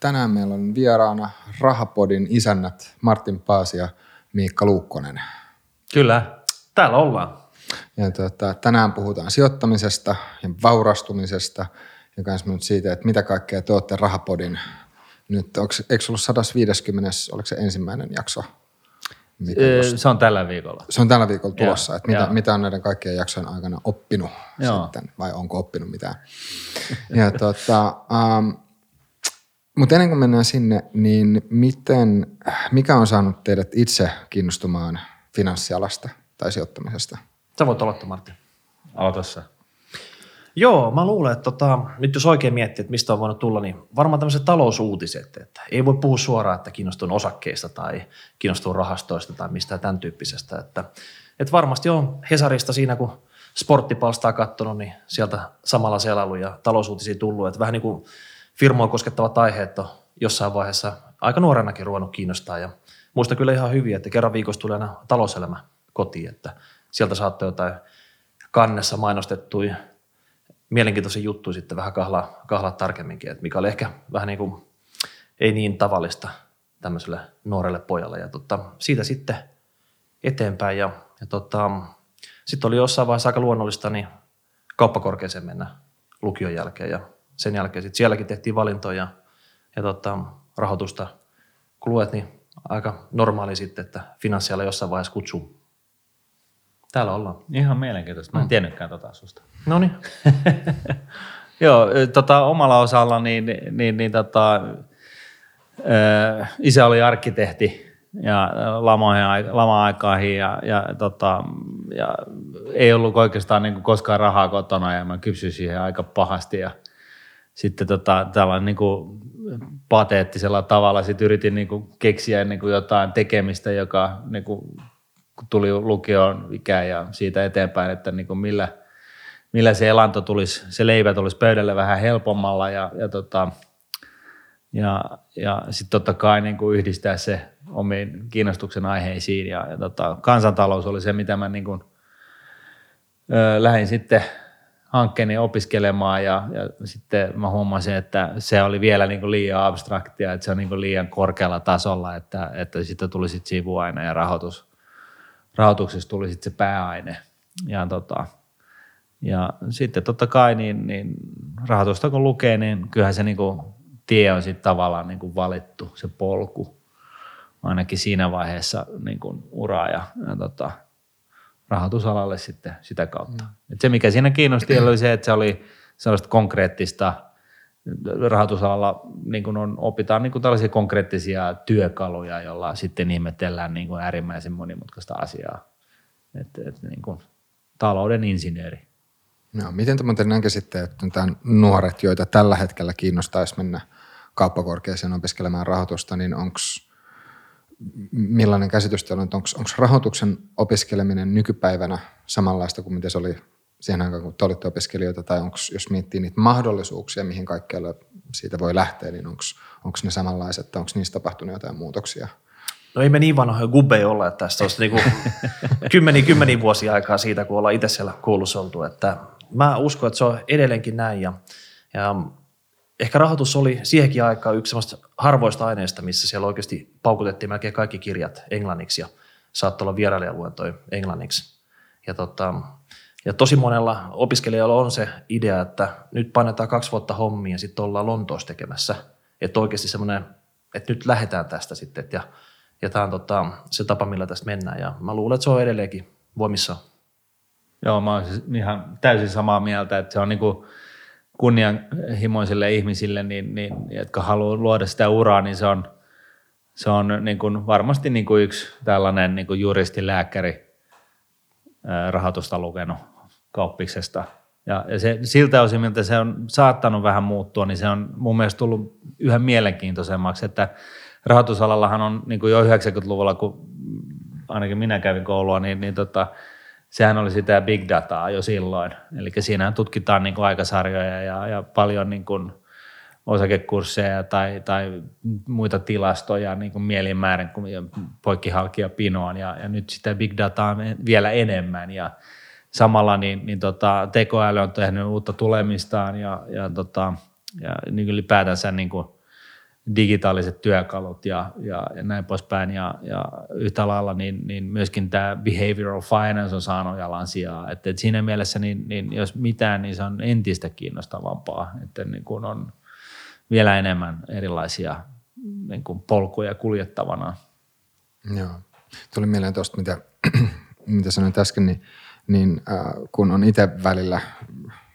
tänään meillä on vieraana Rahapodin isännät Martin Paasi ja Miikka Luukkonen. Kyllä, täällä ollaan. Ja tuota, tänään puhutaan sijoittamisesta ja vaurastumisesta ja myös nyt siitä, että mitä kaikkea te olette Rahapodin. Nyt onko, eikö ollut 150, oliko se ensimmäinen jakso? Öö, se on tällä viikolla. Se on tällä viikolla tulossa, ja, että mitä, mitä on näiden kaikkien jaksojen aikana oppinut Joo. sitten, vai onko oppinut mitään. ja tota, um, mutta ennen kuin mennään sinne, niin miten, mikä on saanut teidät itse kiinnostumaan finanssialasta tai sijoittamisesta? Sä voit aloittaa, Martti. Aloita sä. Joo, mä luulen, että tota, nyt jos oikein miettii, että mistä on voinut tulla, niin varmaan tämmöiset talousuutiset, että ei voi puhua suoraan, että kiinnostun osakkeista tai kiinnostun rahastoista tai mistään tämän tyyppisestä. Että, että varmasti on Hesarista siinä, kun sporttipalstaa katsonut, niin sieltä samalla selailu ja talousuutisia tullut, että vähän niin kuin firmoa koskettavat aiheet on jossain vaiheessa aika nuorenakin ruvennut kiinnostaa ja muista kyllä ihan hyvin, että kerran viikossa tulee aina talouselämä kotiin, että sieltä saatte jotain kannessa mainostettuja mielenkiintoisia juttuja sitten vähän kahlaa, kahlaa tarkemminkin, että mikä oli ehkä vähän niin kuin ei niin tavallista tämmöiselle nuorelle pojalle. Ja tota, siitä sitten eteenpäin ja, ja tota, sitten oli jossain vaiheessa aika luonnollista niin kauppakorkeeseen mennä lukion jälkeen ja sen jälkeen sitten sielläkin tehtiin valintoja ja, ja tota, rahoitusta kun luet, niin aika normaali sitten, että finanssialla jossain vaiheessa kutsuu. Täällä ollaan. Ihan mielenkiintoista. Mä en mm. tiennytkään tota susta. No niin. Joo, tota, omalla osalla niin, niin, niin tota, isä oli arkkitehti ja lama-aikaihin ja, ja, tota, ja ei ollut oikeastaan niin kuin koskaan rahaa kotona ja mä kypsyin siihen aika pahasti ja sitten tota, tällainen niin kuin pateettisella tavalla sit yritin niin kuin keksiä niin kuin jotain tekemistä, joka niin kuin, tuli lukioon ikään ja siitä eteenpäin, että niin kuin millä, millä se elanto tulisi, se leivä tulisi pöydälle vähän helpommalla ja, ja, tota, ja, ja sitten totta kai niin kuin yhdistää se omiin kiinnostuksen aiheisiin ja, ja tota, kansantalous oli se, mitä mä niin kuin, ö, lähdin sitten – hankkeeni opiskelemaan ja, ja sitten mä huomasin, että se oli vielä niin kuin liian abstraktia, että se on niin kuin liian korkealla tasolla, että, että sitten tuli sitten sivuaine ja rahoitus, rahoituksessa tuli sitten se pääaine. Ja, tota, ja sitten totta kai niin, niin rahoitusta kun lukee, niin kyllähän se niin kuin tie on sitten tavallaan niin kuin valittu, se polku, ainakin siinä vaiheessa niin kuin uraa ja, ja tota, rahoitusalalle sitten sitä kautta. Mm. Et se, mikä siinä kiinnosti, oli se, että se oli sellaista konkreettista rahoitusalalla niin kuin on, opitaan niin kuin tällaisia konkreettisia työkaluja, joilla sitten ihmetellään niin kuin äärimmäisen monimutkaista asiaa. Et, et niin kuin talouden insinööri. No, miten te muuten näkisitte, että tämän nuoret, joita tällä hetkellä kiinnostaisi mennä kauppakorkeeseen opiskelemaan rahoitusta, niin onko millainen käsitys teillä on, onko rahoituksen opiskeleminen nykypäivänä samanlaista kuin mitä se oli siihen aikaan, kun te olitte opiskelijoita, tai onko, jos miettii niitä mahdollisuuksia, mihin kaikkialle siitä voi lähteä, niin onko ne samanlaiset, tai onko niistä tapahtunut jotain muutoksia? No ei me niin vanhoja gubbe olla, että tästä olisi niinku kymmeniä, kymmeniä vuosia aikaa siitä, kun ollaan itse siellä koulussa oltu. Että mä uskon, että se on edelleenkin näin, ja, ja ehkä rahoitus oli siihenkin aikaan yksi semmoista harvoista aineista, missä siellä oikeasti paukutettiin melkein kaikki kirjat englanniksi ja saattoi olla vierailijaluentoja englanniksi. Ja, tota, ja tosi monella opiskelijalla on se idea, että nyt painetaan kaksi vuotta hommia ja sitten ollaan Lontoossa tekemässä. Että oikeasti semmoinen, että nyt lähdetään tästä sitten. ja, ja tämä on tota, se tapa, millä tästä mennään. Ja mä luulen, että se on edelleenkin voimissa. Joo, mä olen siis ihan täysin samaa mieltä, että se on kuin – kunnianhimoisille ihmisille, niin, niin, jotka haluaa luoda sitä uraa, niin se on, se on niin kuin varmasti niin kuin yksi tällainen niin kuin juristi, lääkäri, rahoitusta lukenut kauppiksesta. Ja, ja se, siltä osin, miltä se on saattanut vähän muuttua, niin se on mun mielestä tullut yhä mielenkiintoisemmaksi, että rahoitusalallahan on niin kuin jo 90-luvulla, kun ainakin minä kävin koulua, niin, niin tota, sehän oli sitä big dataa jo silloin. Eli siinä tutkitaan niin kuin aikasarjoja ja, ja paljon niin kuin osakekursseja tai, tai muita tilastoja niin kuin mielinmäärin kuin poikkihalkia pinoon ja, ja nyt sitä big dataa vielä enemmän ja samalla niin, niin tota, tekoäly on tehnyt uutta tulemistaan ja, ja, tota, ja niin ylipäätänsä niin kuin digitaaliset työkalut ja, ja, ja näin poispäin. Ja, ja yhtä lailla niin, niin myöskin tämä behavioral finance on saanut jalan sijaa. Että, että siinä mielessä, niin, niin jos mitään, niin se on entistä kiinnostavampaa. Että niin kun on vielä enemmän erilaisia niin kuin polkuja kuljettavana. Joo. Tuli mieleen tuosta, mitä, mitä sanoin äsken, niin, niin äh, kun on itse välillä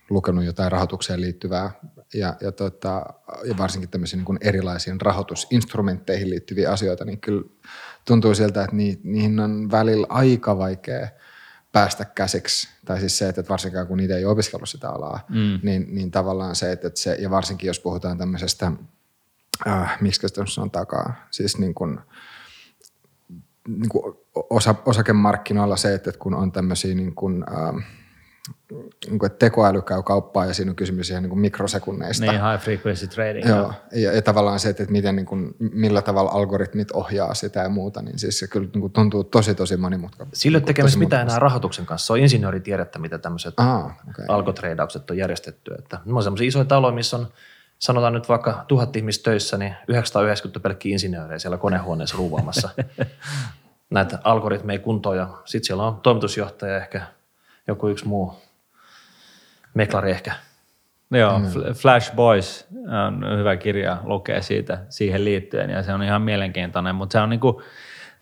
lukenut jotain rahoitukseen liittyvää ja, ja, tota, ja varsinkin tämmöisiin niin kuin erilaisiin rahoitusinstrumentteihin liittyviä asioita, niin kyllä tuntuu siltä, että ni, niihin on välillä aika vaikea päästä käsiksi. Tai siis se, että varsinkaan kun niitä ei opiskellut sitä alaa, mm. niin, niin tavallaan se, että se, ja varsinkin jos puhutaan tämmöisestä, äh, miksi sitä on takaa, siis niin kuin, niin kuin osa, osakemarkkinoilla se, että kun on tämmöisiä niin kuin, äh, niin kuin, että tekoäly käy kauppaan ja siinä on kysymys ihan niin kuin mikrosekunneista. Niin, high frequency trading. Joo, ja, ja tavallaan se, että miten, niin kuin, millä tavalla algoritmit ohjaa sitä ja muuta, niin siis se kyllä niin kuin tuntuu tosi tosi monimutkaista. Sillä ei tekemistä mitään enää rahoituksen kanssa. Se on insinööritiedettä, mitä tämmöiset ah, okay. algotreidaukset on järjestetty. Että on semmoisia isoja taloja, missä on sanotaan nyt vaikka tuhat ihmistä töissä, niin 990 pelkkiä insinöörejä siellä konehuoneessa ruuvaamassa näitä algoritmeja kuntoon ja sitten siellä on toimitusjohtaja ehkä joku yksi muu meklari ehkä. Joo, mm. Flash Boys on hyvä kirja lukea siitä siihen liittyen ja se on ihan mielenkiintoinen, mutta se on niinku,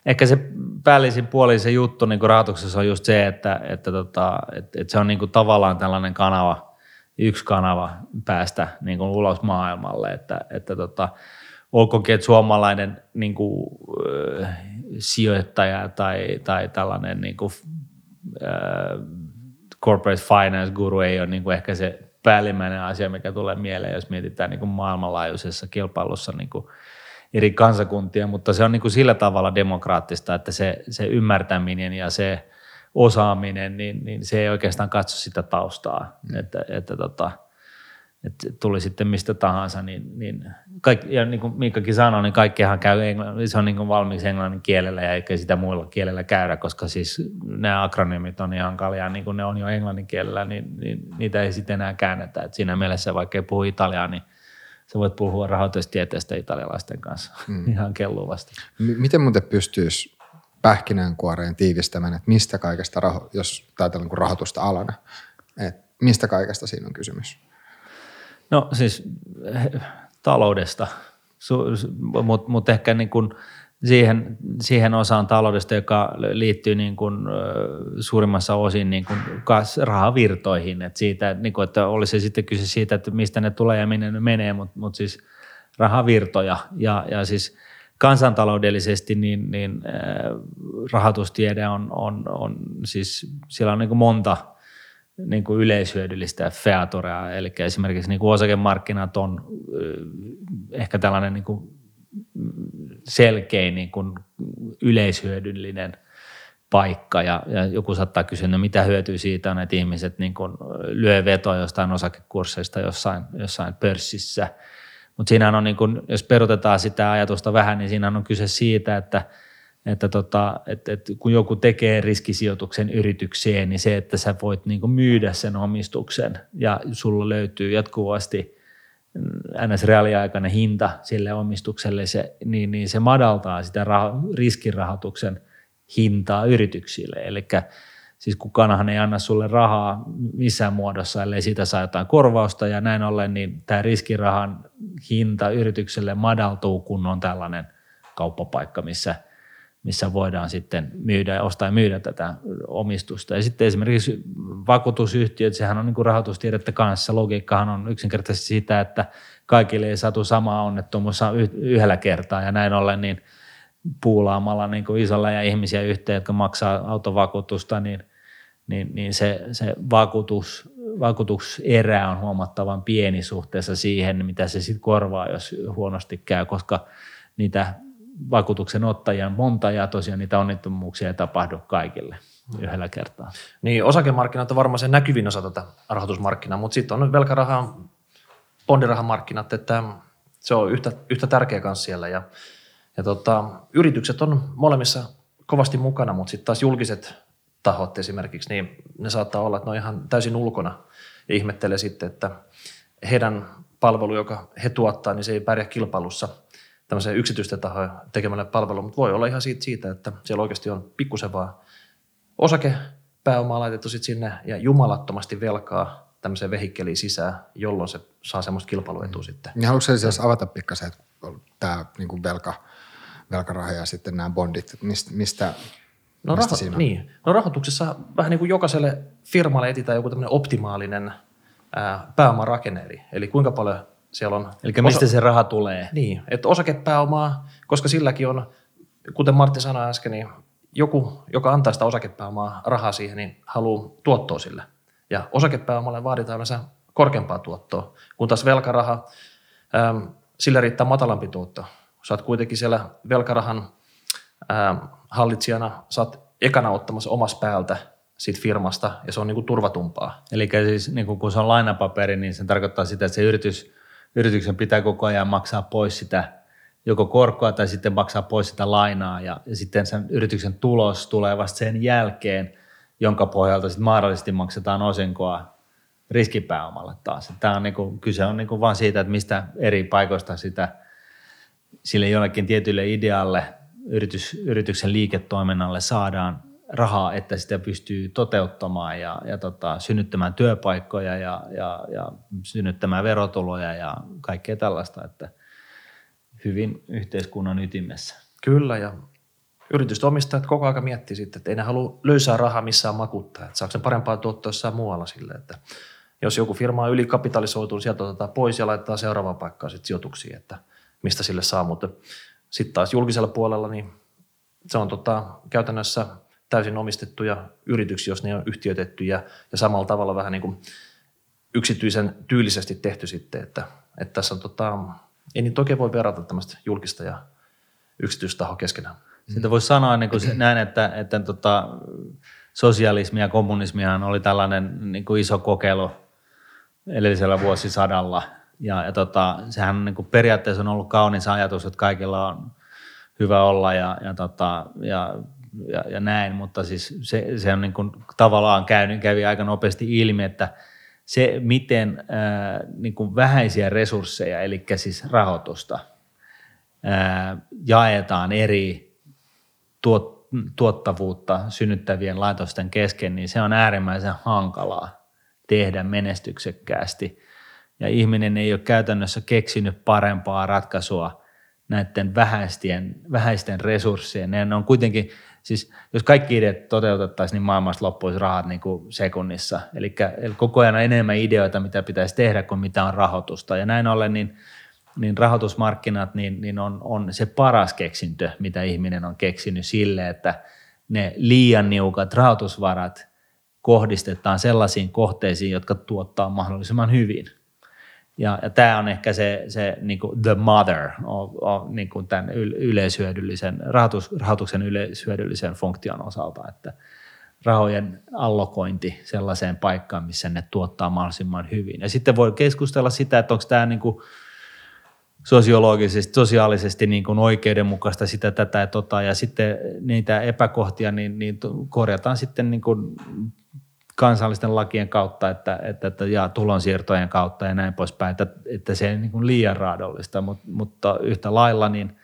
ehkä se päällisin puoli se juttu niinku rahoituksessa on just se, että, että, tota, että, että se on niinku tavallaan tällainen kanava, yksi kanava päästä niinku ulos maailmalle, että, että tota, olkoonkin, että suomalainen niinku, äh, sijoittaja tai, tai tällainen niinku, äh, corporate finance guru ei ole niin kuin ehkä se päällimmäinen asia, mikä tulee mieleen, jos mietitään niin kuin maailmanlaajuisessa kilpailussa niin kuin eri kansakuntia, mutta se on niin kuin sillä tavalla demokraattista, että se, se ymmärtäminen ja se osaaminen, niin, niin se ei oikeastaan katso sitä taustaa, mm. että, että tota, että tuli sitten mistä tahansa, niin, niin kaikki, ja niin kuin Miikkakin sanoi, niin kaikkihan käy englannin, se on niin kuin valmiiksi englannin kielellä ja eikä sitä muilla kielellä käydä, koska siis nämä akronyymit on ihan kaljaa, niin kuin ne on jo englannin kielellä, niin, niin niitä ei sitten enää käännetä. Et siinä mielessä, vaikka ei puhu italiaa, niin sä voit puhua rahoitustieteestä italialaisten kanssa mm. ihan kelluvasti. M- miten muuten pystyisi pähkinänkuoreen tiivistämään, että mistä kaikesta, raho- jos ajatellaan rahoitusta alana, että mistä kaikesta siinä on kysymys? No siis taloudesta, mutta mut ehkä niin kuin siihen, siihen osaan taloudesta, joka liittyy niin kuin, suurimmassa osin niin kuin rahavirtoihin. Et siitä, niin kuin, että olisi sitten kyse siitä, että mistä ne tulee ja minne ne menee, mutta mut siis rahavirtoja ja, ja siis kansantaloudellisesti niin, niin rahoitustiede on, on, on siis siellä on niin kuin monta – niin kuin yleishyödyllistä featorea, eli esimerkiksi niin kuin osakemarkkinat on ehkä tällainen niin kuin selkein niin kuin yleishyödyllinen paikka. Ja, ja joku saattaa kysyä, no mitä hyötyä siitä on, että ihmiset niin kuin lyö vetoa jostain osakekursseista jossain, jossain pörssissä, mutta siinä on, niin kuin, jos perutetaan sitä ajatusta vähän, niin siinä on kyse siitä, että – että, tota, että, että kun joku tekee riskisijoituksen yritykseen, niin se, että sä voit niin kuin myydä sen omistuksen ja sulla löytyy jatkuvasti ns. reaaliaikainen hinta sille omistukselle, se, niin, niin se madaltaa sitä rah- riskirahoituksen hintaa yrityksille. Eli siis kukaanhan ei anna sulle rahaa missään muodossa, ellei siitä saa jotain korvausta ja näin ollen, niin tämä riskirahan hinta yritykselle madaltuu, kun on tällainen kauppapaikka, missä – missä voidaan sitten myydä, ostaa ja myydä tätä omistusta. Ja sitten esimerkiksi vakuutusyhtiöt, sehän on niin kuin rahoitustiedettä kanssa. Logiikkahan on yksinkertaisesti sitä, että kaikille ei saatu samaa onnettomuus yhdellä kertaa ja näin ollen niin puulaamalla niin kuin isolla ja ihmisiä yhteen, jotka maksaa autovakuutusta, niin, niin, niin se, se vakuutus, vakuutuserä on huomattavan pieni suhteessa siihen, mitä se sitten korvaa, jos huonosti käy, koska niitä vakuutuksen ottajia monta ja tosiaan niitä onnettomuuksia ei tapahdu kaikille yhdellä kertaa. Niin, osakemarkkinat on varmaan se näkyvin osa tätä rahoitusmarkkinaa, mutta sitten on velkaraha, bondirahamarkkinat, että se on yhtä, yhtä tärkeä kanssa siellä ja, ja tota, yritykset on molemmissa kovasti mukana, mutta sitten taas julkiset tahot esimerkiksi, niin ne saattaa olla, että ne on ihan täysin ulkona ja ihmettelee sitten, että heidän palvelu, joka he tuottaa, niin se ei pärjää kilpailussa – tämmöiseen yksityisten tahojen tekemälle palvelulle, mutta voi olla ihan siitä, siitä että siellä oikeasti on pikkusen vaan osakepääomaa laitettu sit sinne ja jumalattomasti velkaa tämmöiseen vehikkeliin sisään, jolloin se saa semmoista kilpailuetua mm. sitten. Niin haluatko siis avata pikkasen, että tämä niin velka, velkaraha ja sitten nämä bondit, mistä, mistä No, raho- siinä niin. no rahoituksessa vähän niin kuin jokaiselle firmalle etsitään joku tämmöinen optimaalinen ää, pääomarakenne, eli, eli kuinka paljon siellä on... Eli mistä osa- se raha tulee? Niin, että osakepääomaa, koska silläkin on, kuten Martti sanoi äsken, niin joku, joka antaa sitä osakepääomaa rahaa siihen, niin haluaa tuottoa sille. Ja osakepääomalle vaaditaan yleensä korkeampaa tuottoa, kun taas velkaraha, äm, sillä riittää matalampi tuotto. Sä oot kuitenkin siellä velkarahan äm, hallitsijana, sä oot ekana ottamassa omassa päältä siitä firmasta ja se on niinku turvatumpaa. Eli siis niin kun se on lainapaperi, niin se tarkoittaa sitä, että se yritys, yrityksen pitää koko ajan maksaa pois sitä joko korkoa tai sitten maksaa pois sitä lainaa ja, ja sitten sen yrityksen tulos tulee vasta sen jälkeen, jonka pohjalta sitten mahdollisesti maksetaan osinkoa riskipääomalle taas. Tämä on niinku, kyse on niinku vaan siitä, että mistä eri paikoista sitä sille jollekin tietylle idealle, yritys, yrityksen liiketoiminnalle saadaan rahaa, että sitä pystyy toteuttamaan ja, ja tota, synnyttämään työpaikkoja ja, ja, ja synnyttämään verotuloja ja kaikkea tällaista, että hyvin yhteiskunnan ytimessä. Kyllä ja yritysten omistajat koko ajan miettii sitten, että ei ne halua löysää rahaa missään makuttaa, että saako sen parempaa tuottoa jossain muualla sille, että jos joku firma on ylikapitalisoitunut, sieltä otetaan pois ja laittaa seuraavaan paikkaan sitten sijoituksiin, että mistä sille saa, mutta sitten taas julkisella puolella, niin se on tota, käytännössä täysin omistettuja yrityksiä, jos ne on yhtiötetty ja, ja samalla tavalla vähän niin kuin yksityisen tyylisesti tehty sitten, että, että tässä on tota, ei niin toki voi verrata tämmöistä julkista ja yksityistahoa keskenään. Sitä voisi sanoa niin kuin näin, että, että tota, sosialismi ja kommunismihan oli tällainen niin kuin iso kokeilu edellisellä vuosisadalla. Ja, ja tota, sehän niin kuin periaatteessa on ollut kaunis ajatus, että kaikilla on hyvä olla ja, ja, tota, ja, ja, ja näin, mutta siis se, se on niin kuin tavallaan käynyt, kävi aika nopeasti ilmi, että se, miten ää, niin kuin vähäisiä resursseja, eli siis rahoitusta, ää, jaetaan eri tuot, tuottavuutta synnyttävien laitosten kesken, niin se on äärimmäisen hankalaa tehdä menestyksekkäästi. Ja ihminen ei ole käytännössä keksinyt parempaa ratkaisua näiden vähäisten, vähäisten resurssien. Ne on kuitenkin, siis jos kaikki ideat toteutettaisiin, niin maailmassa loppuisi rahat niin kuin sekunnissa. Eli, koko ajan on enemmän ideoita, mitä pitäisi tehdä kuin mitä on rahoitusta. Ja näin ollen niin, niin rahoitusmarkkinat niin, niin on, on se paras keksintö, mitä ihminen on keksinyt sille, että ne liian niukat rahoitusvarat kohdistetaan sellaisiin kohteisiin, jotka tuottaa mahdollisimman hyvin. Ja, ja tämä on ehkä se, se niin kuin the mother of, of niin kuin tämän yleishyödyllisen, rahoitus, rahoituksen yleishyödyllisen funktion osalta, että rahojen allokointi sellaiseen paikkaan, missä ne tuottaa mahdollisimman hyvin. Ja sitten voi keskustella sitä, että onko tämä niin kuin sosiologisesti, sosiaalisesti niin kuin oikeudenmukaista sitä, tätä ja tota, ja sitten niitä epäkohtia niin, niin korjataan sitten niin kuin kansallisten lakien kautta että, että, että, ja tulonsiirtojen kautta ja näin poispäin, että, että se ei niin kuin liian raadollista, mutta, mutta yhtä lailla niin,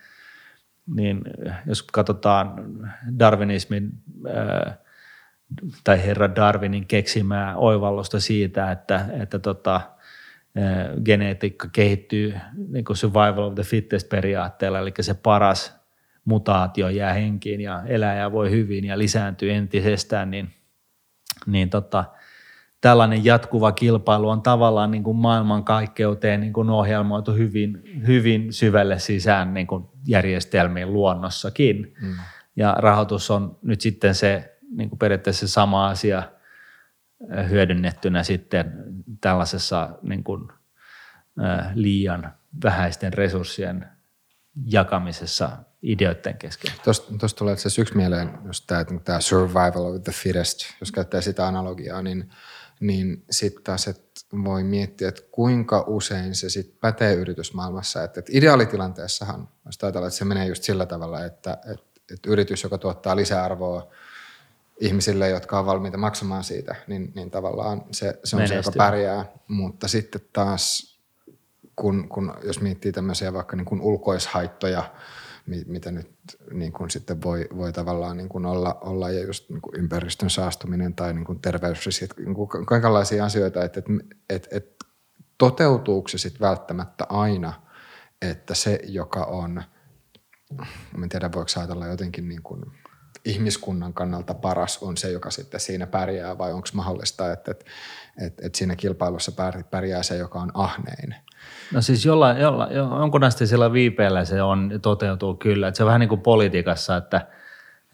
niin jos katsotaan darwinismin tai herra Darwinin keksimää oivallusta siitä, että, että tota, geneetiikka kehittyy niin kuin survival of the fittest periaatteella, eli se paras mutaatio jää henkiin ja eläjä voi hyvin ja lisääntyy entisestään, niin – niin tota, tällainen jatkuva kilpailu on tavallaan niin kuin maailmankaikkeuteen niin kuin ohjelmoitu hyvin, hyvin syvälle sisään niin kuin järjestelmiin luonnossakin. Mm. Ja rahoitus on nyt sitten se niin kuin periaatteessa sama asia hyödynnettynä sitten tällaisessa niin kuin, liian vähäisten resurssien jakamisessa ideoiden kesken. Tuosta tulee itse yksi mieleen, jos tämä, tämä survival of the fittest, jos käyttää sitä analogiaa, niin, niin sitten taas, että voi miettiä, että kuinka usein se sitten pätee yritysmaailmassa. Että, että ideaalitilanteessahan, jos ajatellaan, että se menee just sillä tavalla, että, että, että yritys, joka tuottaa lisäarvoa ihmisille, jotka on valmiita maksamaan siitä, niin, niin tavallaan se, se on Menestyy. se, joka pärjää. Mutta sitten taas kun, kun jos miettii tämmöisiä vaikka niin kuin ulkoishaittoja, mitä nyt niin kuin sitten voi, voi tavallaan niin kuin olla, olla, ja just niin kuin ympäristön saastuminen tai niin kuin terveysriskit, niin kuin kaikenlaisia asioita, että, että, että, että toteutuuko se sitten välttämättä aina, että se, joka on, en tiedä voiko ajatella jotenkin niin kuin ihmiskunnan kannalta paras on se, joka sitten siinä pärjää, vai onko mahdollista, että, että, että, että siinä kilpailussa pärjää se, joka on ahnein? No siis jolla, jolla, sillä viipeellä se on, toteutuu kyllä. Että se on vähän niin kuin politiikassa, että,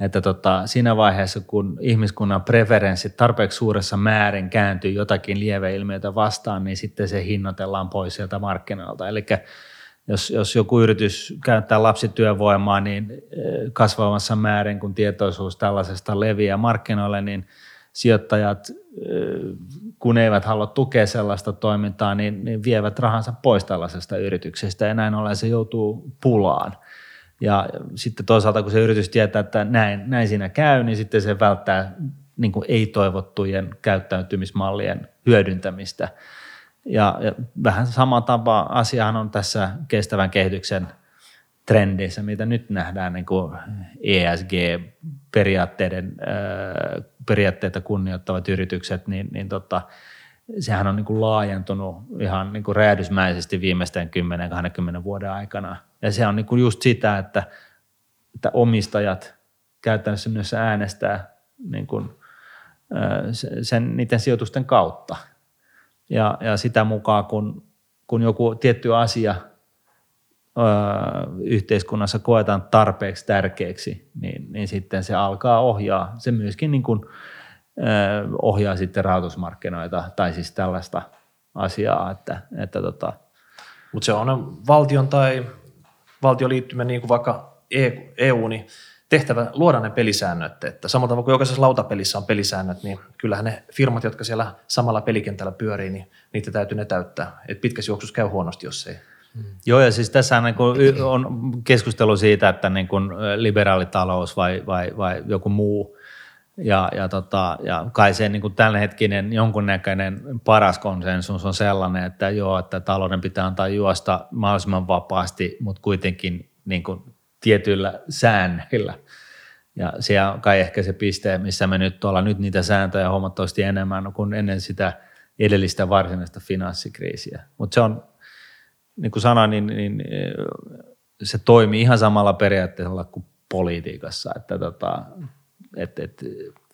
että tota, siinä vaiheessa, kun ihmiskunnan preferenssit tarpeeksi suuressa määrin kääntyy jotakin lieveilmiötä vastaan, niin sitten se hinnoitellaan pois sieltä markkinoilta. Eli jos, jos joku yritys käyttää lapsityövoimaa niin eh, kasvavassa määrin, kun tietoisuus tällaisesta leviää markkinoille, niin sijoittajat, eh, kun eivät halua tukea sellaista toimintaa, niin, niin vievät rahansa pois tällaisesta yrityksestä ja näin ollen se joutuu pulaan. Ja sitten toisaalta, kun se yritys tietää, että näin, näin siinä käy, niin sitten se välttää niin ei-toivottujen käyttäytymismallien hyödyntämistä – ja, ja vähän sama tapa asiahan on tässä kestävän kehityksen trendissä, mitä nyt nähdään niin kuin ESG-periaatteiden, periaatteita kunnioittavat yritykset, niin, niin tota, sehän on niin kuin laajentunut ihan niin kuin räjähdysmäisesti viimeisten 10-20 vuoden aikana. Ja se on niin kuin just sitä, että, että omistajat käytännössä myös äänestää niin kuin, sen, niiden sijoitusten kautta – ja, ja sitä mukaan, kun, kun joku tietty asia ö, yhteiskunnassa koetaan tarpeeksi tärkeäksi, niin, niin sitten se alkaa ohjaa. Se myöskin niin kuin, ö, ohjaa sitten rahoitusmarkkinoita tai siis tällaista asiaa, että, että tota. Mutta se on valtion tai valtioliittymä, niin kuin vaikka EU, e niin tehtävä luoda ne pelisäännöt, että samalla tavalla kuin jokaisessa lautapelissä on pelisäännöt, niin kyllähän ne firmat, jotka siellä samalla pelikentällä pyörii, niin niitä täytyy ne täyttää. Et pitkässä juoksussa käy huonosti, jos ei. Hmm. Joo, ja siis tässä niin on keskustelu siitä, että niin kuin liberaalitalous vai, vai, vai joku muu, ja, ja, tota, ja kai se niin kuin tämänhetkinen jonkunnäköinen paras konsensus on sellainen, että joo, että talouden pitää antaa juosta mahdollisimman vapaasti, mutta kuitenkin niin kuin tietyillä säännöillä. Ja se on kai ehkä se piste, missä me nyt ollaan nyt niitä sääntöjä huomattavasti enemmän kuin ennen sitä edellistä varsinaista finanssikriisiä. Mutta se on, niin kuin sanoin, niin, niin se toimii ihan samalla periaatteella kuin politiikassa, että tota, et, et,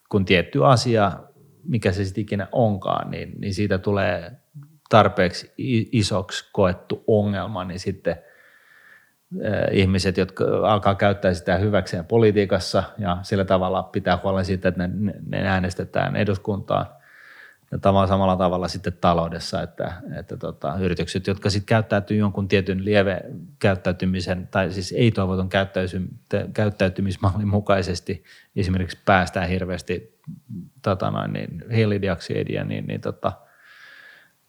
kun tietty asia, mikä se sitten ikinä onkaan, niin, niin siitä tulee tarpeeksi isoksi koettu ongelma, niin sitten – ihmiset, jotka alkaa käyttää sitä hyväkseen politiikassa ja sillä tavalla pitää huolen siitä, että ne, ne äänestetään eduskuntaan. Ja samalla tavalla sitten taloudessa, että, että tota, yritykset, jotka sitten käyttäytyy jonkun tietyn lieve käyttäytymisen tai siis ei-toivotun käyttäytymismallin mukaisesti, esimerkiksi päästään hirveästi tota noin, niin, hiilidioksidia, niin, niin tota,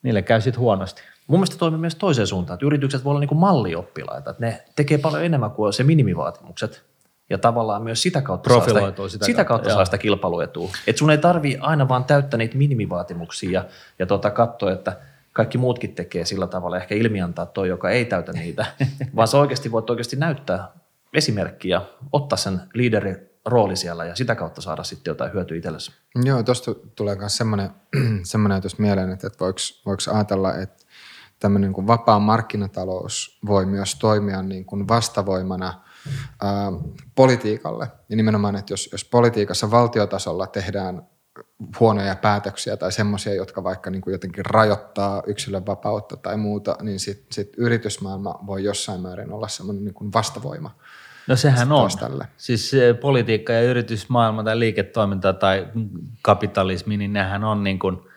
niille käy sitten huonosti. Mun mielestä toimii myös toiseen suuntaan, että yritykset voi olla niin kuin mallioppilaita, että ne tekee paljon enemmän kuin se minimivaatimukset ja tavallaan myös sitä kautta saa sitä, sitä, sitä kautta saa sitä kilpailuetua. Että sun ei tarvii aina vaan täyttää niitä minimivaatimuksia ja, ja tota katsoa, että kaikki muutkin tekee sillä tavalla, ehkä ilmiantaa toi, joka ei täytä niitä, vaan sä oikeasti voit oikeasti näyttää esimerkkiä, ottaa sen liiderin rooli siellä ja sitä kautta saada sitten jotain hyötyä itsellesi. Joo, tuosta tulee myös semmoinen, semmoinen ajatus mieleen, että, että voiko, voiko ajatella, että tämmöinen niin kuin vapaa markkinatalous voi myös toimia niin kuin vastavoimana ää, politiikalle. Ja nimenomaan, että jos, jos politiikassa valtiotasolla tehdään huonoja päätöksiä tai semmoisia, jotka vaikka niin kuin jotenkin rajoittaa yksilön vapautta tai muuta, niin sitten sit yritysmaailma voi jossain määrin olla semmoinen niin kuin vastavoima. No sehän on. Tälle. Siis politiikka ja yritysmaailma tai liiketoiminta tai kapitalismi, niin nehän on niin kuin –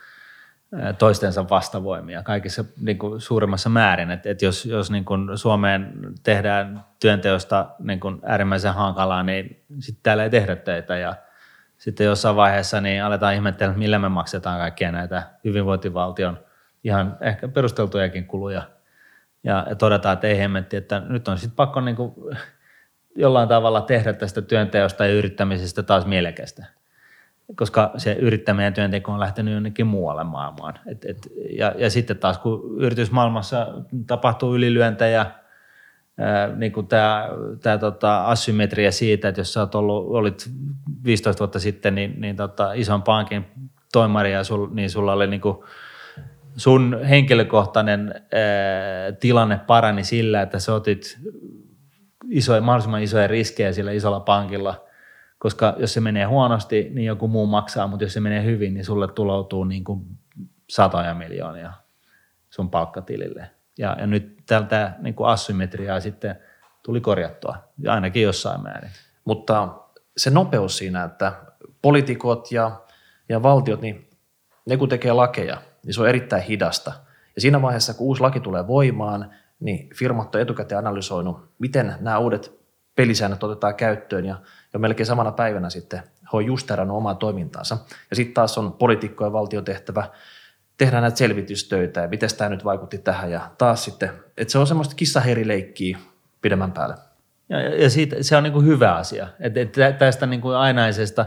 toistensa vastavoimia kaikissa niin kuin suurimmassa määrin. Et, et jos jos niin kuin Suomeen tehdään työnteosta niin kuin äärimmäisen hankalaa, niin sitten täällä ei tehdä töitä ja sitten jossain vaiheessa niin aletaan ihmetellä, millä me maksetaan kaikkia näitä hyvinvointivaltion ihan ehkä perusteltujakin kuluja. Ja, ja todetaan, että ei hemmetti, että nyt on sitten pakko niin kuin jollain tavalla tehdä tästä työnteosta ja yrittämisestä taas mielekästä. Koska se yrittäminen ja työnteko on lähtenyt jonnekin muualle maailmaan. Et, et, ja, ja sitten taas kun yritysmaailmassa tapahtuu ylilyöntejä, niin kuin tämä, tämä tota, asymmetria siitä, että jos sä olet ollut, olit 15 vuotta sitten niin, niin tota, ison pankin toimari ja sul, niin sulla oli niin kuin, sun henkilökohtainen ää, tilanne parani sillä, että sä otit isoja, mahdollisimman isoja riskejä sillä isolla pankilla, koska jos se menee huonosti, niin joku muu maksaa, mutta jos se menee hyvin, niin sulle tuloutuu niin kuin satoja miljoonia sun palkkatilille. Ja, ja nyt tältä niin kuin asymmetriaa sitten tuli korjattua, ainakin jossain määrin. Mutta se nopeus siinä, että poliitikot ja, ja valtiot, niin ne kun tekee lakeja, niin se on erittäin hidasta. Ja siinä vaiheessa, kun uusi laki tulee voimaan, niin firmat on etukäteen analysoinut, miten nämä uudet pelisäännöt otetaan käyttöön ja jo melkein samana päivänä sitten he on justerannut omaa toimintaansa. Ja sitten taas on poliitikkojen valtiotehtävä tehdään näitä selvitystöitä ja miten tämä nyt vaikutti tähän ja taas sitten, että se on semmoista kissaheirileikkiä pidemmän päälle. Ja, ja siitä, se on niin kuin hyvä asia, että, että tästä niin kuin ainaisesta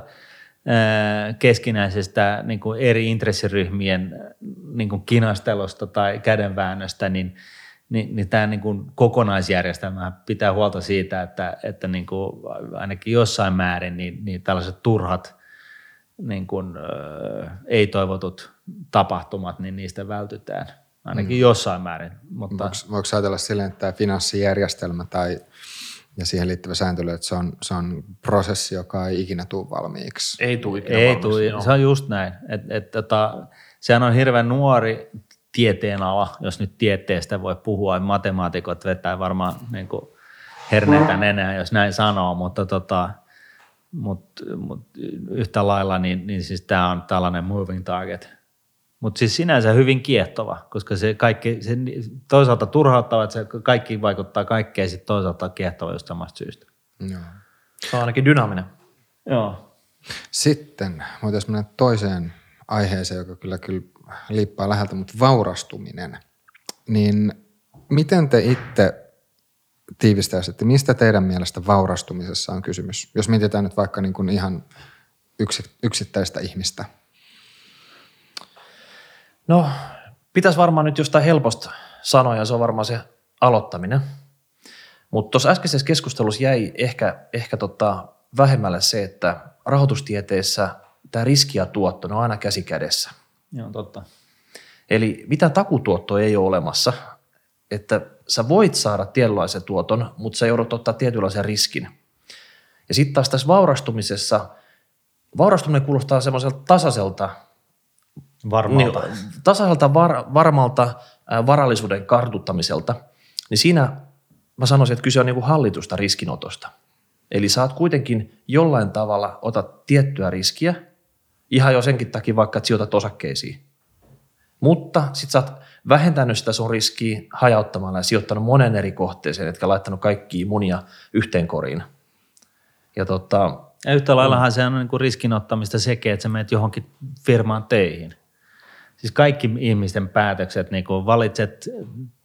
keskinäisestä niin kuin eri intressiryhmien niin kuin tai kädenväännöstä, niin, niin, niin tämä niin kuin kokonaisjärjestelmä pitää huolta siitä, että, että niin kuin ainakin jossain määrin niin, niin tällaiset turhat niin kuin, ö, ei-toivotut tapahtumat, niin niistä vältytään ainakin mm. jossain määrin. Mutta... Voiko, voiko ajatella silleen, että tämä finanssijärjestelmä tai ja siihen liittyvä sääntely, että se on, se on prosessi, joka ei ikinä tule valmiiksi. Ei tule ikinä ei valmiiksi. Tule, se on just näin. Et, et, tota, sehän on hirveän nuori tieteenala, jos nyt tieteestä voi puhua. Matemaatikot vetää varmaan niin kuin herneitä nenää, jos näin sanoo, mutta tota, mut, mut yhtä lailla niin, niin siis tämä on tällainen moving target. Mutta siis sinänsä hyvin kiehtova, koska se kaikki, se toisaalta turhauttava, että se kaikki vaikuttaa kaikkeen, sitten toisaalta kiehtova just samasta syystä. Joo. Se on ainakin dynaaminen. Joo. Sitten voitaisiin mennä toiseen aiheeseen, joka kyllä, kyllä liippaa läheltä, mutta vaurastuminen. Niin miten te itse tiivistäisitte, mistä teidän mielestä vaurastumisessa on kysymys? Jos mietitään nyt vaikka niin kuin ihan yksittäistä ihmistä. No, pitäisi varmaan nyt jostain helposta sanoa, ja se on varmaan se aloittaminen. Mutta tuossa äskeisessä keskustelussa jäi ehkä, ehkä tota vähemmälle se, että rahoitustieteessä tämä riski ja tuotto on aina käsi kädessä. Joo, totta. Eli mitä takutuottoa ei ole olemassa, että sä voit saada tietynlaisen tuoton, mutta sä joudut ottaa tietynlaisen riskin. Ja sitten taas tässä vaurastumisessa, vaurastuminen kuulostaa semmoiselta tasaiselta Varmalta. Niin, tasaiselta var, varmalta ää, varallisuuden kartuttamiselta, niin siinä mä sanoisin, että kyse on niin hallitusta riskinotosta. Eli saat kuitenkin jollain tavalla otat tiettyä riskiä, ihan jo senkin takia vaikka, että sijoitat osakkeisiin. Mutta sit sä oot vähentänyt sitä sun riskiä hajauttamalla ja sijoittanut monen eri kohteeseen, etkä laittanut kaikkia munia yhteen koriin. Ja, tota, ja yhtä laillahan se on niin kuin riskinottamista sekin, että sä menet johonkin firmaan töihin – siis kaikki ihmisten päätökset, niin kun valitset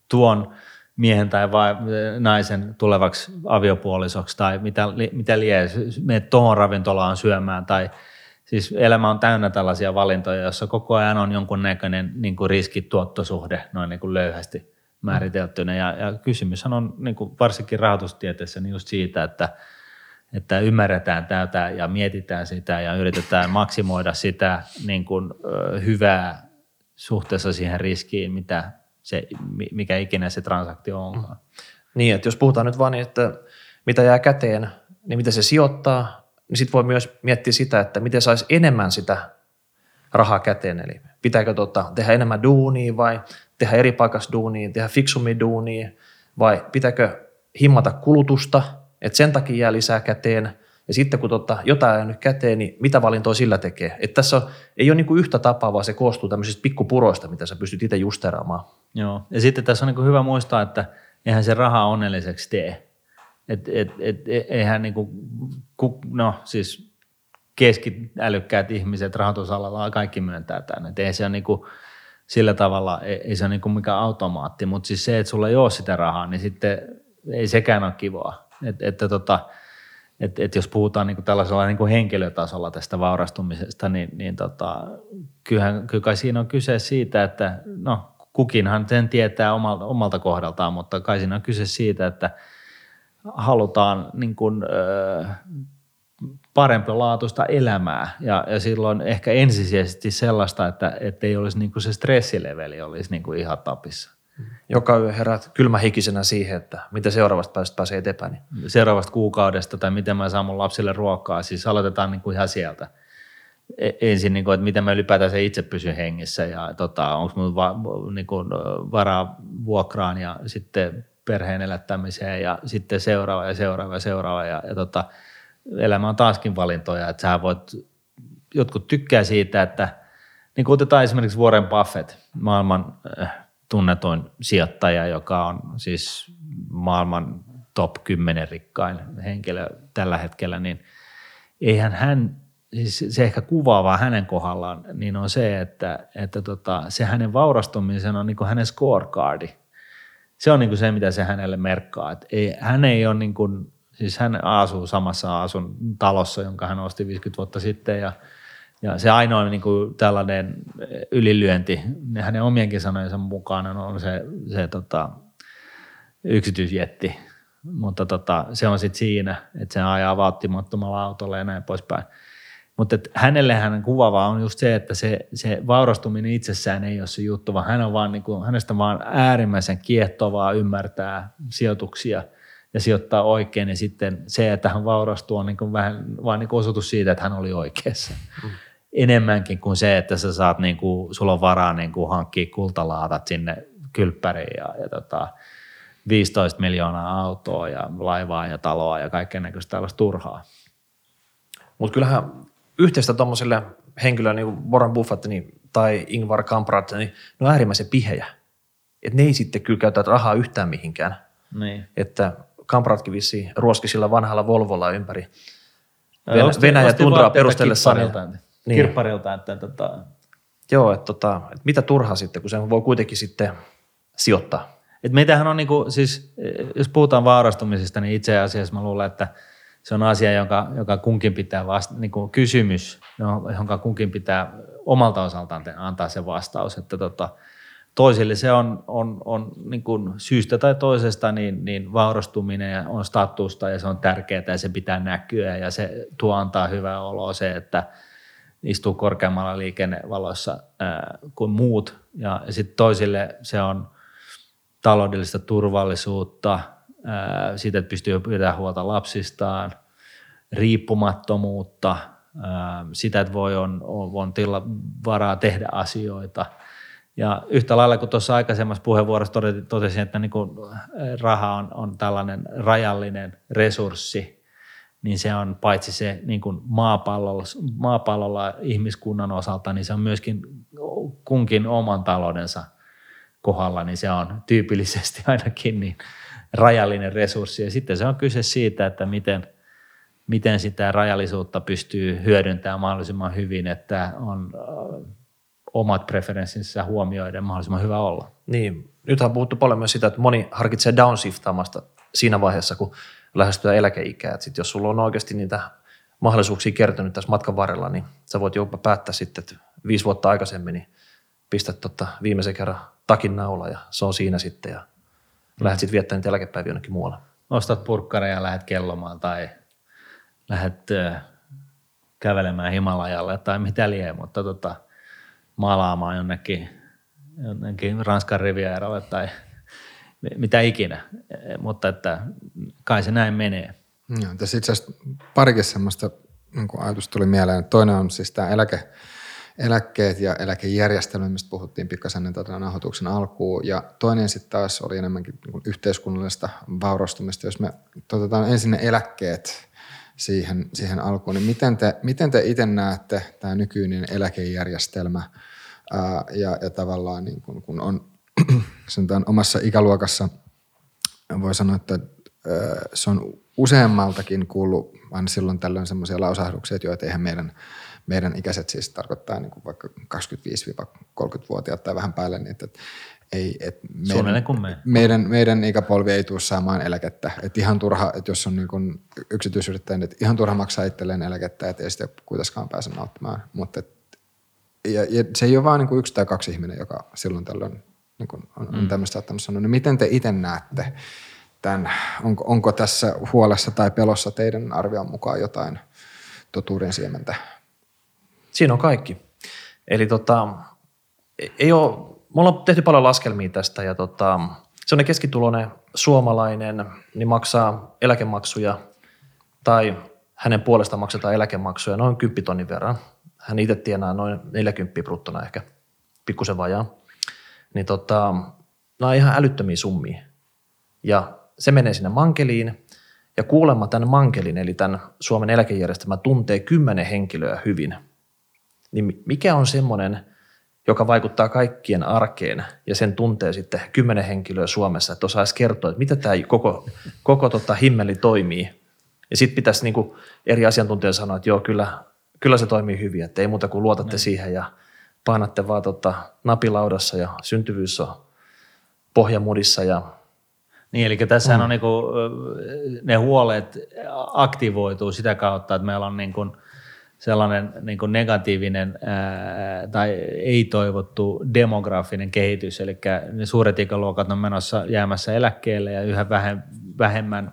tuon miehen tai vai, naisen tulevaksi aviopuolisoksi tai mitä, mitä lie, menet tuohon ravintolaan syömään tai siis elämä on täynnä tällaisia valintoja, joissa koko ajan on jonkun näköinen niin kuin riskituottosuhde noin niin kuin löyhästi määriteltynä ja, ja kysymyshän on niin kuin varsinkin rahoitustieteessä niin just siitä, että että ymmärretään tätä ja mietitään sitä ja yritetään maksimoida sitä niin kuin, hyvää suhteessa siihen riskiin, mitä se, mikä ikinä se transaktio onkaan. Mm. Niin, että jos puhutaan nyt vaan niin, että mitä jää käteen, niin miten se sijoittaa, niin sitten voi myös miettiä sitä, että miten saisi enemmän sitä rahaa käteen. Eli pitääkö tota, tehdä enemmän duunia vai tehdä eri paikassa duunia, tehdä fiksummin duunia vai pitääkö himmata kulutusta, että sen takia jää lisää käteen – ja sitten kun tota, jotain on nyt käteen, niin mitä valintoa sillä tekee? Että tässä on, ei ole niin kuin yhtä tapaa, vaan se koostuu tämmöisistä pikkupuroista, mitä sä pystyt itse justeraamaan. Joo, ja sitten tässä on niin kuin hyvä muistaa, että eihän se raha onnelliseksi tee. Et, et, et, e, eihän niin kuin, no siis keskiälykkäät ihmiset rahoitusalalla kaikki myöntää tämän. Et ei se ole niin kuin, sillä tavalla, ei, ei se ole niin kuin mikään automaatti, mutta siis se, että sulla ei ole sitä rahaa, niin sitten ei sekään ole kivoa. Et, että tota, Et, et jos puhutaan niin kuin tällaisella niin kuin henkilötasolla tästä vaurastumisesta, niin, niin tota, kyllähän, kyllä kai siinä on kyse siitä, että no kukinhan sen tietää omalta, omalta kohdaltaan, mutta kai siinä on kyse siitä, että halutaan niin kuin, ö, laatuista elämää ja, ja silloin ehkä ensisijaisesti sellaista, että ei olisi niin kuin se stressileveli olisi niin kuin ihan tapissa. Joka yö herät kylmähikisenä siihen, että miten seuraavasta päästä pääsee eteenpäin. Seuraavasta kuukaudesta tai miten mä saan mun lapsille ruokaa. Siis aloitetaan niin kuin ihan sieltä. E, ensin, niin kuin, että miten mä ylipäätään se itse pysyn hengissä ja tota, onko mun va, niin kuin, varaa vuokraan ja sitten perheen elättämiseen ja sitten seuraava ja seuraava ja seuraava. Ja, ja tota, elämä on taaskin valintoja, että sä voit, jotkut tykkää siitä, että niin kuin otetaan esimerkiksi Warren Buffett, maailman äh, tunnetuin sijoittaja, joka on siis maailman top 10 rikkain henkilö tällä hetkellä, niin eihän hän, siis se ehkä kuvaavaa hänen kohdallaan, niin on se, että, että tota, se hänen vaurastumisen on niin kuin hänen scorecardi. Se on niin kuin se, mitä se hänelle merkkaa. Että ei, hän ei ole niin kuin, siis hän asuu samassa asun talossa, jonka hän osti 50 vuotta sitten ja – ja se ainoa niin kuin tällainen ylilyönti hänen omienkin sanojensa mukaan on se, se tota, yksityisjetti, mutta tota, se on sitten siinä, että se ajaa vaatimattomalla autolla ja näin poispäin. Mutta hänelle hänen kuvaavaa on just se, että se, se vaurastuminen itsessään ei ole se juttu, vaan hän on vaan niin kuin, hänestä vaan äärimmäisen kiehtovaa ymmärtää sijoituksia ja sijoittaa oikein. Ja sitten se, että hän vaurastuu on niin kuin vähän vaan niin kuin osoitus siitä, että hän oli oikeassa. Mm enemmänkin kuin se, että sä saat, niin kuin, sulla on varaa niin kuin hankkia kultalaatat sinne kylppäriin ja, ja tota, 15 miljoonaa autoa ja laivaa ja taloa ja kaikkea näköistä tällaista turhaa. Mutta kyllähän yhteistä tuommoiselle henkilölle, niin kuin Warren Buffett niin, tai Ingvar Kamprad, niin ne on äärimmäisen pihejä. Et ne ei sitten kyllä käytä rahaa yhtään mihinkään. Niin. Että Kampradkin vissiin ruoski sillä vanhalla Volvolla ympäri Venäjä, Venäjä tundraa perustellessaan. Niin. kirpparilta. Että, tota... Joo, että, tota, että mitä turhaa sitten, kun se voi kuitenkin sitten sijoittaa. Et meitähän on, niinku, siis, jos puhutaan vaarastumisesta, niin itse asiassa mä luulen, että se on asia, joka, joka kunkin pitää vasta, niin kuin kysymys, jonka kunkin pitää omalta osaltaan antaa se vastaus, että tota, toisille se on, on, on niin kuin syystä tai toisesta niin, niin vaurastuminen on statusta ja se on tärkeää ja se pitää näkyä ja se tuo antaa hyvää oloa se, että – istuu korkeammalla liikennevaloissa ää, kuin muut. Ja, ja sitten toisille se on taloudellista turvallisuutta, ää, siitä, että pystyy pitämään huolta lapsistaan, riippumattomuutta, sitä, että voi on, on, tila, varaa tehdä asioita. Ja yhtä lailla kuin tuossa aikaisemmassa puheenvuorossa totesin, että niin raha on, on tällainen rajallinen resurssi – niin se on paitsi se niin kuin maapallolla, maapallolla ihmiskunnan osalta, niin se on myöskin kunkin oman taloudensa kohdalla, niin se on tyypillisesti ainakin niin rajallinen resurssi. Ja sitten se on kyse siitä, että miten, miten sitä rajallisuutta pystyy hyödyntämään mahdollisimman hyvin, että on omat preferenssinsä huomioiden mahdollisimman hyvä olla. Niin, nythän on puhuttu paljon myös sitä, että moni harkitsee downshiftaamasta siinä vaiheessa, kun lähestyä eläkeikää. Et sit jos sulla on oikeasti niitä mahdollisuuksia kertynyt tässä matkan varrella, niin sä voit jopa päättää sitten, että viisi vuotta aikaisemmin niin pistät tota viimeisen kerran takin naula ja se on siinä sitten ja. Lähdet sitten viettämään eläkepäiviä jonnekin muualle. Ostat purkkareja ja lähdet kellomaan tai lähdet äh, kävelemään Himalajalle tai mitä lie, mutta tota, maalaamaan jonnekin, jonnekin Ranskan rivierolle tai – mitä ikinä, mutta että kai se näin menee. Joo, tässä itse asiassa parikin semmoista niin ajatusta tuli mieleen. Toinen on siis tämä eläke, eläkkeet ja eläkejärjestelmä, mistä puhuttiin pikkasen tätä tota nauhoituksen alkuun. Ja toinen sitten taas oli enemmänkin niin yhteiskunnallista vaurastumista. Jos me otetaan ensin ne eläkkeet siihen, siihen alkuun, niin miten te, miten te itse näette tämä nykyinen eläkejärjestelmä ää, ja, ja tavallaan niin kun, kun on sanotaan omassa ikäluokassa voi sanoa, että se on useammaltakin kuullut aina silloin tällöin semmoisia lausahduksia, että joita eihän meidän, meidän ikäiset siis tarkoittaa niin kuin vaikka 25-30-vuotiaat tai vähän päälle, niin että, ei, et meidän, kuin me. meidän, meidän ikäpolvi ei tule saamaan eläkettä. Et ihan turha, että jos on niin kuin yksityisyrittäjä, niin ihan turha maksaa itselleen eläkettä, että ei sitä kuitenkaan pääse nauttimaan. Mutta ja, ja, se ei ole vain niin yksi tai kaksi ihminen, joka silloin tällöin niin kuin on, on mm. tämmöistä saattanut sanoa. Niin miten te itse näette tämän? Onko, onko tässä huolessa tai pelossa teidän arvion mukaan jotain totuuden siementä? Siinä on kaikki. Eli tota, ei ole, me ollaan tehty paljon laskelmia tästä ja tota, on keskituloinen suomalainen niin maksaa eläkemaksuja tai hänen puolesta maksetaan eläkemaksuja noin 10 tonnin verran. Hän itse tienaa noin 40 bruttona ehkä, pikkusen vajaa. Niin tota, nämä on ihan älyttömiä summia. Ja se menee sinne mankeliin ja kuulemma tämän mankelin, eli tämän Suomen eläkejärjestelmä tuntee kymmenen henkilöä hyvin. Niin mikä on semmoinen, joka vaikuttaa kaikkien arkeen ja sen tuntee sitten kymmenen henkilöä Suomessa, että osaisi kertoa, että mitä tämä koko, koko tota himmeli toimii. Ja sitten pitäisi niinku eri asiantuntijoille sanoa, että joo, kyllä, kyllä se toimii hyvin, että ei muuta kuin luotatte no. siihen ja painatte vaan tota napilaudassa ja syntyvyys on pohjamudissa ja niin, eli tässä mm. on niinku, ne huolet aktivoituu sitä kautta, että meillä on niinku sellainen niinku negatiivinen ää, tai ei-toivottu demografinen kehitys, eli ne suuret ikäluokat on menossa jäämässä eläkkeelle ja yhä vähemmän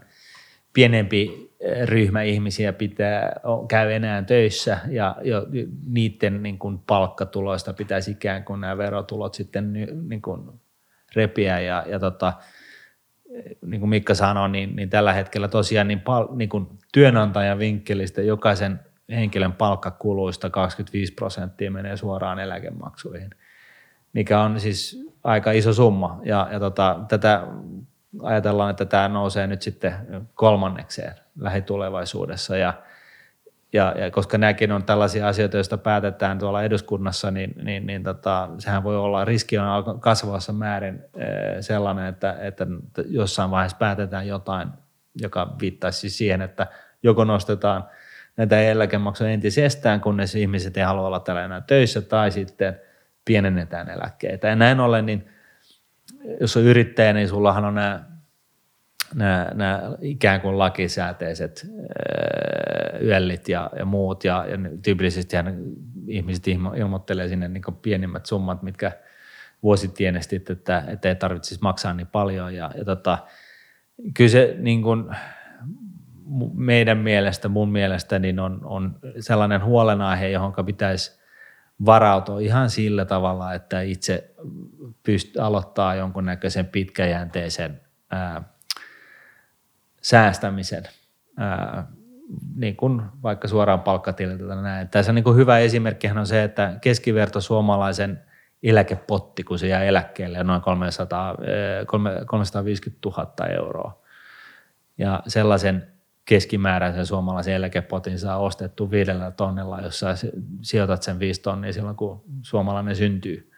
pienempi ryhmä ihmisiä pitää, käy enää töissä ja jo, niiden niin kuin palkkatuloista pitäisi ikään kuin nämä verotulot sitten niin kuin repiä. Ja, ja tota, niin kuin Mikka sanoi, niin, niin tällä hetkellä tosiaan niin, pal, niin kuin työnantajan vinkkelistä jokaisen henkilön palkkakuluista 25 prosenttia menee suoraan eläkemaksuihin, mikä on siis aika iso summa. Ja, ja tota, tätä ajatellaan, että tämä nousee nyt sitten kolmannekseen lähitulevaisuudessa. Ja, ja, ja koska nämäkin on tällaisia asioita, joista päätetään tuolla eduskunnassa, niin, niin, niin tota, sehän voi olla, riski on kasvavassa määrin eh, sellainen, että, että jossain vaiheessa päätetään jotain, joka viittaisi siihen, että joko nostetaan näitä eläkemaksuja entisestään, kunnes ihmiset ei halua olla täällä enää töissä, tai sitten pienennetään eläkkeitä. Ja näin ollen, niin jos on yrittäjä, niin sullahan on nämä, nämä, nämä ikään kuin lakisääteiset yöllit ja, ja muut, ja, ja tyypillisesti ihmiset ilmoittelee sinne niin pienimmät summat, mitkä vuositienestit, että, että ei tarvitsisi maksaa niin paljon, ja, ja tota, kyllä se niin kuin, meidän mielestä, mun mielestä, niin on, on sellainen huolenaihe, johon pitäisi varautua ihan sillä tavalla, että itse pyst- aloittaa jonkunnäköisen pitkäjänteisen ää, säästämisen, ää, niin kuin vaikka suoraan palkkatililtä näin. Tässä niin kuin hyvä esimerkki on se, että keskiverto suomalaisen eläkepotti, kun se jää eläkkeelle, noin 300, 350 000 euroa. Ja sellaisen keskimääräisen suomalaisen eläkepotin saa ostettu viidellä tonnilla, jos sä sijoitat sen viisi tonnia silloin, kun suomalainen syntyy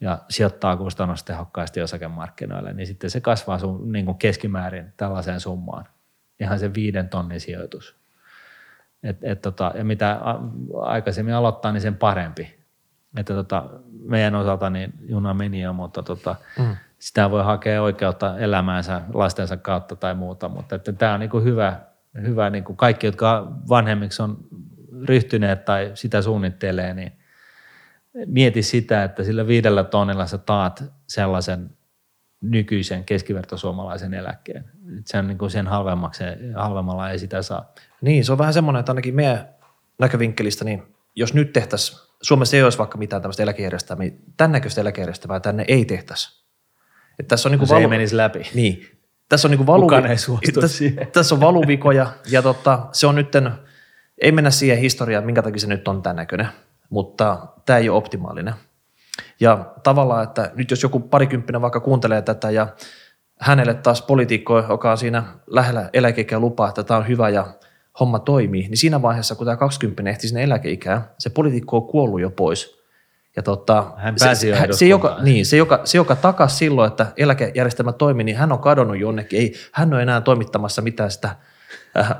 ja sijoittaa kustannustehokkaasti osakemarkkinoille, niin sitten se kasvaa sun niin kuin keskimäärin tällaiseen summaan. Ihan se viiden tonnin sijoitus. Et, et tota, ja mitä aikaisemmin aloittaa, niin sen parempi. Että tota, meidän osalta niin juna meni jo, mutta tota, mm sitä voi hakea oikeutta elämäänsä lastensa kautta tai muuta, mutta että tämä on niin kuin hyvä, hyvä niin kuin kaikki, jotka vanhemmiksi on ryhtyneet tai sitä suunnittelee, niin mieti sitä, että sillä viidellä tonnilla sä taat sellaisen nykyisen keskivertosuomalaisen eläkkeen. Se on niin kuin sen halvemmaksi, halvemmalla ei sitä saa. Niin, se on vähän semmoinen, että ainakin meidän näkövinkkelistä, niin jos nyt tehtäisiin, Suomessa ei olisi vaikka mitään tämmöistä eläkejärjestelmää, tämän näköistä eläkejärjestelmää tänne ei tehtäisi. Että tässä on niinku no se valu... menisi läpi. Niin. Tässä on niinku valu... Tässä, tässä on valuvikoja ja tota, se on nytten, ei mennä siihen historiaan, minkä takia se nyt on tämän näköinen, mutta tämä ei ole optimaalinen. Ja tavallaan, että nyt jos joku parikymppinen vaikka kuuntelee tätä ja hänelle taas poliitikko, joka on siinä lähellä eläkeikää lupaa, että tämä on hyvä ja homma toimii, niin siinä vaiheessa, kun tämä 20 ehti sinne eläkeikään, se poliitikko on kuollut jo pois – ja tota, hän pääsi se, jo se, joka, niin, se, joka, se, joka takas silloin, että eläkejärjestelmä toimi, niin hän on kadonnut jonnekin. Ei, hän on enää toimittamassa mitään sitä äh,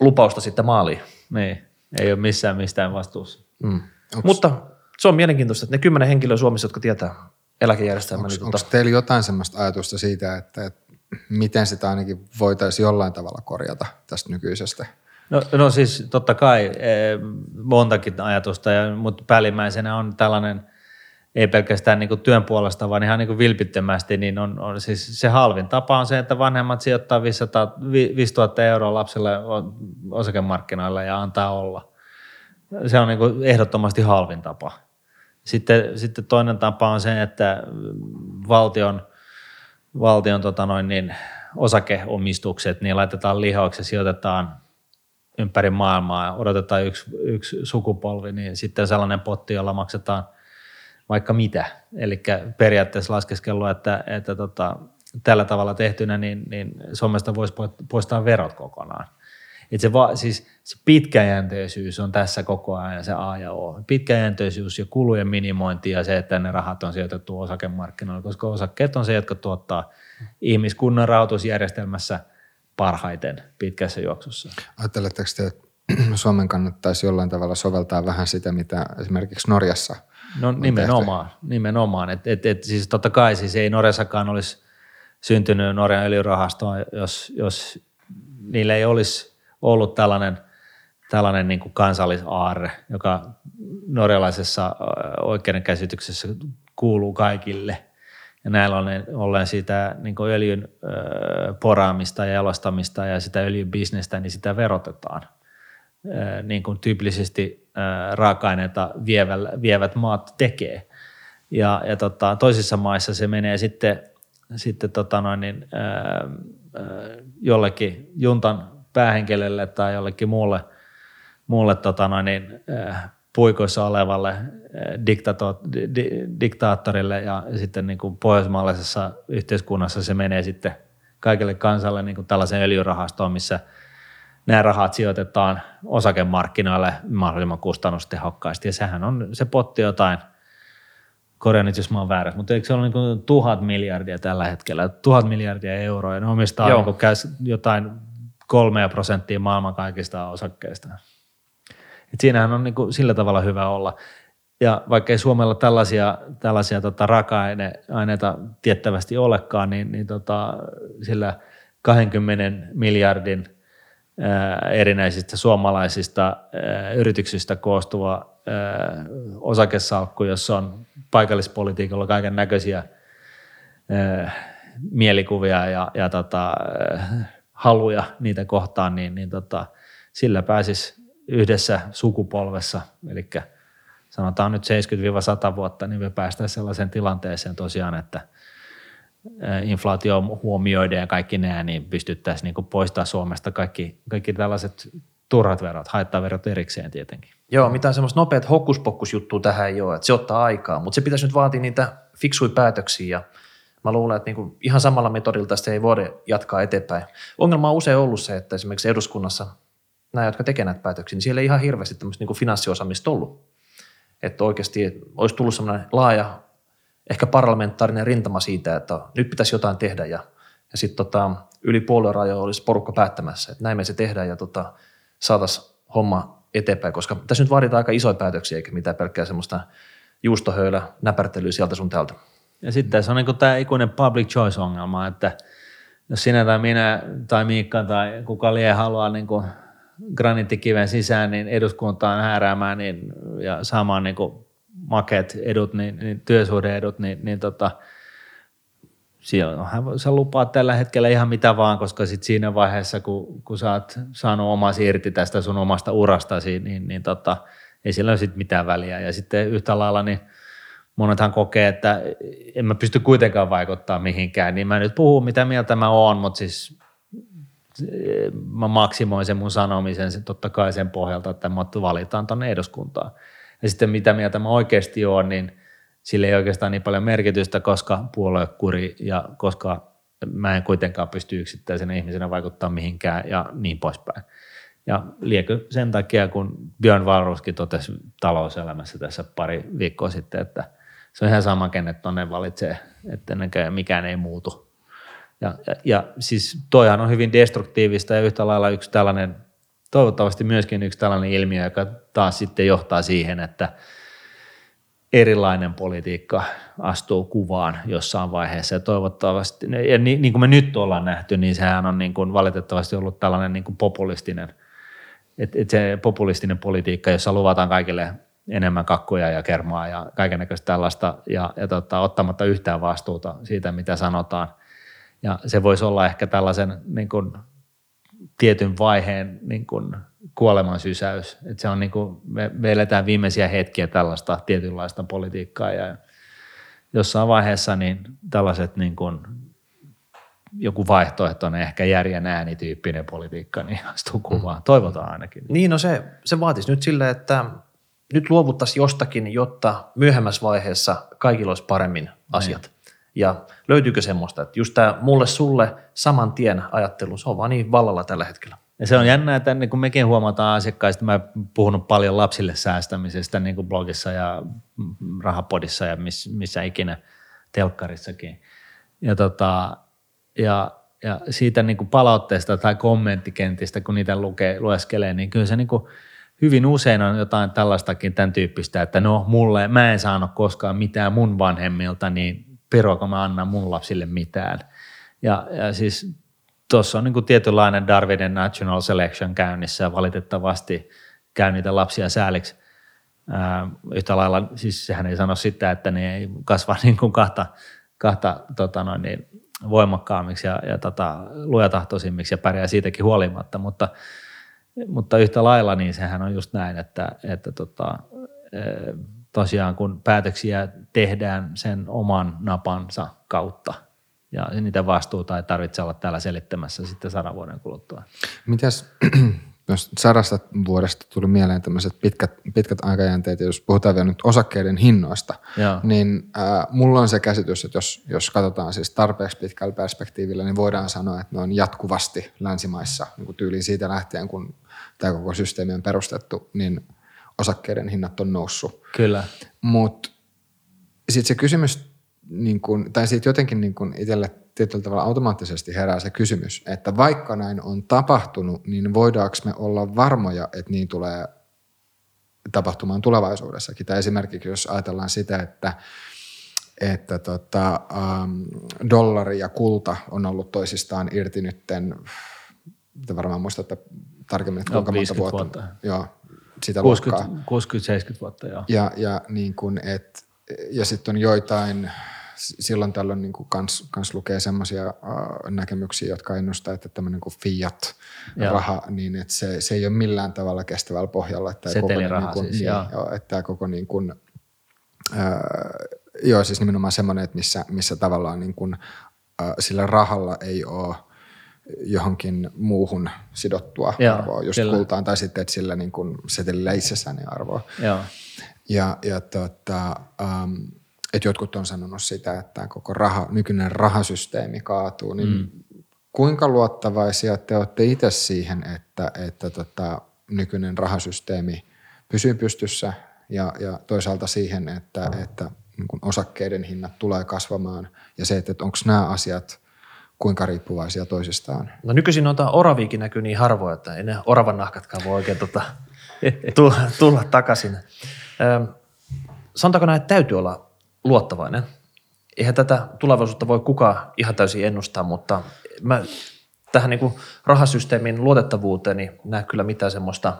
lupausta sitten maaliin. Niin, ei ole missään mistään vastuussa. Mm. Mutta se on mielenkiintoista, että ne kymmenen henkilöä Suomessa, jotka tietää eläkejärjestelmä. Onko, niin onko tota, teillä jotain sellaista ajatusta siitä, että, että miten sitä ainakin voitaisiin jollain tavalla korjata tästä nykyisestä? No, no siis totta kai eh, montakin ajatusta, ja, mutta päällimmäisenä on tällainen, ei pelkästään niin kuin työn puolesta, vaan ihan niin kuin vilpittömästi, niin on, on siis se halvin tapa on se, että vanhemmat sijoittaa 500, 5000 euroa lapselle osakemarkkinoille ja antaa olla. Se on niin kuin ehdottomasti halvin tapa. Sitten, sitten toinen tapa on se, että valtion, valtion tota noin niin, osakeomistukset, niin laitetaan lihoiksi ja sijoitetaan ympäri maailmaa ja odotetaan yksi, yksi sukupolvi, niin sitten sellainen potti, jolla maksetaan vaikka mitä. Eli periaatteessa laskeskelua, että, että tota, tällä tavalla tehtynä, niin, niin Suomesta voisi poistaa verot kokonaan. Et se, va, siis se pitkäjänteisyys on tässä koko ajan se A ja O. Pitkäjänteisyys ja kulujen minimointi ja se, että ne rahat on sijoitettu osakemarkkinoille, koska osakkeet on se, jotka tuottaa ihmiskunnan rahoitusjärjestelmässä parhaiten pitkässä juoksussa. Ajatteletteko te, että Suomen kannattaisi jollain tavalla soveltaa vähän sitä, mitä esimerkiksi Norjassa No nimenomaan, tehty? nimenomaan. Et, et, et, siis totta kai siis ei Norjassakaan olisi syntynyt Norjan öljyrahastoa, jos, jos niillä ei olisi ollut tällainen, tällainen niin kuin kansallisaarre, joka norjalaisessa oikeudenkäsityksessä kuuluu kaikille. Ja näillä on ollen sitä niin öljyn poraamista ja jalostamista ja sitä öljybisnestä, niin sitä verotetaan. Niin kuin tyypillisesti raaka-aineita vievät maat tekee. Ja, ja tota, toisissa maissa se menee sitten, sitten tota noin, niin, jollekin juntan päähenkilölle tai jollekin muulle, muulle tota noin, niin, puikoissa olevalle äh, diktato, di, diktaattorille ja sitten niin kuin pohjoismaalaisessa yhteiskunnassa se menee sitten kaikille kansalle niin kuin tällaiseen öljyrahastoon, missä nämä rahat sijoitetaan osakemarkkinoille mahdollisimman kustannustehokkaasti. Ja sehän on se potti jotain, korjaan nyt jos mä oon väärässä, mutta eikö se ole niin kuin tuhat miljardia tällä hetkellä, tuhat miljardia euroa ja ne omistaa niin kuin jotain kolmea prosenttia maailman kaikista osakkeista. Et siinähän on niin kuin sillä tavalla hyvä olla. Ja vaikka ei Suomella tällaisia, tällaisia tota raaka-aineita tiettävästi olekaan, niin, niin tota, sillä 20 miljardin ää, erinäisistä suomalaisista ää, yrityksistä koostuva ää, osakesalkku, jossa on paikallispolitiikalla kaiken näköisiä mielikuvia ja, ja tota, haluja niitä kohtaan, niin, niin tota, sillä pääsisi yhdessä sukupolvessa, eli sanotaan nyt 70-100 vuotta, niin me päästään sellaiseen tilanteeseen tosiaan, että inflaatio huomioiden ja kaikki nämä, niin pystyttäisiin niin poistaa Suomesta kaikki, kaikki tällaiset turhat verot, haittaverot erikseen tietenkin. Joo, mitään semmoista nopeat hokkuspokkusjuttua tähän ei ole, että se ottaa aikaa, mutta se pitäisi nyt vaatia niitä fiksuja päätöksiä ja Mä luulen, että niinku ihan samalla metodilla tästä ei voida jatkaa eteenpäin. Ongelma on usein ollut se, että esimerkiksi eduskunnassa nämä, jotka tekevät näitä päätöksiä, niin siellä ei ihan hirveästi tämmöistä niinku finanssiosaamista ollut. Että oikeasti olisi tullut semmoinen laaja, ehkä parlamentaarinen rintama siitä, että nyt pitäisi jotain tehdä ja, ja sitten tota, yli puolueen olisi porukka päättämässä, että näin me se tehdään ja tota, saataisiin homma eteenpäin, koska tässä nyt vaaditaan aika isoja päätöksiä eikä mitään pelkkää semmoista juustohöylä näpärtelyä sieltä sun täältä. Ja sitten se on niin tämä ikuinen public choice-ongelma, että jos sinä tai minä tai Miikka tai kuka lie haluaa niin kuin graniittikiven sisään niin eduskuntaan hääräämään niin, ja saamaan niin kuin makeet edut, niin, niin työsuhdeedut, niin, niin tota, silloinhan sä lupaat tällä hetkellä ihan mitä vaan, koska sit siinä vaiheessa, kun, kun sä oot saanut omasi irti tästä sun omasta urastasi, niin, niin tota, ei sillä ole sit mitään väliä. Ja sitten yhtä lailla, niin – monethan kokee, että en mä pysty kuitenkaan vaikuttaa mihinkään, niin mä nyt puhun mitä mieltä mä oon, mutta siis mä maksimoin sen mun sanomisen sen, totta kai sen pohjalta, että mut valitaan tuonne eduskuntaan. Ja sitten mitä mieltä mä oikeasti oon, niin sillä ei oikeastaan niin paljon merkitystä, koska puoluekuri ja koska mä en kuitenkaan pysty yksittäisenä ihmisenä vaikuttaa mihinkään ja niin poispäin. Ja liekö sen takia, kun Björn Valruskin totesi talouselämässä tässä pari viikkoa sitten, että – se on ihan sama, kenet tonne valitsee, että mikään ei muutu. Ja, ja, ja siis toihan on hyvin destruktiivista ja yhtä lailla yksi tällainen, toivottavasti myöskin yksi tällainen ilmiö, joka taas sitten johtaa siihen, että erilainen politiikka astuu kuvaan jossain vaiheessa ja toivottavasti, ja niin, niin kuin me nyt ollaan nähty, niin sehän on niin kuin valitettavasti ollut tällainen niin kuin populistinen, että et se populistinen politiikka, jossa luvataan kaikille enemmän kakkuja ja kermaa ja kaikenlaista tällaista ja, ja tota, ottamatta yhtään vastuuta siitä, mitä sanotaan. Ja se voisi olla ehkä tällaisen niin kuin, tietyn vaiheen niin kuin, kuoleman sysäys. Et se on niin kuin, me, me eletään viimeisiä hetkiä tällaista tietynlaista politiikkaa ja jossain vaiheessa niin tällaiset niin kuin, joku vaihtoehtoinen ehkä järjen äänityyppinen politiikka niin astuu kuvaan. Mm. Toivotaan ainakin. Niin, no se, se vaatisi nyt sille, että nyt luovuttaisiin jostakin, jotta myöhemmässä vaiheessa kaikilla olisi paremmin niin. asiat. Niin. Ja löytyykö semmoista, että just tämä mulle sulle saman tien ajattelu, se on vaan niin vallalla tällä hetkellä. Ja se on jännä, että niin kuin mekin huomataan asiakkaista, mä puhunut paljon lapsille säästämisestä niin kuin blogissa ja rahapodissa ja miss, missä ikinä telkkarissakin. Ja, tota, ja, ja siitä niin kuin palautteesta tai kommenttikentistä, kun niitä lukee, lueskelee, niin kyllä se niin kuin hyvin usein on jotain tällaistakin tämän tyyppistä, että no mulle, mä en saanut koskaan mitään mun vanhemmilta, niin peruako mä annan mun lapsille mitään. Ja, ja siis tuossa on niin kuin tietynlainen Darwinin National Selection käynnissä ja valitettavasti käy niitä lapsia sääliksi. Ää, yhtä lailla, siis sehän ei sano sitä, että ne ei kasva niin kuin kahta, kahta tota noin, niin voimakkaammiksi ja, ja tota, lujatahtoisimmiksi ja pärjää siitäkin huolimatta, mutta, mutta yhtä lailla niin sehän on just näin, että, että tota, tosiaan kun päätöksiä tehdään sen oman napansa kautta – ja niitä vastuuta ei tarvitse olla täällä selittämässä sitten sadan vuoden kuluttua. Mitäs, jos sadasta vuodesta tuli mieleen tämmöiset pitkät, pitkät aikajänteet, ja jos puhutaan vielä nyt osakkeiden hinnoista, Joo. niin äh, mulla on se käsitys, että jos, jos katsotaan siis tarpeeksi pitkällä perspektiivillä, niin voidaan sanoa, että ne on jatkuvasti länsimaissa niin kuin tyyliin siitä lähtien, kun tämä koko systeemi on perustettu, niin osakkeiden hinnat on noussut. Kyllä. Mutta sitten se kysymys niin kuin, tai siitä jotenkin niin kuin itselle tietyllä tavalla automaattisesti herää se kysymys, että vaikka näin on tapahtunut, niin voidaanko me olla varmoja, että niin tulee tapahtumaan tulevaisuudessakin. Tai esimerkiksi jos ajatellaan sitä, että, että tota, um, dollari ja kulta on ollut toisistaan irti nytten, te varmaan muistatte tarkemmin, että kuinka monta vuotta. vuotta. Joo, sitä 60, 60-70 vuotta, joo. Ja, ja, niin kuin, et, ja sitten on joitain silloin tällöin niin kuin kans, kans lukee semmoisia uh, näkemyksiä, jotka ennustaa, että tämmöinen kuin fiat-raha, niin että se, se ei ole millään tavalla kestävällä pohjalla. Että koko, niin kuin, siis, niin, joo. että tämä koko niin kuin, uh, joo, siis nimenomaan semmoinen, että missä, missä tavallaan niin kuin, uh, sillä rahalla ei ole johonkin muuhun sidottua Joo, arvoa, just kyllä. kultaan, tai sitten, että sillä niin kuin setelillä itsessään ei arvoa. Joo. Ja, ja tota, um, että jotkut on sanonut sitä, että koko raha, nykyinen rahasysteemi kaatuu, niin mm. kuinka luottavaisia te olette itse siihen, että, että tota, nykyinen rahasysteemi pysyy pystyssä ja, ja toisaalta siihen, että, että niin kuin osakkeiden hinnat tulee kasvamaan ja se, että, että onko nämä asiat kuinka riippuvaisia toisistaan? No nykyisin noita oraviikin näkyy niin harvoin, että ei ne oravan nahkatkaan voi oikein tota, tulla takaisin. sanotaanko näin, että täytyy olla luottavainen. Eihän tätä tulevaisuutta voi kukaan ihan täysin ennustaa, mutta mä tähän niin rahasysteemin luotettavuuteen niin näe kyllä mitään semmoista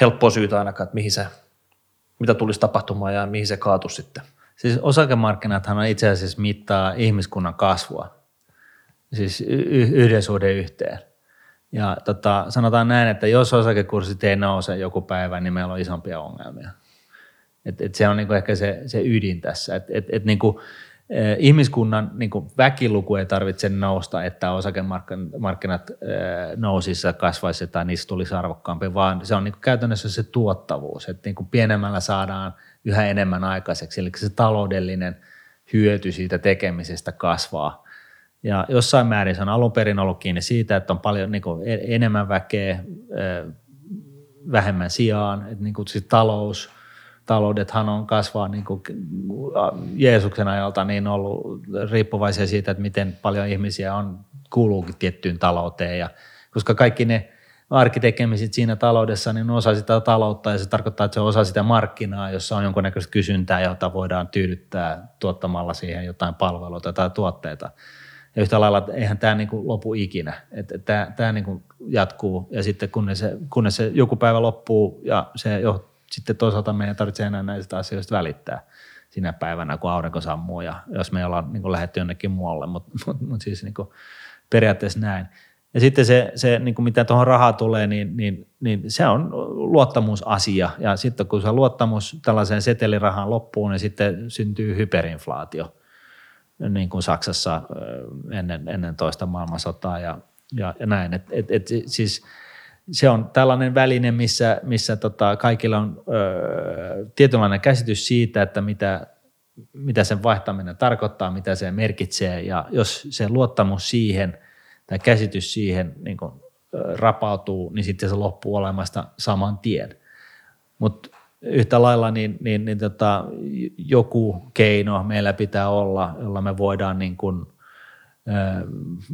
helppoa syytä ainakaan, että mihin se, mitä tulisi tapahtumaan ja mihin se kaatu sitten. Siis osakemarkkinathan on itse asiassa mittaa ihmiskunnan kasvua, siis y- yhden suhde yhteen. Ja tota, sanotaan näin, että jos osakekurssit ei nouse joku päivä, niin meillä on isompia ongelmia. Et, et se on niinku ehkä se, se ydin tässä. Et, et, et niinku, eh, ihmiskunnan niinku väkiluku ei tarvitse nousta, että osakemarkkinat eh, nousisi kasvaisi tai niistä tulisi arvokkaampi, vaan se on niinku käytännössä se tuottavuus, että niinku pienemmällä saadaan yhä enemmän aikaiseksi, eli se taloudellinen hyöty siitä tekemisestä kasvaa. Ja jossain määrin se on alun perin ollut kiinni siitä, että on paljon niin kuin, e-, enemmän väkeä vähemmän sijaan, että niin kuin, talous taloudethan on kasvaa niin kuin Jeesuksen ajalta niin ollut riippuvaisia siitä, että miten paljon ihmisiä on, kuuluukin tiettyyn talouteen. Ja, koska kaikki ne arkitekemiset siinä taloudessa, niin osa sitä taloutta ja se tarkoittaa, että se osa sitä markkinaa, jossa on jonkunnäköistä kysyntää, jota voidaan tyydyttää tuottamalla siihen jotain palveluita tai tuotteita. Ja yhtä lailla, eihän tämä niin kuin lopu ikinä. Että tämä, tämä niin kuin jatkuu ja sitten kunnes se, kunnes se joku päivä loppuu ja se jo, sitten toisaalta meidän tarvitsee enää näistä asioista välittää sinä päivänä, kun aurinko sammuu ja jos me ollaan niin lähdetty jonnekin muualle, mutta mut, mut siis niin kuin periaatteessa näin. Ja sitten se, se niin kuin mitä tuohon rahaan tulee, niin, niin, niin se on luottamusasia. Ja sitten kun se luottamus tällaiseen setelirahaan loppuu, niin sitten syntyy hyperinflaatio, niin kuin Saksassa ennen, ennen toista maailmansotaa ja, ja, ja näin. Et, et, et, siis se on tällainen väline, missä, missä tota, kaikilla on ö, tietynlainen käsitys siitä, että mitä, mitä sen vaihtaminen tarkoittaa, mitä se merkitsee. Ja jos se luottamus siihen – tai käsitys siihen niin kuin, rapautuu, niin sitten se loppuu olemasta saman tien. Mutta yhtä lailla niin, niin, niin tota, joku keino meillä pitää olla, jolla me voidaan niin kuin,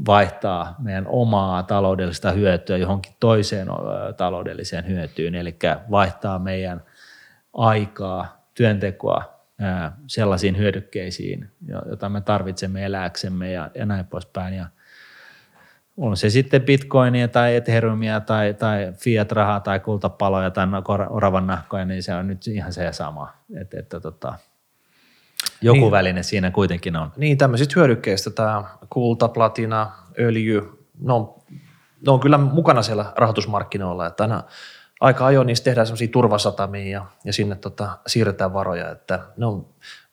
vaihtaa meidän omaa taloudellista hyötyä johonkin toiseen taloudelliseen hyötyyn, eli vaihtaa meidän aikaa, työntekoa sellaisiin hyödykkeisiin, joita me tarvitsemme elääksemme ja, ja näin poispäin. Ja on se sitten bitcoinia tai ethereumia tai, tai fiat-rahaa tai kultapaloja tai oravan nahkoja, niin se on nyt ihan se sama. Että, että tota, joku niin, väline siinä kuitenkin on. Niin, tämmöisistä hyödykkeistä tämä kulta, platina, öljy, ne on, ne on kyllä mukana siellä rahoitusmarkkinoilla, että aina aika ajoin niistä tehdään semmoisia turvasatamia ja, ja sinne tota, siirretään varoja, että ne on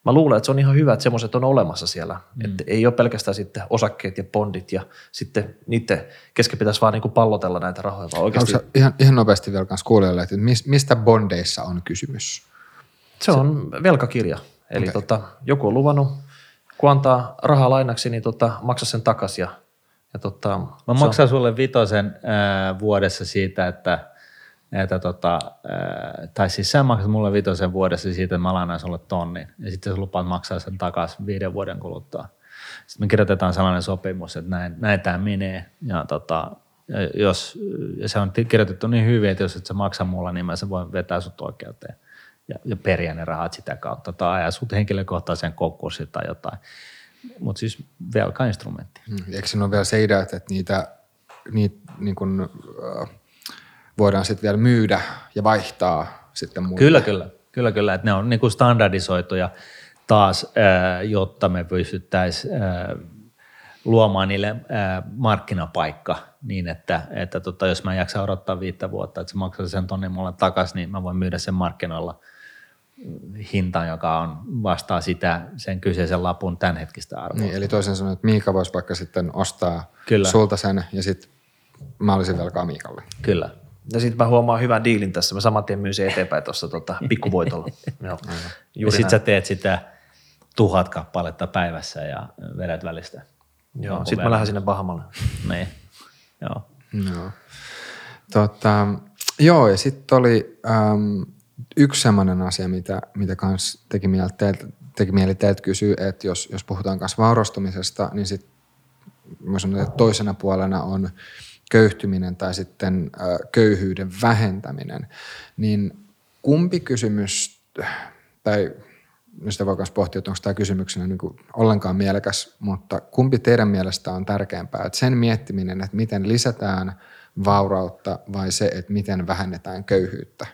mä luulen, että se on ihan hyvä, että semmoiset on olemassa siellä. Mm. Että ei ole pelkästään sitten osakkeet ja bondit ja sitten niiden kesken pitäisi vaan niin kuin pallotella näitä rahoja. Vaan oikeasti... ihan, ihan nopeasti vielä kanssa kuulijoille, että mistä bondeissa on kysymys? Se on velkakirja. Eli okay. tota, joku on luvannut, kun antaa rahaa lainaksi, niin tota, maksa sen takaisin. Ja, ja tota, Mä maksan on... sulle vitosen äh, vuodessa siitä, että että tota, tai siis sä maksat mulle vitosen vuodessa siitä, että mä lainaan sulle tonnin, ja sitten sä lupaat maksaa sen takaisin viiden vuoden kuluttua. Sitten me kirjoitetaan sellainen sopimus, että näin, näin tämä menee, ja, tota, jos ja se on kirjoitettu niin hyvin, että jos et sä maksa mulle, niin mä sen voin vetää sut oikeuteen ja, ja periä ne rahat sitä kautta, tai ajaa sut henkilökohtaisen konkurssiin tai jotain. Mutta siis velkainstrumentti. Hmm. Eikö se ole vielä se idea, että niitä, niitä niin kun, äh, voidaan sitten vielä myydä ja vaihtaa sitten muille. Kyllä, kyllä. Kyllä, kyllä. Että ne on niin kuin standardisoituja taas, jotta me pystyttäisiin luomaan niille markkinapaikka niin, että, että tota, jos mä jaksan odottaa viittä vuotta, että se maksaa sen tonnin mulle takaisin, niin mä voin myydä sen markkinoilla hintaan, joka on vastaa sitä sen kyseisen lapun tämänhetkistä arvoa. Niin, eli toisin sanoen, että Miika voisi vaikka sitten ostaa Kyllä. sulta sen ja sitten mä olisin velkaa Miikalle. Kyllä. Ja sitten mä huomaan hyvän diilin tässä. Mä saman tien myyn sen eteenpäin tuossa tota, pikkuvoitolla. Joo, ja sitten sä teet sitä tuhat kappaletta päivässä ja vedät välistä. Joo, sitten mä lähden sinne Bahamalle. niin, joo. Joo. Tota, joo, ja sitten oli äm, yksi sellainen asia, mitä, mitä kans teki mieli teiltä, teki mieli teiltä kysyä, että jos, jos puhutaan kanssa vaurastumisesta, niin sitten toisena puolena on – köyhtyminen tai sitten köyhyyden vähentäminen, niin kumpi kysymys, tai sitä voi myös pohtia, että onko tämä kysymyksenä niin kuin ollenkaan mielekäs, mutta kumpi teidän mielestä on tärkeämpää, että sen miettiminen, että miten lisätään vaurautta vai se, että miten vähennetään köyhyyttä?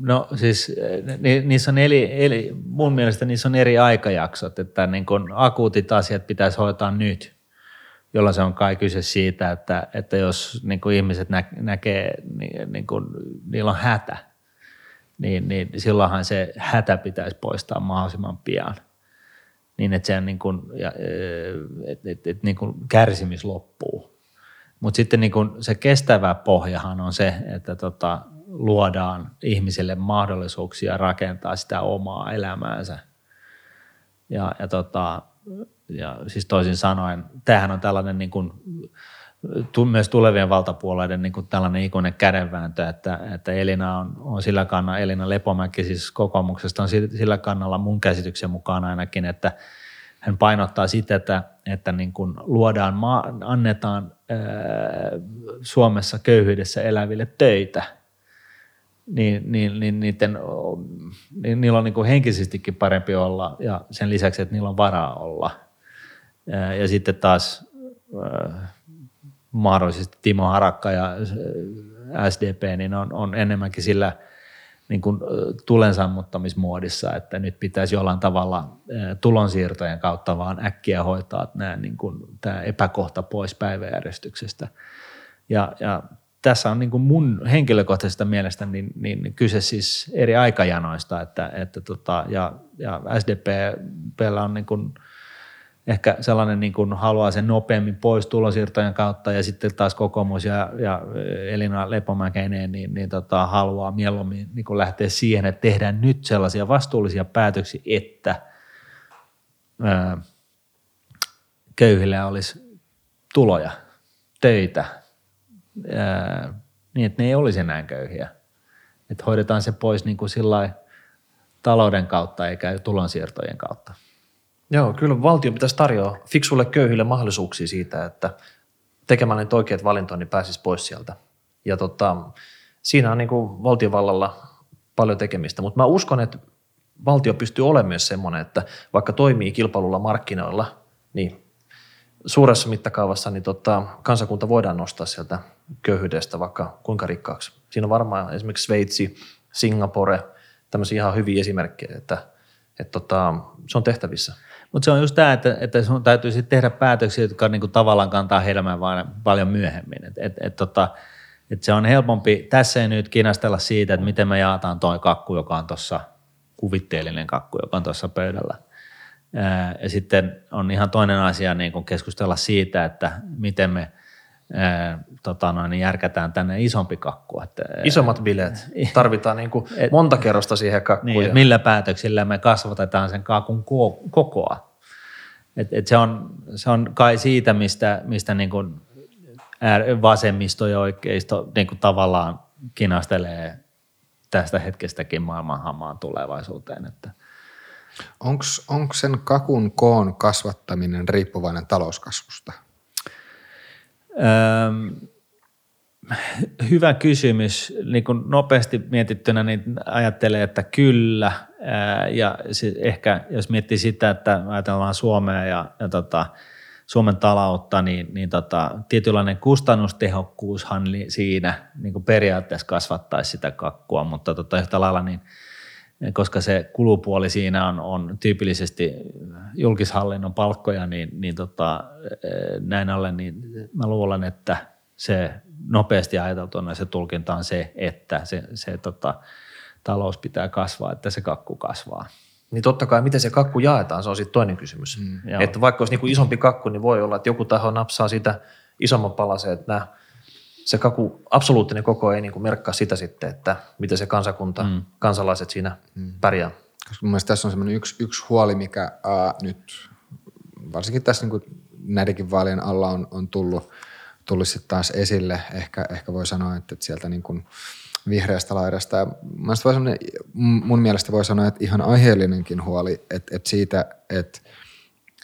No siis niissä on eri, eri, mun mielestä niissä on eri aikajaksot, että niin kun akuutit asiat pitäisi hoitaa nyt – jolloin se on kai kyse siitä, että, että jos niin kuin ihmiset nä, näkee, niin, niin kuin, niillä on hätä, niin, niin silloinhan se hätä pitäisi poistaa mahdollisimman pian. Niin, että, se niin kuin, ja, et, et, et, niin kuin kärsimys loppuu. Mutta sitten niin kuin se kestävä pohjahan on se, että tota, luodaan ihmisille mahdollisuuksia rakentaa sitä omaa elämäänsä. Ja, ja tota, ja siis toisin sanoen, tämähän on tällainen niin kuin, myös tulevien valtapuolueiden niin kuin tällainen ikuinen kädenvääntö, että, että Elina on, on sillä kannalla, Elina Lepomäki siis kokoomuksesta on sillä kannalla mun käsityksen mukaan ainakin, että hän painottaa sitä, että, että niin kuin luodaan, annetaan Suomessa köyhyydessä eläville töitä, niin, niin, niin, niiden, niin niillä on niin kuin henkisestikin parempi olla ja sen lisäksi, että niillä on varaa olla. Ja sitten taas mahdollisesti Timo Harakka ja SDP niin on, on enemmänkin sillä niin kuin tulen sammuttamismuodissa, että nyt pitäisi jollain tavalla tulonsiirtojen kautta vaan äkkiä hoitaa nämä, niin kuin, tämä epäkohta pois päiväjärjestyksestä. Ja, ja tässä on niin kuin mun henkilökohtaisesta mielestä niin, niin kyse siis eri aikajanoista, että, että tota, ja, ja SDPllä on niin kuin, ehkä sellainen niin kuin haluaa sen nopeammin pois tulonsiirtojen kautta ja sitten taas kokoomus ja, ja Elina Lepomäkeneen niin, niin tota, haluaa mieluummin niin kuin lähteä siihen, että tehdään nyt sellaisia vastuullisia päätöksiä, että ää, köyhillä olisi tuloja, töitä, ää, niin että ne ei olisi enää köyhiä. Että hoidetaan se pois niin kuin sillä talouden kautta eikä tulonsiirtojen kautta. Joo, kyllä valtio pitäisi tarjoa fiksulle köyhille mahdollisuuksia siitä, että tekemällä niitä oikeat valintoja, niin pääsisi pois sieltä. Ja tota, siinä on niin kuin valtiovallalla paljon tekemistä, mutta mä uskon, että valtio pystyy olemaan myös semmoinen, että vaikka toimii kilpailulla markkinoilla, niin suuressa mittakaavassa niin tota, kansakunta voidaan nostaa sieltä köyhyydestä vaikka kuinka rikkaaksi. Siinä on varmaan esimerkiksi Sveitsi, Singapore, tämmöisiä ihan hyviä esimerkkejä, että, että tota, se on tehtävissä. Mutta se on just tämä, että, että sun täytyy sitten tehdä päätöksiä, jotka niinku tavallaan kantaa hedelmää vaan paljon myöhemmin. Et, et, et, tota, et se on helpompi tässä ja nyt kinastella siitä, että miten me jaetaan tuo kakku, joka on tuossa kuvitteellinen kakku, joka on tuossa pöydällä. Ja sitten on ihan toinen asia niin kun keskustella siitä, että miten me – tota noin, niin järkätään tänne isompi kakku. Että, Isommat bileet. Tarvitaan niin kuin et, monta kerrosta siihen kakkuun. Niin, millä päätöksillä me kasvatetaan sen kakun kokoa. Et, et se, on, se on kai siitä, mistä, mistä niin kuin vasemmisto ja oikeisto niin kuin tavallaan kinastelee tästä hetkestäkin maailman hamaan tulevaisuuteen. Että. Onko sen kakun koon kasvattaminen riippuvainen talouskasvusta? Öö, hyvä kysymys. Niin kun nopeasti mietittynä niin ajattelee, että kyllä. Ja ehkä jos miettii sitä, että ajatellaan Suomea ja, ja tota, Suomen taloutta, niin, niin tota, tietynlainen kustannustehokkuushan siinä niin kuin periaatteessa kasvattaisi sitä kakkua, mutta tota, yhtä lailla niin, koska se kulupuoli siinä on, on tyypillisesti julkishallinnon palkkoja, niin, niin tota, näin ollen niin mä luulen, että se nopeasti ajateltuna se tulkinta on se, että se, se tota, talous pitää kasvaa, että se kakku kasvaa. Niin totta kai, miten se kakku jaetaan, se on sitten toinen kysymys. Mm, että vaikka olisi niin isompi kakku, niin voi olla, että joku taho napsaa sitä isomman palasen, että nämä, se kakku, absoluuttinen koko ei niin kuin merkkaa sitä sitten, että miten se kansakunta, mm. kansalaiset siinä mm. pärjää. Koska mun tässä on semmoinen yksi, yksi huoli, mikä ää, nyt varsinkin tässä niin kuin näidenkin vaalien alla on, on tullut – tullut sitten taas esille. Ehkä, ehkä voi sanoa, että, sieltä niin kuin vihreästä laidasta. Ja voi mun mielestä voi sanoa, että ihan aiheellinenkin huoli, että, että siitä, että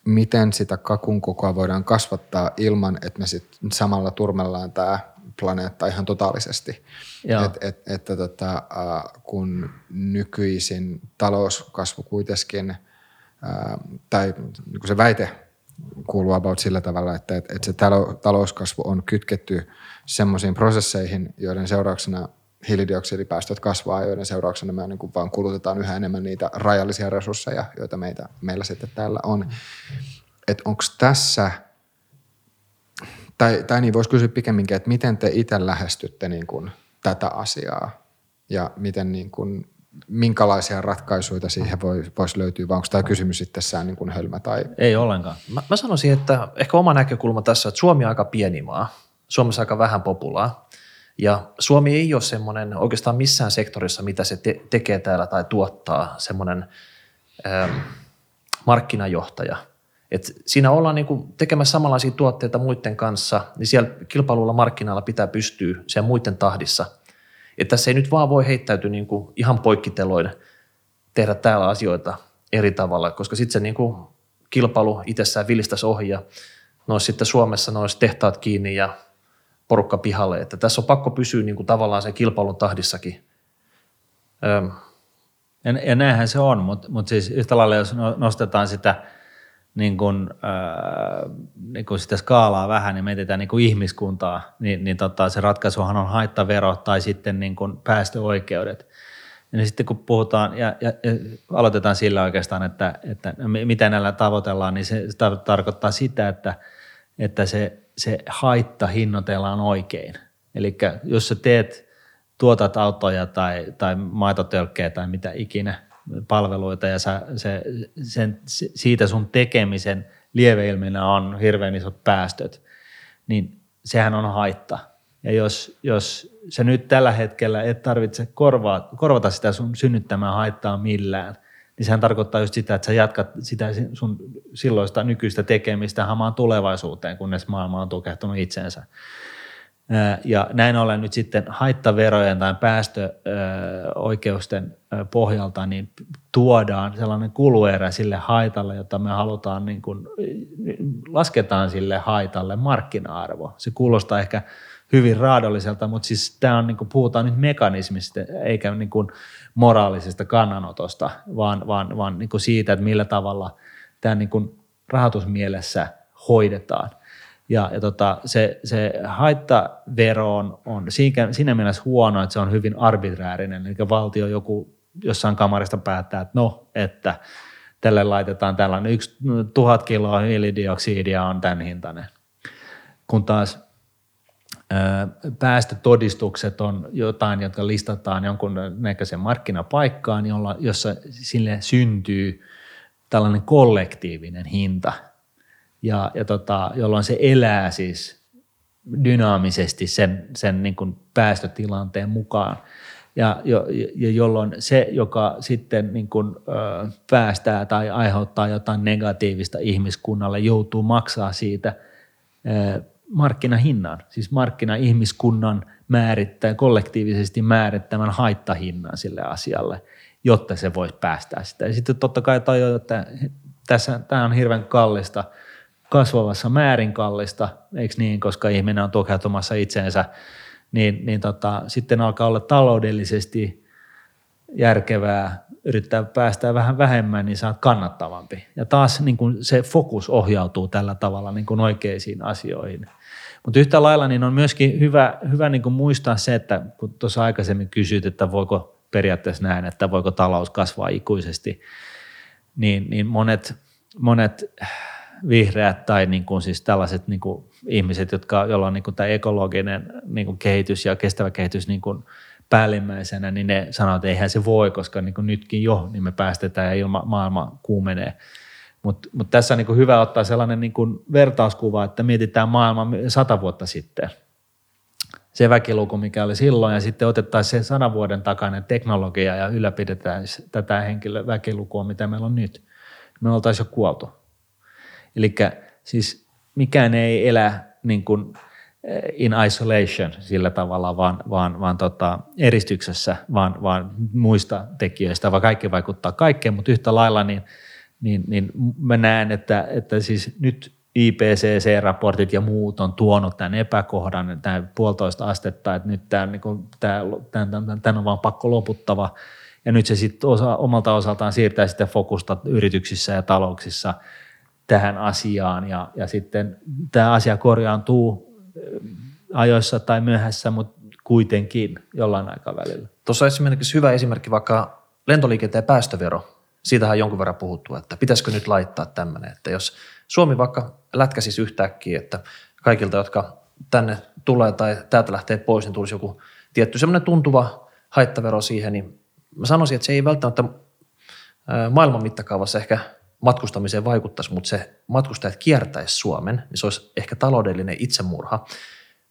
miten sitä kakun kokoa voidaan kasvattaa ilman, että me sitten samalla turmellaan tämä planeetta ihan totaalisesti. Et, et, että tota, kun nykyisin talouskasvu kuitenkin, tai niin se väite kuuluu about sillä tavalla, että, että, että se talouskasvu on kytketty semmoisiin prosesseihin, joiden seurauksena hiilidioksidipäästöt kasvaa, joiden seurauksena me niin kuin vaan kulutetaan yhä enemmän niitä rajallisia resursseja, joita meitä, meillä sitten täällä on. Että onko tässä, tai, tai niin voisi kysyä pikemminkin, että miten te itse lähestytte niin kuin tätä asiaa ja miten niin kuin minkälaisia ratkaisuja siihen voi, voisi löytyä, vai onko tämä kysymys itsessään niin kuin hölmä? Tai... Ei ollenkaan. Mä, mä sanoisin, että ehkä oma näkökulma tässä, että Suomi on aika pieni maa. Suomessa aika vähän populaa. Ja Suomi ei ole semmoinen oikeastaan missään sektorissa, mitä se te- tekee täällä tai tuottaa, semmoinen ähm, markkinajohtaja. Et siinä ollaan niinku tekemässä samanlaisia tuotteita muiden kanssa, niin siellä kilpailulla markkinoilla pitää pystyä sen muiden tahdissa – että tässä ei nyt vaan voi heittäytyä niin kuin ihan poikkiteloin tehdä täällä asioita eri tavalla, koska sitten se niin kuin kilpailu itsessään vilistäisi ohi ja ne olisi sitten Suomessa ne olisi tehtaat kiinni ja porukka pihalle. Että tässä on pakko pysyä niin kuin tavallaan sen kilpailun tahdissakin. Öm. Ja, ja näinhän se on, mutta, mutta siis yhtä lailla jos no, nostetaan sitä, niin kuin, äh, niin kuin sitä skaalaa vähän, niin mietitään niin ihmiskuntaa, niin, niin tota, se ratkaisuhan on haittavero tai sitten niin kuin päästöoikeudet. Ja niin sitten kun puhutaan ja, ja, ja aloitetaan sillä oikeastaan, että, että mitä näillä tavoitellaan, niin se, se tarkoittaa sitä, että, että se, se haitta hinnoitellaan oikein. Eli jos sä teet, tuotat autoja tai, tai maitotölkkejä tai mitä ikinä palveluita ja sä, se, sen, siitä sun tekemisen lieveilmiönä on hirveän isot päästöt, niin sehän on haitta. Ja jos, jos sä nyt tällä hetkellä et tarvitse korvaa, korvata sitä sun synnyttämää haittaa millään, niin sehän tarkoittaa just sitä, että sä jatkat sitä sun silloista nykyistä tekemistä hamaan tulevaisuuteen, kunnes maailma on tukehtunut itsensä. Ja näin ollen nyt sitten haittaverojen tai päästöoikeusten pohjalta niin tuodaan sellainen kuluerä sille haitalle, jota me halutaan, niin kuin, lasketaan sille haitalle markkina-arvo. Se kuulostaa ehkä hyvin raadolliselta, mutta siis tämä on, niin kuin, puhutaan nyt mekanismista eikä niin kuin moraalisesta kannanotosta, vaan, vaan, vaan niin kuin siitä, että millä tavalla tämä niin kuin rahoitusmielessä hoidetaan. Ja, ja tota, se, se haittavero on, on siinä, siinä mielessä huono, että se on hyvin arbitraarinen, eli valtio joku jossain kamarista päättää, että no, että tälle laitetaan tällainen. Yksi tuhat kiloa hiilidioksidia on tämän hintainen. Kun taas päästötodistukset on jotain, jotka listataan jonkun näköisen markkinapaikkaan, jolla, jossa sille syntyy tällainen kollektiivinen hinta, ja, ja tota, jolloin se elää siis dynaamisesti sen, sen niin kuin päästötilanteen mukaan. Ja, jo, ja jolloin se, joka sitten niin kuin, ö, päästää tai aiheuttaa jotain negatiivista ihmiskunnalle, joutuu maksaa siitä ö, markkinahinnan, siis markkina-ihmiskunnan määrittää, kollektiivisesti määrittämän haittahinnan sille asialle, jotta se voisi päästää sitä. Ja sitten totta kai tajua, että tässä, tämä on hirveän kallista, kasvavassa määrin kallista, eikö niin, koska ihminen on tukeutumassa itseensä, niin, niin tota, sitten alkaa olla taloudellisesti järkevää yrittää päästä vähän vähemmän, niin saat kannattavampi. Ja taas niin kuin se fokus ohjautuu tällä tavalla niin kuin oikeisiin asioihin. Mutta yhtä lailla niin on myöskin hyvä, hyvä niin kuin muistaa se, että kun tuossa aikaisemmin kysyit, että voiko periaatteessa näin, että voiko talous kasvaa ikuisesti, niin, niin monet, monet vihreät tai niin kuin siis tällaiset niin kuin ihmiset, jotka, joilla on niin kuin tämä ekologinen niin kuin kehitys ja kestävä kehitys niin kuin päällimmäisenä, niin ne sanoo, että eihän se voi, koska niin kuin nytkin jo, niin me päästetään ja ilma, maailma kuumenee. Mutta mut tässä on niin kuin hyvä ottaa sellainen niin kuin vertauskuva, että mietitään maailma sata vuotta sitten. Se väkiluku, mikä oli silloin, ja sitten otettaisiin se sadan vuoden takainen teknologia ja ylläpidetään tätä henkilö, väkilukua, mitä meillä on nyt. Me oltaisiin jo kuoltu. Eli siis mikään ei elä niin kuin eh, in isolation sillä tavalla, vaan, vaan, vaan tota, eristyksessä, vaan, vaan muista tekijöistä, vaan kaikki vaikuttaa kaikkeen, mutta yhtä lailla niin, niin, niin mä näen, että, että siis nyt IPCC-raportit ja muut on tuonut tämän epäkohdan, tämä puolitoista astetta, että nyt tämä, niin kuin, tämä, tämä, tämä on vaan pakko loputtava. Ja nyt se sitten osa, omalta osaltaan siirtää sitten fokusta yrityksissä ja talouksissa – tähän asiaan ja, ja sitten tämä asia korjaantuu äh, ajoissa tai myöhässä, mutta kuitenkin jollain aikavälillä. Tuossa esimerkiksi hyvä esimerkki vaikka lentoliikenteen päästövero. Siitähän on jonkun verran puhuttu, että pitäisikö nyt laittaa tämmöinen, että jos Suomi vaikka lätkäsisi yhtäkkiä, että kaikilta, jotka tänne tulee tai täältä lähtee pois, niin tulisi joku tietty semmoinen tuntuva haittavero siihen, niin mä sanoisin, että se ei välttämättä äh, maailman mittakaavassa ehkä matkustamiseen vaikuttaisi, mutta se matkustajat kiertäisi Suomen, niin se olisi ehkä taloudellinen itsemurha.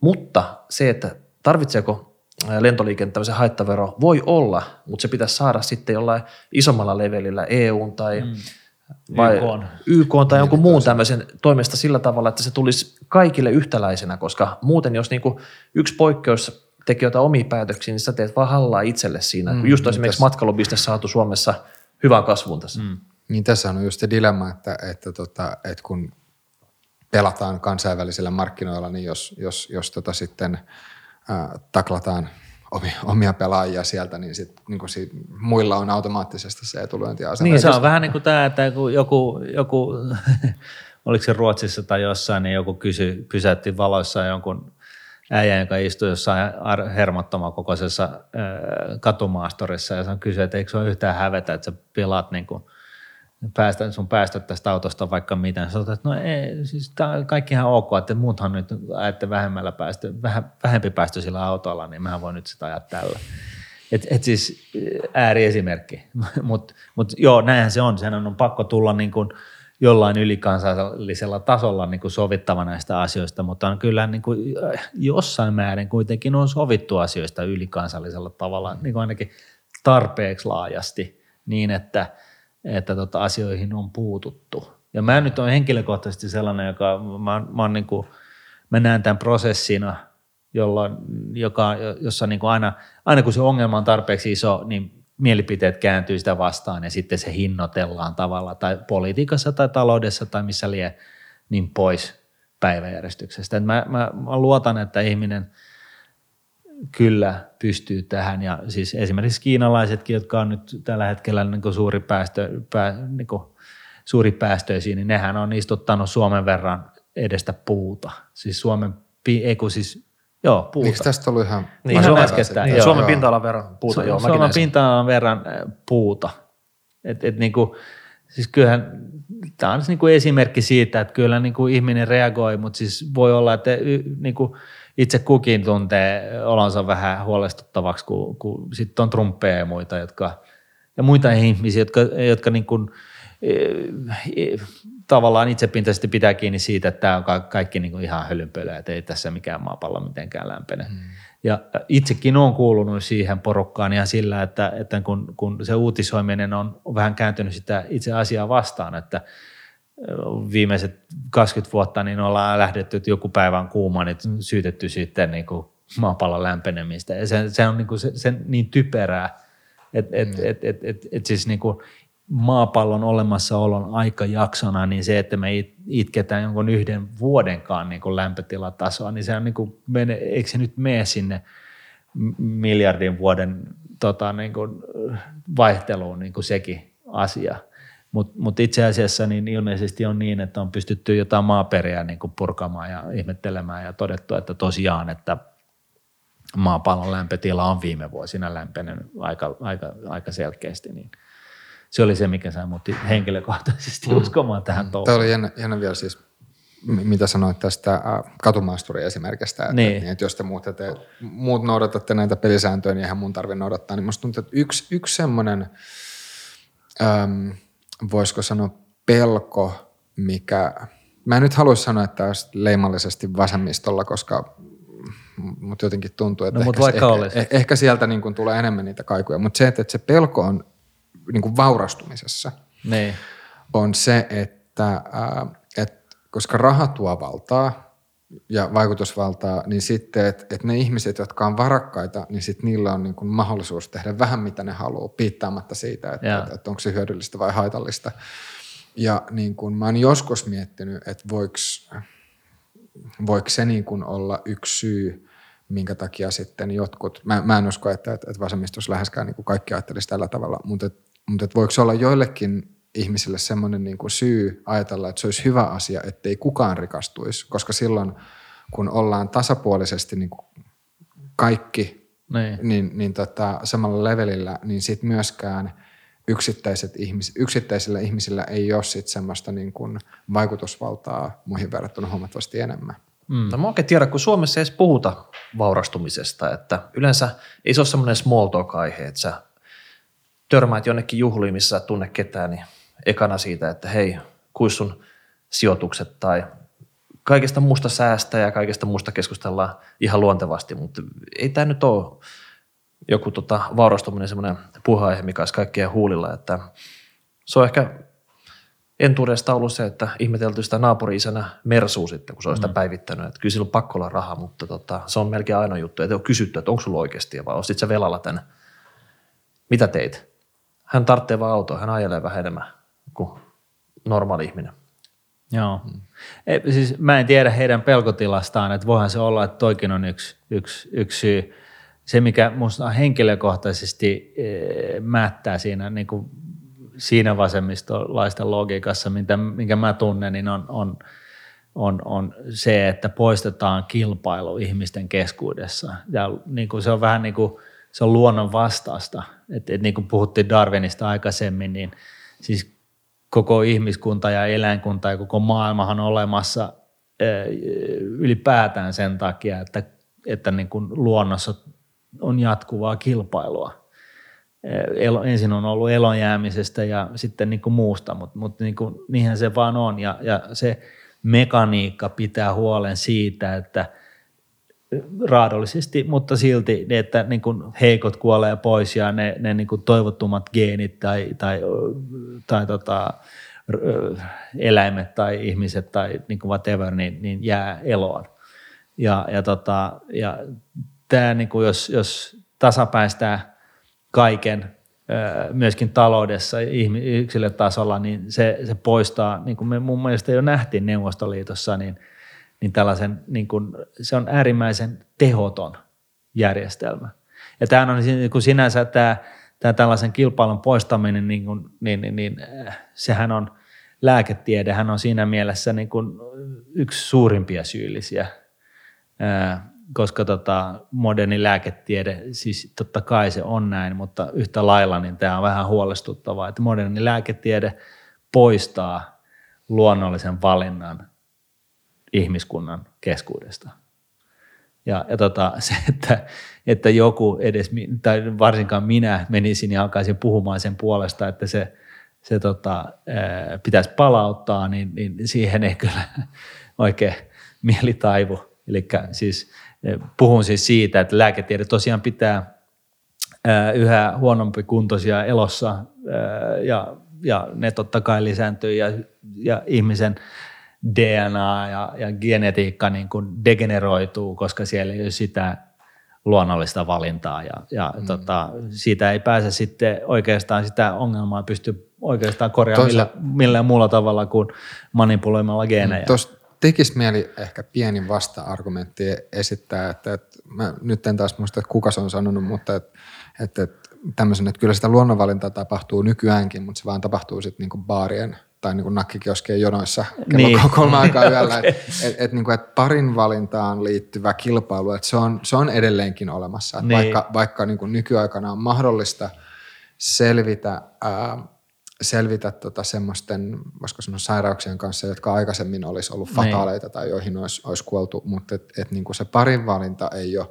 Mutta se, että tarvitseeko lentoliikenteen haittavero, voi olla, mutta se pitäisi saada sitten jollain isommalla levelillä EUn tai mm. vai YK tai jonkun muun tämmöisen toimesta sillä tavalla, että se tulisi kaikille yhtäläisenä, koska muuten jos niinku yksi poikkeus teki jotain omia päätöksiä, niin sä teet vaan hallaa itselle siinä. Mm, Just esimerkiksi matkailubisnes saatu Suomessa hyvään kasvuun tässä. Mm. Niin tässä on just se dilemma, että, että, tota, että kun pelataan kansainvälisillä markkinoilla, niin jos, jos, jos tota sitten ää, taklataan omia, omia pelaajia sieltä, niin, sit, niin kuin sit, muilla on automaattisesti se etulyöntiasema. Niin, se on vähän niin kuin tämä, että kun joku, joku oliko se Ruotsissa tai jossain, niin joku kysy, pysäytti valoissa jonkun äijän, joka istui jossain hermottoman kokoisessa katumaastorissa ja hän kysyi, että eikö se ole yhtään hävetä, että sä pilaat niin kuin päästä, sun päästöt tästä autosta vaikka mitä. Sä että no ei, siis tää on kaikkihan ok, että muuthan nyt ajatte vähemmällä päästö, vähän, vähempi päästöisillä autoilla, niin mä voin nyt sitä ajaa tällä. Et, et siis ääriesimerkki, mutta mut joo, näinhän se on, sehän on pakko tulla niin kuin – jollain ylikansallisella tasolla niin kuin sovittava näistä asioista, mutta on kyllä niin kuin jossain määrin kuitenkin on sovittu asioista ylikansallisella tavalla, niin kuin ainakin tarpeeksi laajasti niin, että, että tota, asioihin on puututtu. Ja mä nyt olen henkilökohtaisesti sellainen, joka mä, mä, on niin kuin, mä näen tämän prosessina, jolloin, joka, jossa niin kuin aina, aina kun se ongelma on tarpeeksi iso, niin mielipiteet kääntyy sitä vastaan ja sitten se hinnoitellaan tavalla tai politiikassa tai taloudessa tai missä lie niin pois päiväjärjestyksestä. Mä, mä, mä luotan, että ihminen kyllä pystyy tähän ja siis esimerkiksi kiinalaisetkin, jotka on nyt tällä hetkellä niin kuin suuri, päästö, pää, niin kuin suuri päästöisiä, niin nehän on istuttanut Suomen verran edestä puuta. Siis Suomen, ei kun siis Joo, puuta. Eikö tästä ollut ihan... Niin, ihan äskettäin. Niin, Suomen pinta-alan verran puuta, Su- joo. Suomen pinta-alan verran puuta. Et, et niinku, siis kyllähän tämä on niinku esimerkki siitä, että kyllä niinku ihminen reagoi, mutta siis voi olla, että niinku itse kukin tuntee olonsa vähän huolestuttavaksi, kun, kun sitten on trumppeja ja muita, jotka, ja muita ihmisiä, jotka, jotka niinku, tavallaan itsepintaisesti pitää kiinni siitä, että tämä on kaikki niin kuin ihan hölynpölyä, että ei tässä mikään maapallo mitenkään lämpene. Hmm. Ja itsekin olen kuulunut siihen porukkaan ihan sillä, että, että kun, kun se uutisoiminen on vähän kääntynyt sitä itse asiaa vastaan, että viimeiset 20 vuotta niin ollaan lähdetty, että joku päivä on kuuma, niin syytetty sitten niin kuin maapallon lämpenemistä. Ja se, se on niin, kuin se, se niin typerää, että et, et, et, et, et siis niin kuin maapallon olemassaolon aikajaksona, niin se, että me itketään jonkun yhden vuodenkaan niin kuin lämpötilatasoa, niin se on niin kuin, eikö se nyt mene sinne miljardin vuoden tota, niin kuin vaihteluun niin kuin sekin asia. Mutta mut itse asiassa niin ilmeisesti on niin, että on pystytty jotain maaperiä niin kuin purkamaan ja ihmettelemään ja todettu, että tosiaan, että maapallon lämpötila on viime vuosina lämpenyt aika, aika, aika selkeästi. Niin – se oli se, mikä sai muutti henkilökohtaisesti mm. uskomaan tähän touhuun. Tämä oli jännä, jännä vielä siis, mitä sanoit tästä äh, katumaasturi-esimerkistä, että, niin. Niin, että jos te muut, te, muut noudatatte näitä pelisääntöjä, niin eihän mun tarvitse noudattaa, niin musta tuntuu, että yksi, yksi semmoinen, äm, voisiko sanoa pelko, mikä, mä en nyt haluaisi sanoa, että olisi leimallisesti vasemmistolla, koska mutta jotenkin tuntuu, että no, ehkä, ehkä, ehkä, ehkä, sieltä niin kuin tulee enemmän niitä kaikuja, mutta se, että, että se pelko on niin kuin vaurastumisessa niin. on se, että, ää, että koska raha tuo valtaa ja vaikutusvaltaa, niin sitten, että, että ne ihmiset, jotka on varakkaita, niin sitten niillä on niin kuin mahdollisuus tehdä vähän mitä ne haluaa, piittaamatta siitä, että, että, että onko se hyödyllistä vai haitallista. Ja niin kuin mä oon joskus miettinyt, että voiko, voiko se niin kuin olla yksi syy, minkä takia sitten jotkut, mä, mä en usko, että, että vasemmistossa läheskään niin kuin kaikki ajattelisi tällä tavalla, mutta että mutta voiko se olla joillekin ihmisille semmoinen niin kuin syy ajatella, että se olisi hyvä asia, ettei kukaan rikastuisi, koska silloin kun ollaan tasapuolisesti niin kuin kaikki niin. Niin, niin tota, samalla levelillä, niin sitten myöskään yksittäiset ihmis, yksittäisillä ihmisillä ei ole sit semmoista niin kuin vaikutusvaltaa muihin verrattuna huomattavasti enemmän. Mm. No mä oikein tiedä, kun Suomessa ei edes puhuta vaurastumisesta, että yleensä ei se ole semmoinen small talk-aihe, että sä törmäät jonnekin juhliin, missä et tunne ketään, niin ekana siitä, että hei, kuis sun sijoitukset tai kaikesta muusta säästä ja kaikesta muusta keskustellaan ihan luontevasti, mutta ei tämä nyt ole joku tota, vaurastuminen semmoinen puheaihe, mikä olisi kaikkien huulilla, että se on ehkä entuudesta ollut se, että ihmetelty sitä naapuri-isänä Mersuu sitten, kun se on sitä mm. päivittänyt, että kyllä sillä on pakko olla rahaa, mutta tota, se on melkein ainoa juttu, että ei ole kysytty, että onko sulla oikeasti vai ostit sä velalla tänne. Mitä teit? hän tarvitsee vaan autoa, hän ajelee vähän enemmän kuin normaali ihminen. Joo. Mm. E, siis mä en tiedä heidän pelkotilastaan, että voihan se olla, että toikin on yksi, yksi, yksi syy. Se, mikä minusta henkilökohtaisesti e, mättää siinä, niin kuin siinä vasemmistolaisten logiikassa, mitä, minkä mä tunnen, niin on, on, on, on se, että poistetaan kilpailu ihmisten keskuudessa. Ja niin kuin se on vähän niin kuin, se on luonnon vastaista. Et, et niin kuin puhuttiin Darwinista aikaisemmin, niin siis koko ihmiskunta ja eläinkunta ja koko maailmahan on olemassa ylipäätään sen takia, että, että niin kuin luonnossa on jatkuvaa kilpailua. ensin on ollut elonjäämisestä ja sitten niin kuin muusta, mutta, mutta niin kuin, niinhän se vaan on. Ja, ja se mekaniikka pitää huolen siitä, että raadollisesti, mutta silti, että niin kuin heikot kuolee pois ja ne, ne niin kuin toivottomat geenit tai, tai, tai tota, eläimet tai ihmiset tai niin kuin whatever, niin, niin jää eloon. Ja, ja, tota, ja tämä, niin kuin jos, jos tasapäistää kaiken myöskin taloudessa yksilötasolla, niin se, se poistaa, niin kuin me mun mielestä jo nähtiin Neuvostoliitossa, niin, niin tällaisen, niin kuin, se on äärimmäisen tehoton järjestelmä. Ja tämä on niin kuin sinänsä tämä, tämä tällaisen kilpailun poistaminen, niin, kuin, niin, niin, niin sehän on, lääketiedehän on siinä mielessä niin kuin yksi suurimpia syyllisiä koska tota, moderni lääketiede, siis totta kai se on näin, mutta yhtä lailla niin tämä on vähän huolestuttavaa, että moderni lääketiede poistaa luonnollisen valinnan ihmiskunnan keskuudesta. Ja, ja tota, se, että, että joku edes, tai varsinkaan minä menisin ja alkaisin puhumaan sen puolesta, että se, se tota, pitäisi palauttaa, niin, niin siihen ei kyllä oikein mieli taivu. Eli siis Puhun siis siitä, että lääketiede tosiaan pitää yhä huonompi kuntoisia elossa ja, ja ne totta kai lisääntyy ja, ja ihmisen DNA ja, ja genetiikka niin kuin degeneroituu, koska siellä ei ole sitä luonnollista valintaa ja, ja mm. tota, siitä ei pääse sitten oikeastaan sitä ongelmaa pysty oikeastaan korjaamaan millä, millään muulla tavalla kuin manipuloimalla geenejä. Tuosta tekisi mieli ehkä pieni vasta-argumentti esittää, että, että mä nyt en taas muista, että kuka se on sanonut, mutta että, että, että tämmöisen, että kyllä sitä luonnonvalintaa tapahtuu nykyäänkin, mutta se vaan tapahtuu sitten niinku baarien tai niinku nakkikioskien jonoissa kello niin. kolme aikaa yöllä. okay. Että et, et, niinku, et parin valintaan liittyvä kilpailu, että se on, se on edelleenkin olemassa. Niin. Vaikka, vaikka niinku nykyaikana on mahdollista selvitä ää, selvitä tota semmoisten, voisiko sanoa sairauksien kanssa, jotka aikaisemmin olisi ollut niin. fataaleita tai joihin olisi, olisi kuoltu, mutta et, et niin kuin se parin valinta ei ole,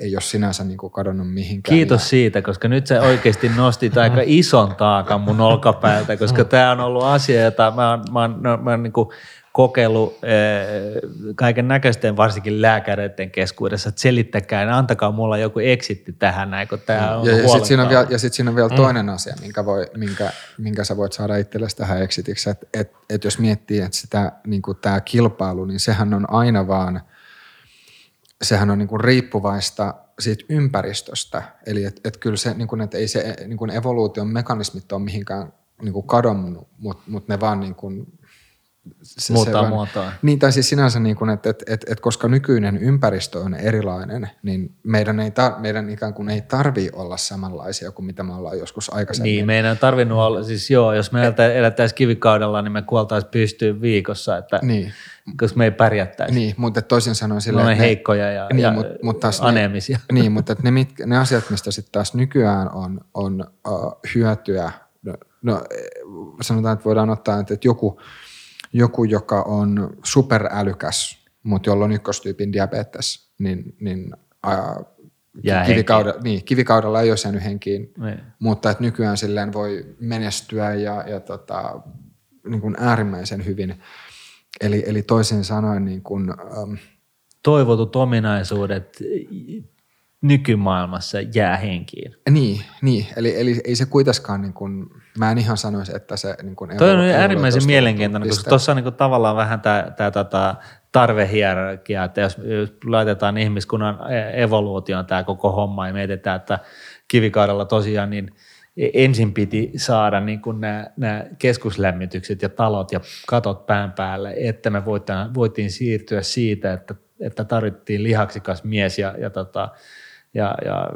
ei ole sinänsä niin kuin kadonnut mihinkään. Kiitos ja... siitä, koska nyt sä oikeasti nostit aika ison taakan mun olkapäältä, koska tämä on ollut asia, jota mä oon, mä oon, mä oon, mä oon niin kuin kokeillut eh, kaiken näköisten varsinkin lääkäreiden keskuudessa, että selittäkää, antakaa mulla joku eksitti tähän näin, kun tämä on Ja, ja sitten siinä on vielä, ja sit siinä on vielä mm. toinen asia, minkä, voi, minkä, minkä sä voit saada itsellesi tähän exitiksi, että et, et jos miettii, että sitä, niin tämä kilpailu, niin sehän on aina vaan, sehän on niin kuin riippuvaista siitä ympäristöstä, eli että et kyllä se, niin kuin, että ei se niin kuin evoluution mekanismit ole mihinkään niin kuin kadonnut, mutta mut ne vaan niin kuin se, muuttaa se, muotoa. Niin, tai siis sinänsä, niin kuin, että, että, että, että koska nykyinen ympäristö on erilainen, niin meidän, ei tar, meidän ikään kuin ei tarvi olla samanlaisia kuin mitä me ollaan joskus aikaisemmin. Niin, meidän on tarvinnut olla, siis joo, jos me elättäisiin kivikaudella, niin me kuoltaisiin pystyyn viikossa, että, niin. koska me ei pärjättäisi. Niin, mutta toisin sanoen silleen, Me heikkoja ja, niin, ja mut, mut taas aneemisia. Ne, niin, mutta ne, mitkä, ne asiat, mistä sitten taas nykyään on, on uh, hyötyä, no, no sanotaan, että voidaan ottaa, että, että joku – joku, joka on superälykäs, mutta jolla on ykköstyypin diabetes, niin, niin ää, kivikaudella, niin, kivikaudella ei ole jäänyt henkiin, niin. mutta että nykyään silleen voi menestyä ja, ja tota, niin kuin äärimmäisen hyvin. Eli, eli toisin sanoen niin kuin, ähm, toivotut ominaisuudet nykymaailmassa jää henkiin. Niin, niin. Eli, eli ei se kuitenkaan, niin kuin, mä en ihan sanoisi, että se niin kuin Toi on äärimmäisen mielenkiintoinen, koska tuossa on niin tavallaan vähän tämä, tota, tarvehierarkia, että jos, jos laitetaan ihmiskunnan e-, evoluutioon tämä koko homma ja mietitään, että kivikaudella tosiaan niin e, ensin piti saada niin kuin nämä, nämä keskuslämmitykset ja talot ja katot pään päälle, että me voitiin, voitiin siirtyä siitä, että, että tarvittiin lihaksikas mies ja, ja tota, ja, ja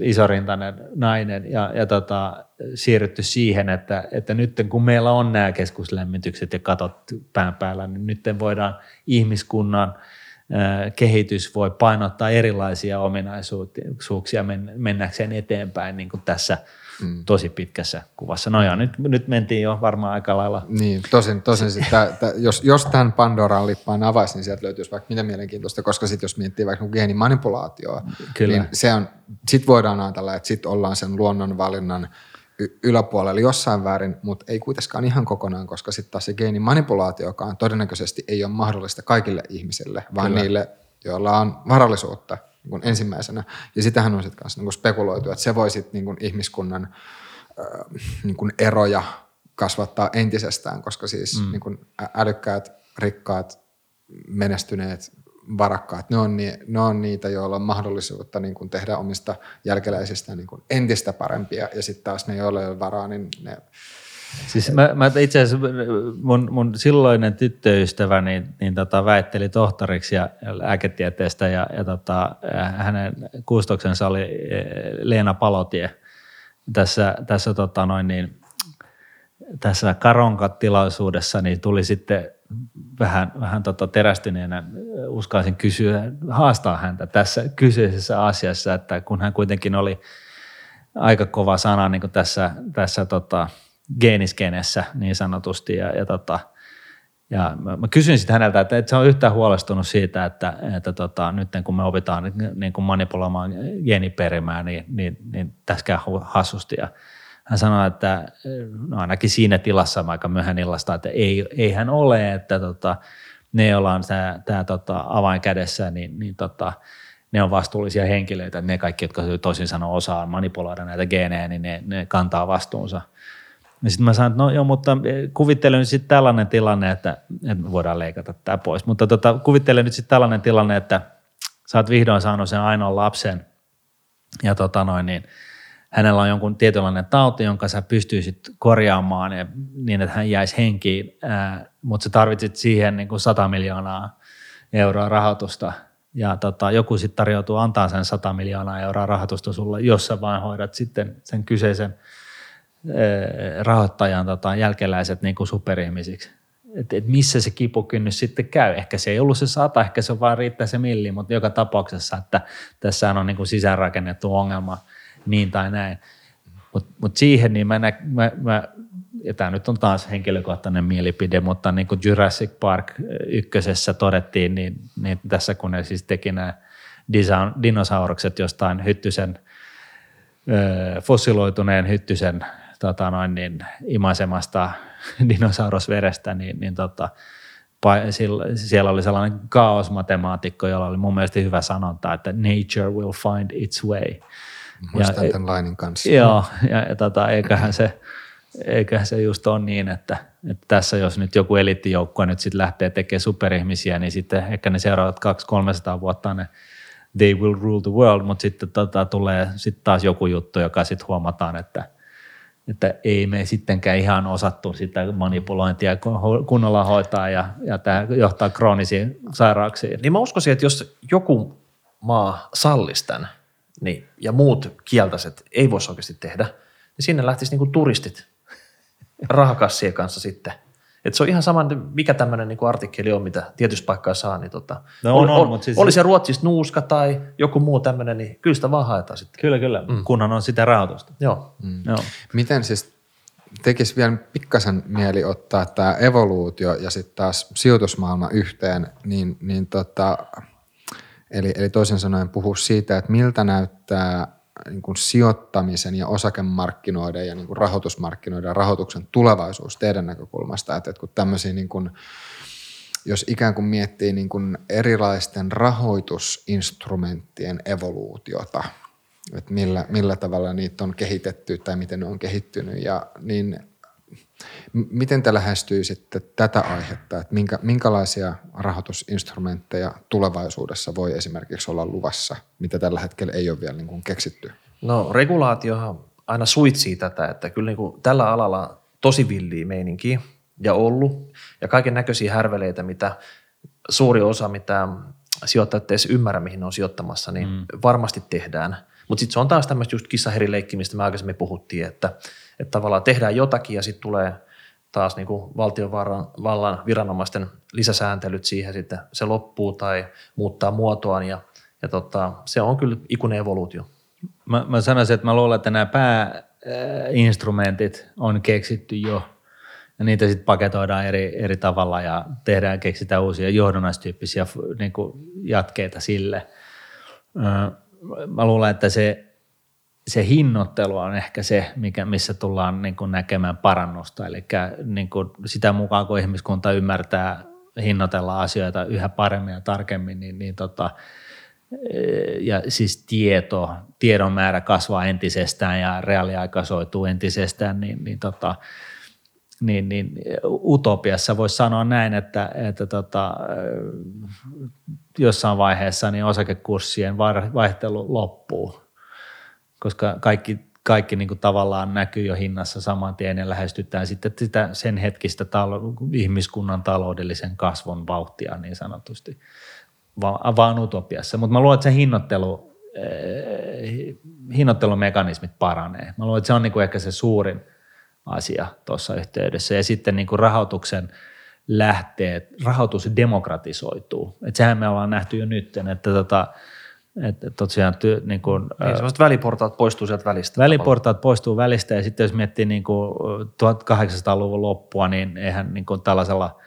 isorintainen nainen ja, ja tota, siirrytty siihen, että, että nyt kun meillä on nämä keskuslämmitykset ja katot pään päällä, niin nyt voidaan ihmiskunnan kehitys voi painottaa erilaisia ominaisuuksia mennäkseen eteenpäin niin kuin tässä – mm. tosi pitkässä kuvassa. No ja nyt, nyt mentiin jo varmaan aika lailla. Niin, tosin, tosin sit tää, tää, jos, jos tämän Pandoran lippaan avaisi, niin sieltä löytyisi vaikka mitä mielenkiintoista, koska sitten jos miettii vaikka geenimanipulaatioa, Kyllä. niin se on, sit voidaan ajatella, että sitten ollaan sen luonnonvalinnan y- yläpuolella jossain väärin, mutta ei kuitenkaan ihan kokonaan, koska sitten taas se geenimanipulaatiokaan todennäköisesti ei ole mahdollista kaikille ihmisille, vaan Kyllä. niille, joilla on varallisuutta – niin kuin ensimmäisenä. Ja sitähän on sitten kanssa niin kuin spekuloitu, että se voi sitten niin kuin ihmiskunnan äh, niin kuin eroja kasvattaa entisestään, koska siis mm. niin kuin älykkäät, rikkaat, menestyneet, varakkaat, ne on, ni, ne on niitä, joilla on mahdollisuutta niin kuin tehdä omista jälkeläisistä niin kuin entistä parempia, ja sitten taas ne, joilla ei ole varaa, niin ne Siis mä, mä itse asiassa mun, mun silloinen tyttöystävä niin, niin tota, väitteli tohtoriksi ja lääketieteestä ja, ja tota, hänen kustoksensa oli e, Leena Palotie. Tässä, tässä, tota, noin niin, tässä karonkatilaisuudessa niin tuli sitten vähän, vähän tota terästyneenä uskaisin kysyä, haastaa häntä tässä kyseisessä asiassa, että kun hän kuitenkin oli aika kova sana niin kuin tässä, tässä tota, geeniskenessä niin sanotusti. Ja, ja, tota, ja mä, mä kysyin sitten häneltä, että, että se on yhtään huolestunut siitä, että, että tota, nyt kun me opitaan niin kuin manipuloimaan geeniperimää, niin, niin, niin tässä käy hassusti. Ja hän sanoi, että no ainakin siinä tilassa aika myöhään illasta, että ei, ei hän ole, että tota, ne, joilla on tämä, tämä tota, avain kädessä, niin, niin tota, ne on vastuullisia henkilöitä, ne kaikki, jotka toisin sanoen osaa manipuloida näitä geenejä, niin ne, ne kantaa vastuunsa – ja sitten mä sanoin, että no joo, mutta kuvittelen nyt sitten tällainen tilanne, että, että voidaan leikata tämä pois. Mutta tota, kuvittelen nyt sitten tällainen tilanne, että sä oot vihdoin saanut sen ainoan lapsen. Ja tota noin, niin hänellä on jonkun tietynlainen tauti, jonka sä pystyisit korjaamaan ja, niin, että hän jäisi henkiin, ää, mutta sä tarvitsit siihen niin kuin 100 miljoonaa euroa rahoitusta. Ja tota, joku sitten tarjoutuu antaa sen 100 miljoonaa euroa rahoitusta sulle, jos sä vain hoidat sitten sen kyseisen – Eh, rahoittajan tota, jälkeläiset niin kuin superihmisiksi. Et, et missä se kipukynnys sitten käy. Ehkä se ei ollut se sata, ehkä se vaan riittää se milli, mutta joka tapauksessa, että tässä on niin kuin sisäänrakennettu ongelma niin tai näin. Mutta mut siihen niin mä, nä, mä, mä ja tämä nyt on taas henkilökohtainen mielipide, mutta niin kuin Jurassic Park ykkösessä todettiin, niin, niin tässä kun ne siis teki nämä dinosaurukset jostain hyttysen, fossiloituneen hyttysen tota noin, niin, imaisemasta dinosaurusverestä, niin, niin tota, siellä oli sellainen kaosmatemaatikko, jolla oli mun mielestä hyvä sanonta, että nature will find its way. Muistan ja, tämän lainin kanssa. Joo, ja, ja tota, eiköhän se, eiköhän se just ole niin, että, että tässä jos nyt joku eliittijoukkue nyt sitten lähtee tekemään superihmisiä, niin sitten ehkä ne seuraavat 200-300 vuotta ne they will rule the world, mutta sitten tota, tulee sitten taas joku juttu, joka sitten huomataan, että että ei me sittenkään ihan osattu sitä manipulointia kunnolla hoitaa ja, ja tämä johtaa kroonisiin sairauksiin. Niin mä uskoisin, että jos joku maa sallisi tämän niin, ja muut kieltäiset ei voisi oikeasti tehdä, niin sinne lähtisi niinku turistit rahakassien kanssa sitten et se on ihan sama, mikä tämmöinen niin artikkeli on, mitä tietyssä paikkaa saa. Niin tota, no on, on, on, mutta siis oli se Ruotsista nuuska tai joku muu tämmöinen, niin kyllä sitä vaan haetaan sitten. Kyllä, kyllä, mm. kunhan on sitä rahoitusta. Joo. Mm. Joo. Miten siis tekisi vielä pikkasen mieli ottaa tämä evoluutio ja sitten taas sijoitusmaailma yhteen, niin, niin tota, eli, eli toisin sanoen puhua siitä, että miltä näyttää niin kuin sijoittamisen ja osakemarkkinoiden ja niin kuin rahoitusmarkkinoiden ja rahoituksen tulevaisuus teidän näkökulmasta, että, että kun tämmöisiä niin kuin, jos ikään kuin miettii niin kuin erilaisten rahoitusinstrumenttien evoluutiota, että millä, millä tavalla niitä on kehitetty tai miten ne on kehittynyt, ja niin miten te lähestyisitte tätä aihetta, että minkä, minkälaisia rahoitusinstrumentteja tulevaisuudessa voi esimerkiksi olla luvassa, mitä tällä hetkellä ei ole vielä niin kuin keksitty? No regulaatiohan aina suitsii tätä, että kyllä niin kuin tällä alalla tosi villiä meininkiä ja ollut ja kaiken näköisiä härveleitä, mitä suuri osa, mitä sijoittajat edes ymmärrä, mihin ne on sijoittamassa, niin mm. varmasti tehdään. Mutta sitten se on taas tämmöistä just kissaherileikki, mistä me aikaisemmin puhuttiin, että, että tavallaan tehdään jotakin ja sitten tulee taas niin kuin vallan viranomaisten lisäsääntelyt siihen sitten se loppuu tai muuttaa muotoaan ja, ja tota, se on kyllä ikuinen evoluutio. Mä, mä sanoisin, että mä luulen, että nämä pääinstrumentit on keksitty jo ja niitä sitten paketoidaan eri, eri tavalla ja tehdään, keksitään uusia johdonnaistyyppisiä niin jatkeita sille. Mä luulen, että se, se hinnoittelu on ehkä se, mikä, missä tullaan niin kuin näkemään parannusta. Eli niin kuin sitä mukaan, kun ihmiskunta ymmärtää hinnoitella asioita yhä paremmin ja tarkemmin, niin, niin tota, ja siis tieto, tiedon määrä kasvaa entisestään ja reaaliaikaisoituu entisestään, niin, niin, tota, niin, niin utopiassa voisi sanoa näin, että, että tota, jossain vaiheessa niin osakekurssien vaihtelu loppuu, koska kaikki, kaikki niin kuin tavallaan näkyy jo hinnassa saman tien ja lähestytään sitten sitä sen hetkistä talo, ihmiskunnan taloudellisen kasvun vauhtia niin sanotusti vaan, vaan utopiassa. Mutta mä luulen, että se hinnoittelu, eh, hinnoittelumekanismit paranee. Mä luulen, että se on niin kuin ehkä se suurin asia tuossa yhteydessä. Ja sitten niin kuin rahoituksen lähteet, rahoitus demokratisoituu. Et sehän me ollaan nähty jo nyt, että tota, että tosiaan ty, niin kuin, niin, sellaiset väliportaat poistuu sieltä välistä. Väliportaat poistuu välistä ja sitten jos miettii niin kuin 1800-luvun loppua, niin eihän niin kuin tällaisella –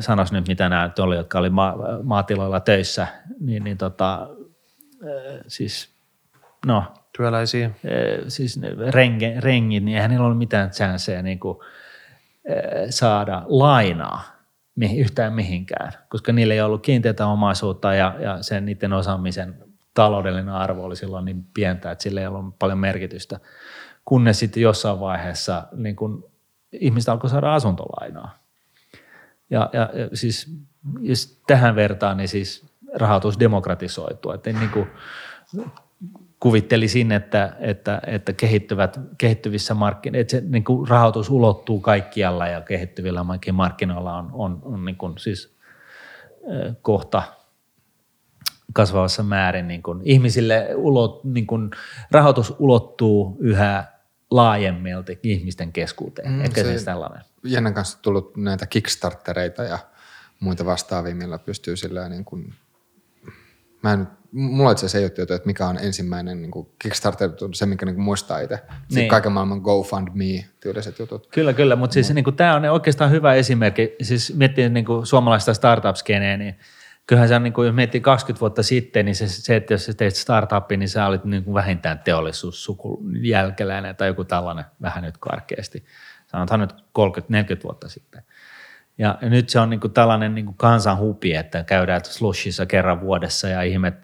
sanoisi nyt mitä nämä oli, jotka oli ma- maatiloilla töissä, niin, niin tota, siis no. Työläisiä. Siis renge, rengit, niin eihän niillä ole mitään chanceja niin kuin, saada lainaa yhtään mihinkään, koska niillä ei ollut kiinteätä omaisuutta ja, ja sen niiden osaamisen taloudellinen arvo oli silloin niin pientä, että sillä ei ollut paljon merkitystä. Kunnes sitten jossain vaiheessa niin kun ihmiset alkoi saada asuntolainaa. Ja, ja, ja siis jos tähän vertaan, niin siis rahoitus demokratisoituu. Että niin kuin kuvittelisin, että, että, että kehittyvät, kehittyvissä markkinoilla, että se niin kuin rahoitus ulottuu kaikkialla ja kehittyvillä markkinoilla on, on, on niin kuin siis kohta kasvavassa määrin niin kuin ihmisille ulot, niin kuin rahoitus ulottuu yhä laajemmilti ihmisten keskuuteen. Mm, Ehkä se, siis tällainen. Jännän kanssa tullut näitä Kickstartereita ja muita vastaavia, millä pystyy sillä niin kuin, mä en, mulla itse asiassa ei ole tietoa, että mikä on ensimmäinen niin kuin Kickstarter, se mikä niin kuin muistaa itse. Niin. Kaiken maailman GoFundMe-tyyliset jutut. Kyllä, kyllä, mutta siis niin kuin, tämä on oikeastaan hyvä esimerkki. Siis miettii niin kuin suomalaista startup-skeneä, niin kyllähän se on, niin kuin, jos miettii 20 vuotta sitten, niin se, se että jos sä teit startupin, niin sä olit niin kuin vähintään teollisuussukujälkeläinen tai joku tällainen vähän nyt karkeasti. Sanotaan nyt 30-40 vuotta sitten. Ja nyt se on niin kuin tällainen niin kuin kansanhupi, että käydään slushissa kerran vuodessa ja ihmet,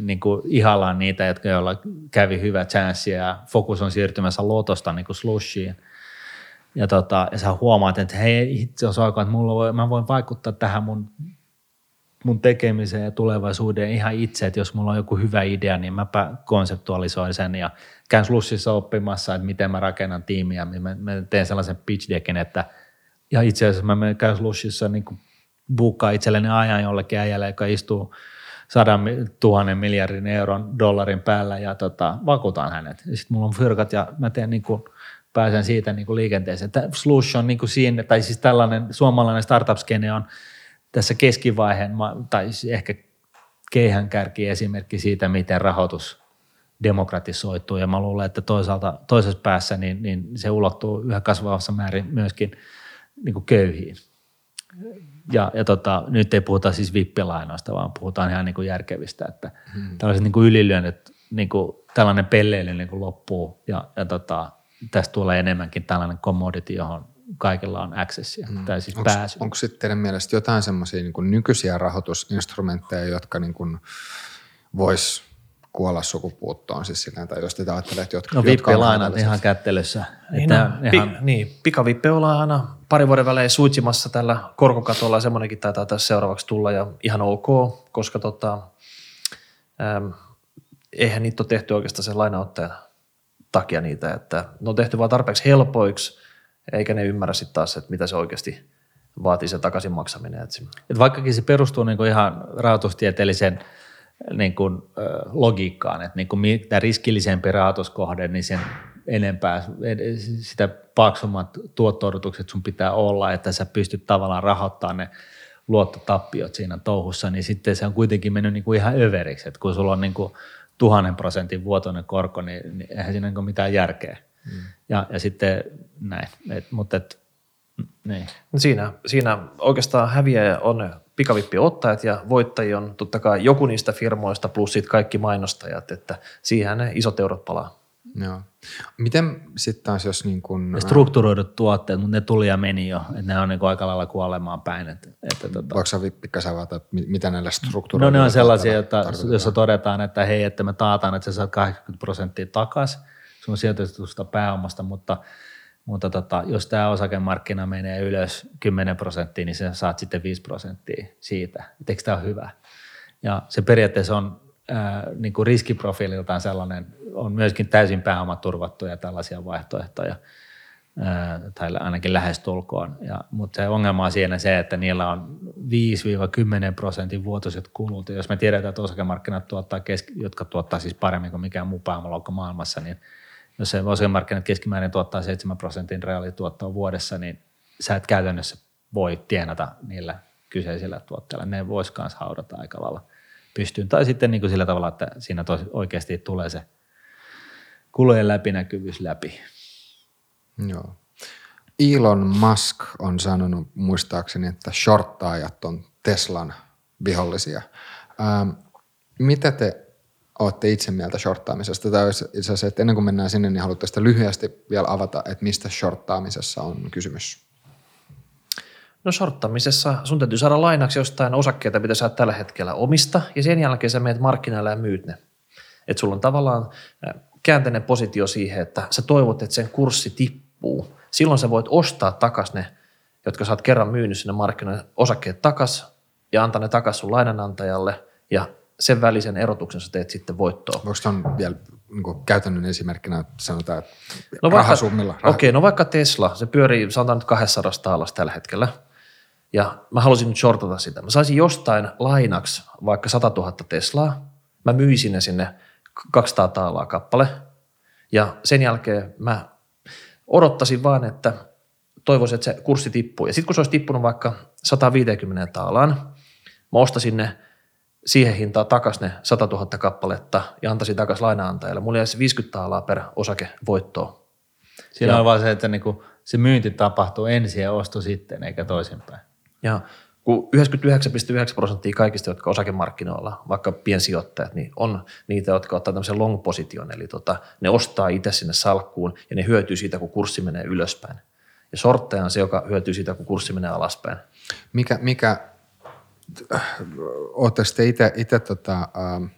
niin kuin ihallaan niitä, jotka joilla kävi hyvä chanssi ja fokus on siirtymässä lotosta niin kuin slushiin. Ja, tota, ja sä huomaat, että hei, itse asiassa että mulla voi, mä voin vaikuttaa tähän mun mun tekemiseen ja tulevaisuuteen ihan itse, että jos mulla on joku hyvä idea, niin mä konseptualisoin sen ja käyn slussissa oppimassa, että miten mä rakennan tiimiä. Mä, mä teen sellaisen pitch deckin, että ja itse asiassa mä käyn slussissa niin buukkaa itselleni ajan jollekin äijälle, joka istuu sadan tuhannen miljardin euron dollarin päällä ja tota, vakuutan hänet. Sitten mulla on fyrkat ja mä teen niin kuin, pääsen siitä niin kuin liikenteeseen. Slush on niin kuin siinä, tai siis tällainen suomalainen startup-skene on – tässä keskivaiheen, tai siis ehkä keihänkärki esimerkki siitä, miten rahoitus demokratisoituu ja mä luulen, että toisaalta toisessa päässä niin, niin se ulottuu yhä kasvavassa määrin myöskin niin kuin köyhiin. Ja, ja tota, nyt ei puhuta siis vippilainoista, vaan puhutaan ihan niin kuin järkevistä, että hmm. tällaiset niin kuin ylilyönnit, niin kuin tällainen pelleily niin kuin loppuu ja, ja tota, tästä tulee enemmänkin tällainen commodity, johon kaikilla on accessia mm. tai siis onko, pääsy. Onko sitten teidän mielestä jotain semmoisia niin nykyisiä rahoitusinstrumentteja, jotka niin vois kuolla sukupuuttoon, siis sillä, tai jos te ajattelee, että jotka, no, jotka on ihan kättelyssä. Niin, no, ihan... pi, niin, pikavippe ollaan aina pari vuoden välein suitsimassa tällä korkokatolla, semmoinenkin taitaa tässä seuraavaksi tulla ja ihan ok, koska tota, ähm, eihän niitä ole tehty oikeastaan sen lainaottajan takia niitä, että ne on tehty vaan tarpeeksi helpoiksi, eikä ne ymmärrä sitten taas, että mitä se oikeasti vaatii se takaisin maksaminen. Et vaikkakin se perustuu niinku ihan rahoitustieteelliseen niin kuin, logiikkaan, että niin kuin mitä riskillisempi rahoituskohde, niin sen enempää, sitä paksummat tuotto sun pitää olla, että sä pystyt tavallaan rahoittamaan ne luottotappiot siinä touhussa, niin sitten se on kuitenkin mennyt niin kuin ihan överiksi, että kun sulla on niin kuin tuhannen prosentin vuotoinen korko, niin, niin eihän siinä ole mitään järkeä. Mm. Ja, ja sitten näin, et, mutta et, niin. No siinä, siinä oikeastaan häviäjä on pikavippiottajat ja voittajia on totta kai joku niistä firmoista plus sitten kaikki mainostajat, että siihen ne isot eurot palaa. Joo. Miten sitten taas jos niin kun... Ne strukturoidut tuotteet, mutta ne tuli ja meni jo, että ne on niin aika lailla kuolemaan päin. Että, että tota... Voiko sä pikkasen avata, mitä näillä strukturoiduilla No ne on sellaisia, että, jossa todetaan, että hei, että me taataan, että sä saat 80 prosenttia takaisin sun sijoitetusta pääomasta, mutta mutta tota, jos tämä osakemarkkina menee ylös 10 prosenttia, niin sä saat sitten 5 prosenttia siitä. eikö tämä ole hyvä? Ja se periaatteessa on ää, niin kuin riskiprofiililtaan sellainen, on myöskin täysin pääomaturvattuja tällaisia vaihtoehtoja, tai ainakin lähestulkoon. Ja, mutta se ongelma on siinä se, että niillä on 5-10 prosentin vuotuiset kulut. Ja jos me tiedetään, että osakemarkkinat tuottaa, jotka tuottaa siis paremmin kuin mikään muu pääomaloukko maailmassa, niin jos se osakemarkkinat keskimäärin tuottaa 7 prosentin reaalituottoa vuodessa, niin sä et käytännössä voi tienata niillä kyseisillä tuotteilla. Ne voisi myös haudata aika lailla pystyyn. Tai sitten niin kuin sillä tavalla, että siinä oikeasti tulee se kulujen läpinäkyvyys läpi. Joo. Elon Musk on sanonut muistaakseni, että shorttaajat on Teslan vihollisia. Ähm, mitä te olette itse mieltä shorttaamisesta? Tai itse asiassa, että ennen kuin mennään sinne, niin haluatte lyhyesti vielä avata, että mistä shorttaamisessa on kysymys? No shorttamisessa sun täytyy saada lainaksi jostain osakkeita, mitä sä tällä hetkellä omista, ja sen jälkeen sä menet markkinoille ja myyt ne. Että sulla on tavallaan käänteinen positio siihen, että sä toivot, että sen kurssi tippuu. Silloin sä voit ostaa takas ne, jotka sä oot kerran myynyt sinne markkinoille osakkeet takas ja antaa ne takas sun lainanantajalle ja sen välisen erotuksen sä teet sitten voittoa. Voiko on vielä niin käytännön esimerkkinä sanotaan, että no vaikka, rahasummilla? Okei, okay, no vaikka Tesla, se pyörii sanotaan nyt 200 taalassa tällä hetkellä. Ja mä halusin nyt shortata sitä. Mä saisin jostain lainaksi vaikka 100 000 Teslaa. Mä myisin ne sinne 200 taalaa kappale. Ja sen jälkeen mä odottaisin vaan, että toivoisin, että se kurssi tippuu. Ja sitten kun se olisi tippunut vaikka 150 taalaan, mä ostasin ne siihen hintaan takas ne 100 000 kappaletta ja antaisin takas lainaantajalle. Mulla jäisi 50 taalaa per osake voittoa. Siinä ja, on vaan se, että niinku se myynti tapahtuu ensin ja osto sitten, eikä toisinpäin. Ja kun 99,9 prosenttia kaikista, jotka osakemarkkinoilla, vaikka piensijoittajat, niin on niitä, jotka ottaa tämmöisen long position, eli tota, ne ostaa itse sinne salkkuun ja ne hyötyy siitä, kun kurssi menee ylöspäin. Ja sortteja on se, joka hyötyy siitä, kun kurssi menee alaspäin. Mikä, mikä Oletteko te itse tota, äh,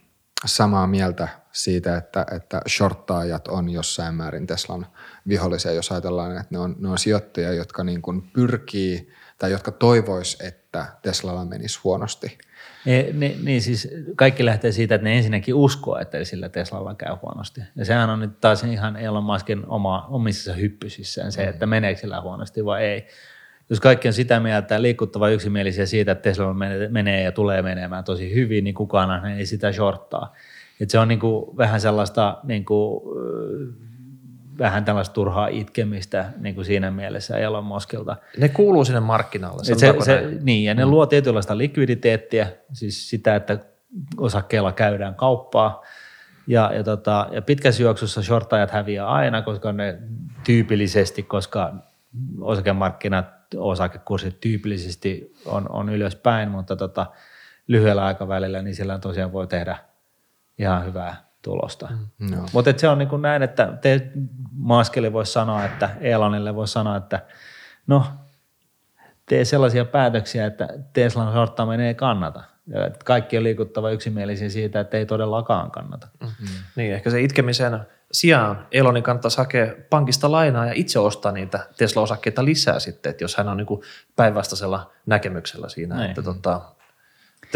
samaa mieltä siitä, että, että shorttaajat on jossain määrin Teslan vihollisia, jos ajatellaan, että ne on, ne on sijoittajia, jotka niin kuin pyrkii tai jotka toivois, että Teslalla menisi huonosti? Ne, ne, niin siis kaikki lähtee siitä, että ne ensinnäkin uskoo, että sillä Teslalla käy huonosti. Ja sehän on nyt taas ihan Elon Muskin oma, omissa hyppysissään se, että meneekö sillä huonosti vai ei jos kaikki on sitä mieltä liikuttava yksimielisiä siitä, että Tesla menee ja tulee menemään tosi hyvin, niin kukaan ei sitä shorttaa. Et se on niin kuin vähän sellaista niin kuin, vähän tällaista turhaa itkemistä niin kuin siinä mielessä Elon Muskilta. Ne kuuluu sinne markkinalle. Se, se, se, niin, ja ne mm. luo tietynlaista likviditeettiä, siis sitä, että osakkeella käydään kauppaa. Ja, ja, tota, ja pitkässä juoksussa shorttajat häviää aina, koska ne tyypillisesti, koska osakemarkkinat osakekurssit tyypillisesti on, on ylöspäin, mutta tota, lyhyellä aikavälillä niin sillä tosiaan voi tehdä ihan hyvää tulosta. Mm, no. Mutta se on niin kuin näin, että te Maskelle voisi sanoa, että Elonille voi sanoa, että no tee sellaisia päätöksiä, että Teslan shorttaaminen ei kannata. Ja kaikki on liikuttava yksimielisiä siitä, että ei todellakaan kannata. Mm-hmm. Niin, ehkä se itkemisen sijaan Elonin kannattaisi hakea pankista lainaa ja itse ostaa niitä Tesla-osakkeita lisää sitten, että jos hän on niin päinvastaisella näkemyksellä siinä, Näin. että tota,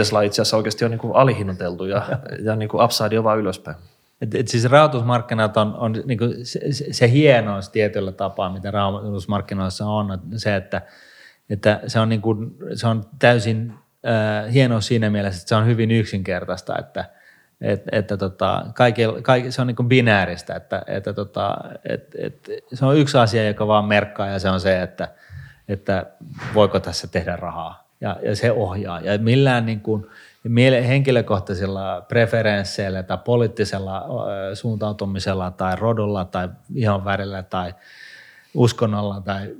Tesla itse asiassa oikeasti on niin alihinnoiteltu ja, ja niin kuin upside on vaan ylöspäin. Et, et siis rahoitusmarkkinat on, on niin kuin se, se hienous tietyllä tapaa, mitä rahoitusmarkkinoissa on, se, että, että se, on niin kuin, se on täysin äh, hieno siinä mielessä, että se on hyvin yksinkertaista, että – et, että tota, kaikki, kaikki, se on niin binääristä, että, että tota, et, et, se on yksi asia, joka vaan merkkaa ja se on se, että, että voiko tässä tehdä rahaa ja, ja se ohjaa. Ja millään niin kuin, henkilökohtaisilla preferensseillä tai poliittisella suuntautumisella tai rodulla tai ihonvärillä tai uskonnolla tai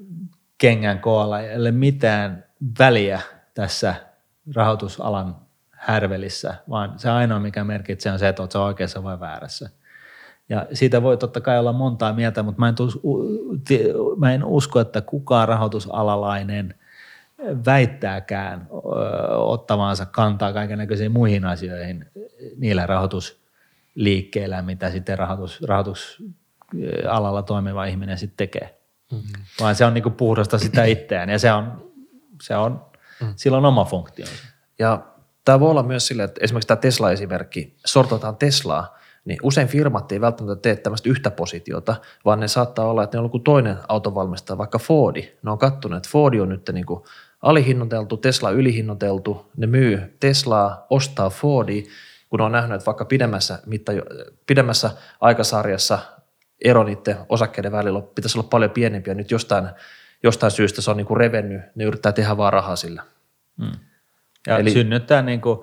kengän koolla ei ole mitään väliä tässä rahoitusalan härvelissä, vaan se ainoa, mikä merkitsee, on se, että olet oikeassa vai väärässä. Ja siitä voi totta kai olla montaa mieltä, mutta mä en, mä en usko, että kukaan rahoitusalalainen väittääkään ottavansa kantaa kaikenlaisiin muihin asioihin niillä rahoitusliikkeillä, mitä sitten rahoitus, rahoitusalalla toimiva ihminen sitten tekee. Mm-hmm. Vaan se on niin puhdasta sitä itseään ja se on, se on, mm. sillä on oma funktionsa. Ja Tämä voi olla myös sille, että esimerkiksi tämä Tesla-esimerkki, sortataan Teslaa, niin usein firmat ei välttämättä tee tämmöistä yhtä positiota, vaan ne saattaa olla, että ne on joku toinen autovalmistaja, vaikka Fordi. Ne on kattonut, että Fordi on nyt niin kuin alihinnoiteltu, Tesla ylihinnoiteltu, ne myy Teslaa, ostaa Fordi, kun on nähnyt, että vaikka pidemmässä, mitta, pidemmässä aikasarjassa ero niiden osakkeiden välillä pitäisi olla paljon pienempiä. Nyt jostain, jostain syystä se on niin kuin revennyt, ne yrittää tehdä vaan rahaa sillä. Hmm. Ja Eli, synnyttää niin kuin,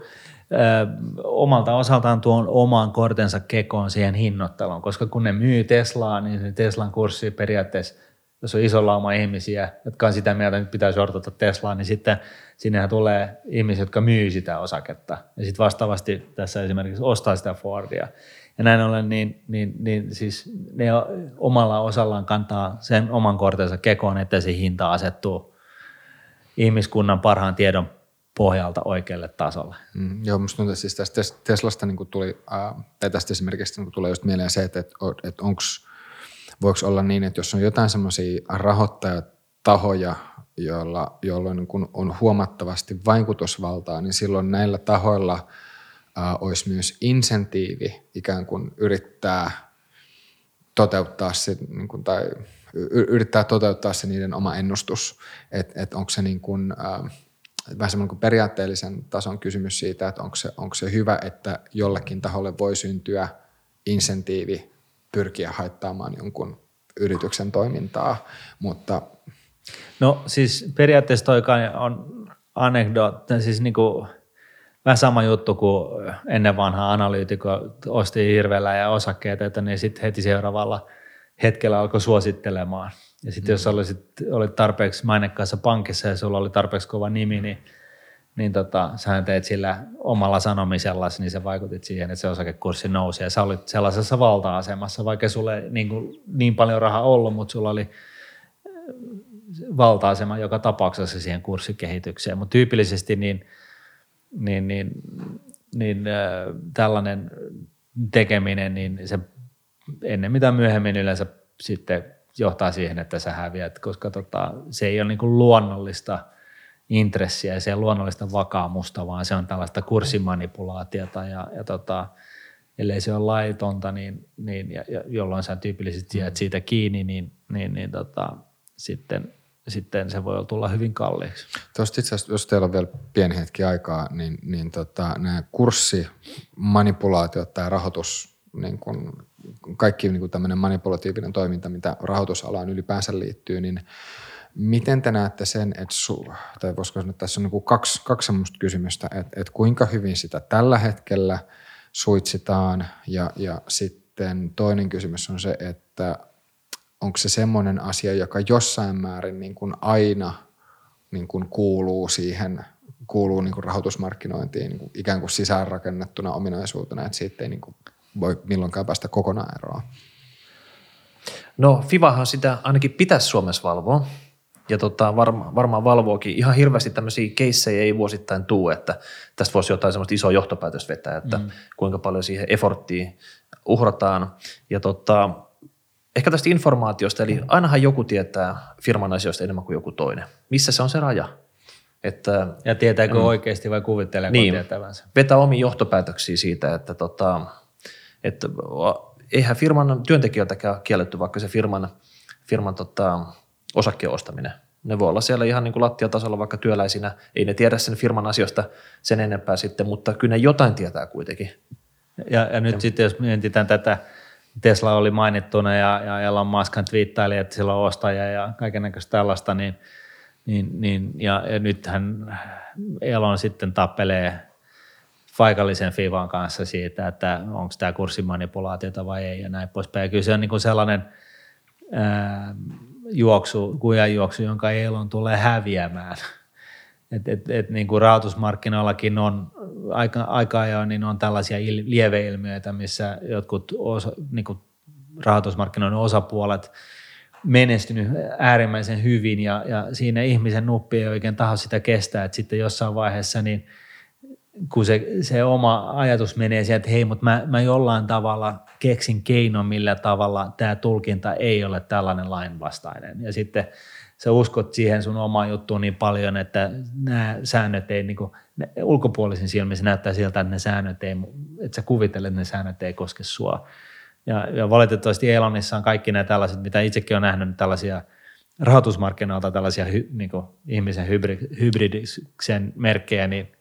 ö, omalta osaltaan tuon oman kortensa kekoon siihen hinnoitteluun, koska kun ne myy Teslaa, niin se Teslan kurssi periaatteessa, jos on iso lauma ihmisiä, jotka on sitä mieltä, että pitäisi odottaa Teslaa, niin sitten sinnehän tulee ihmisiä, jotka myy sitä osaketta. Ja sitten vastaavasti tässä esimerkiksi ostaa sitä Fordia. Ja näin ollen, niin, niin, niin siis ne omalla osallaan kantaa sen oman kortensa kekoon, että se hinta asettuu ihmiskunnan parhaan tiedon pohjalta oikealle tasolle. Mm, joo, musta tuntuu, siis tästä Teslasta niin tuli, äh, tai tästä esimerkiksi niin tulee just mieleen se, että, että, että onko, voiko olla niin, että jos on jotain semmoisia rahoittajatahoja, joilla, jolloin niin on huomattavasti vaikutusvaltaa, niin silloin näillä tahoilla äh, olisi myös insentiivi ikään kuin yrittää toteuttaa se, niin kuin, tai yrittää toteuttaa se niiden oma ennustus, että et onko se niin kuin, äh, vähän semmoinen kuin periaatteellisen tason kysymys siitä, että onko se, onko se hyvä, että jollekin taholle voi syntyä insentiivi pyrkiä haittaamaan jonkun yrityksen toimintaa, mutta... No siis periaatteessa toi on anekdootti, siis niin kuin vähän sama juttu kuin ennen vanhaa analyytikko osti hirveellä ja osakkeita, että niin sitten heti seuraavalla hetkellä alkoi suosittelemaan – ja sitten mm. jos olisit, olit tarpeeksi mainekkaassa pankissa ja sulla oli tarpeeksi kova nimi, niin, niin tota, sä teet sillä omalla sanomisella, niin se vaikutit siihen, että se osakekurssi nousi. Ja sä olit sellaisessa valta-asemassa, vaikka sulle niin, kuin, niin paljon rahaa ollut, mutta sulla oli äh, valta-asema joka tapauksessa siihen kurssikehitykseen. Mutta tyypillisesti niin, niin, niin, niin äh, tällainen tekeminen, niin se ennen mitä myöhemmin yleensä sitten johtaa siihen, että sä häviät, koska tota, se ei ole niin kuin luonnollista intressiä ja ole luonnollista vakaamusta, vaan se on tällaista kurssimanipulaatiota ja, ja tota, ellei se ole laitonta, niin, niin ja, ja jolloin sä tyypillisesti jäät siitä kiinni, niin, niin, niin tota, sitten, sitten se voi tulla hyvin kalliiksi. Tuosta itse asiassa, jos teillä on vielä pieni hetki aikaa, niin, niin tota, nämä kurssimanipulaatiot tai rahoitus niin kun kaikki niin kuin tämmöinen manipulatiivinen toiminta, mitä rahoitusalaan ylipäänsä liittyy, niin miten te näette sen, että su, tai voisiko sanoa, että tässä on niin kuin kaksi, kaksi semmoista kysymystä, että, että kuinka hyvin sitä tällä hetkellä suitsitaan ja, ja sitten toinen kysymys on se, että onko se semmoinen asia, joka jossain määrin niin kuin aina niin kuin kuuluu siihen kuuluu niin kuin rahoitusmarkkinointiin niin kuin ikään kuin sisäänrakennettuna ominaisuutena, että siitä ei niin kuin voi milloinkaan päästä kokonaan eroon. No Fivahan sitä ainakin pitäisi Suomessa valvoa. Ja tota, varma, varmaan valvoakin. Ihan hirveästi tämmöisiä keissejä ei vuosittain tule, että tästä voisi jotain semmoista isoa johtopäätöstä vetää, että mm. kuinka paljon siihen efforttiin uhrataan. Ja tota, ehkä tästä informaatiosta, eli ainahan joku tietää firman asioista enemmän kuin joku toinen. Missä se on se raja? Että, ja tietääkö mm, oikeasti vai kuvitteleeko niin, tietävänsä? Vetää omiin johtopäätöksiä siitä, että tota, Että eihän firman työntekijöiltäkään kielletty vaikka se firman, firman tota, osakkeen ostaminen. Ne voi olla siellä ihan niin kuin lattiatasolla vaikka työläisinä. Ei ne tiedä sen firman asioista sen enempää sitten, mutta kyllä ne jotain tietää kuitenkin. Ja, ja nyt ja. sitten jos mietitään tätä, Tesla oli mainittuna ja, ja Elon Musk twiittaili, että sillä on ostaja ja kaikenlaista tällaista, niin, niin, niin ja, ja nythän Elon sitten tappelee paikallisen Fivan kanssa siitä, että onko tämä kurssimanipulaatiota vai ei ja näin poispäin. Ja kyllä se on niin kuin sellainen ää, juoksu, juoksu, jonka Elon tulee häviämään. Et, et, et, niin kuin rahoitusmarkkinoillakin on aika, aika ajoin niin on tällaisia il, lieveilmiöitä, missä jotkut osa, niin kuin rahoitusmarkkinoiden osapuolet menestynyt äärimmäisen hyvin ja, ja siinä ihmisen nuppi ei oikein taho sitä kestää, että sitten jossain vaiheessa niin kun se, se oma ajatus menee sieltä, että hei, mutta mä, mä jollain tavalla keksin keinon, millä tavalla tämä tulkinta ei ole tällainen lainvastainen. Ja sitten sä uskot siihen sun omaan juttuun niin paljon, että nämä säännöt ei, niin kuin, ulkopuolisin silmissä näyttää siltä, että ne säännöt ei, että sä kuvittelet, että ne säännöt ei koske sua. Ja, ja valitettavasti Elonissa on kaikki nämä tällaiset, mitä itsekin on nähnyt, tällaisia rahoitusmarkkinoilta tällaisia hy, niin kuin ihmisen hybridiksen merkkejä, niin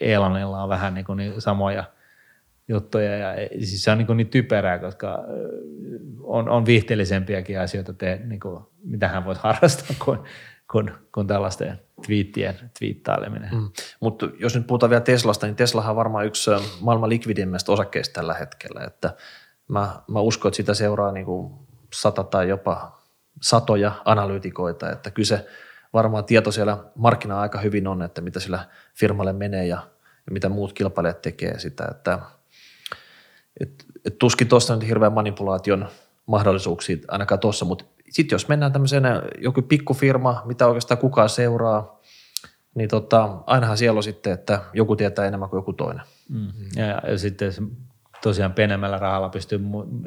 Elonilla on vähän niin kuin niin samoja juttuja. Ja, siis se on niin, kuin niin typerää, koska on, on viihteellisempiäkin asioita, te, niin kuin, mitä hän voisi harrastaa kuin, kuin, kuin tällaisten twiittien twiittaileminen. Mm. Mutta jos nyt puhutaan vielä Teslasta, niin Teslahan on varmaan yksi maailman likvidimmistä osakkeista tällä hetkellä. Että mä, mä uskon, että sitä seuraa niin kuin sata tai jopa satoja analyytikoita, että kyse varmaan tieto siellä markkina aika hyvin on, että mitä sillä firmalle menee ja, ja mitä muut kilpailijat tekee sitä, että et, et tuskin tuossa nyt hirveän manipulaation mahdollisuuksia ainakaan tuossa, mutta sitten jos mennään tämmöiseen joku pikkufirma, mitä oikeastaan kukaan seuraa, niin tota, ainahan siellä on sitten, että joku tietää enemmän kuin joku toinen. Mm. Ja, ja sitten tosiaan pienemmällä rahalla pystyy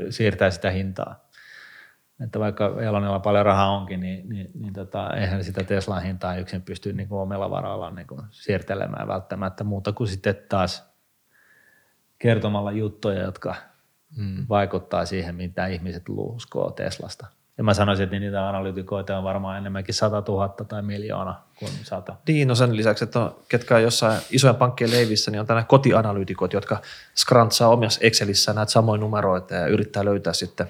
siirtämään sitä hintaa. Että vaikka Elonilla paljon rahaa onkin, niin, niin, niin tota, eihän sitä Teslan hintaa yksin pysty niin kuin omilla varoillaan niin kuin siirtelemään välttämättä muuta kuin sitten taas kertomalla juttuja, jotka mm. vaikuttaa siihen, mitä ihmiset uskoo Teslasta. Ja mä sanoisin, että niitä analytikoita on varmaan enemmänkin 100 000 tai miljoona kuin 100. Niin, no sen lisäksi, että on, ketkä on jossain isojen pankkien leivissä, niin on tänään kotianalyytikot, jotka skrantsaa omassa Excelissä näitä samoja numeroita ja yrittää löytää sitten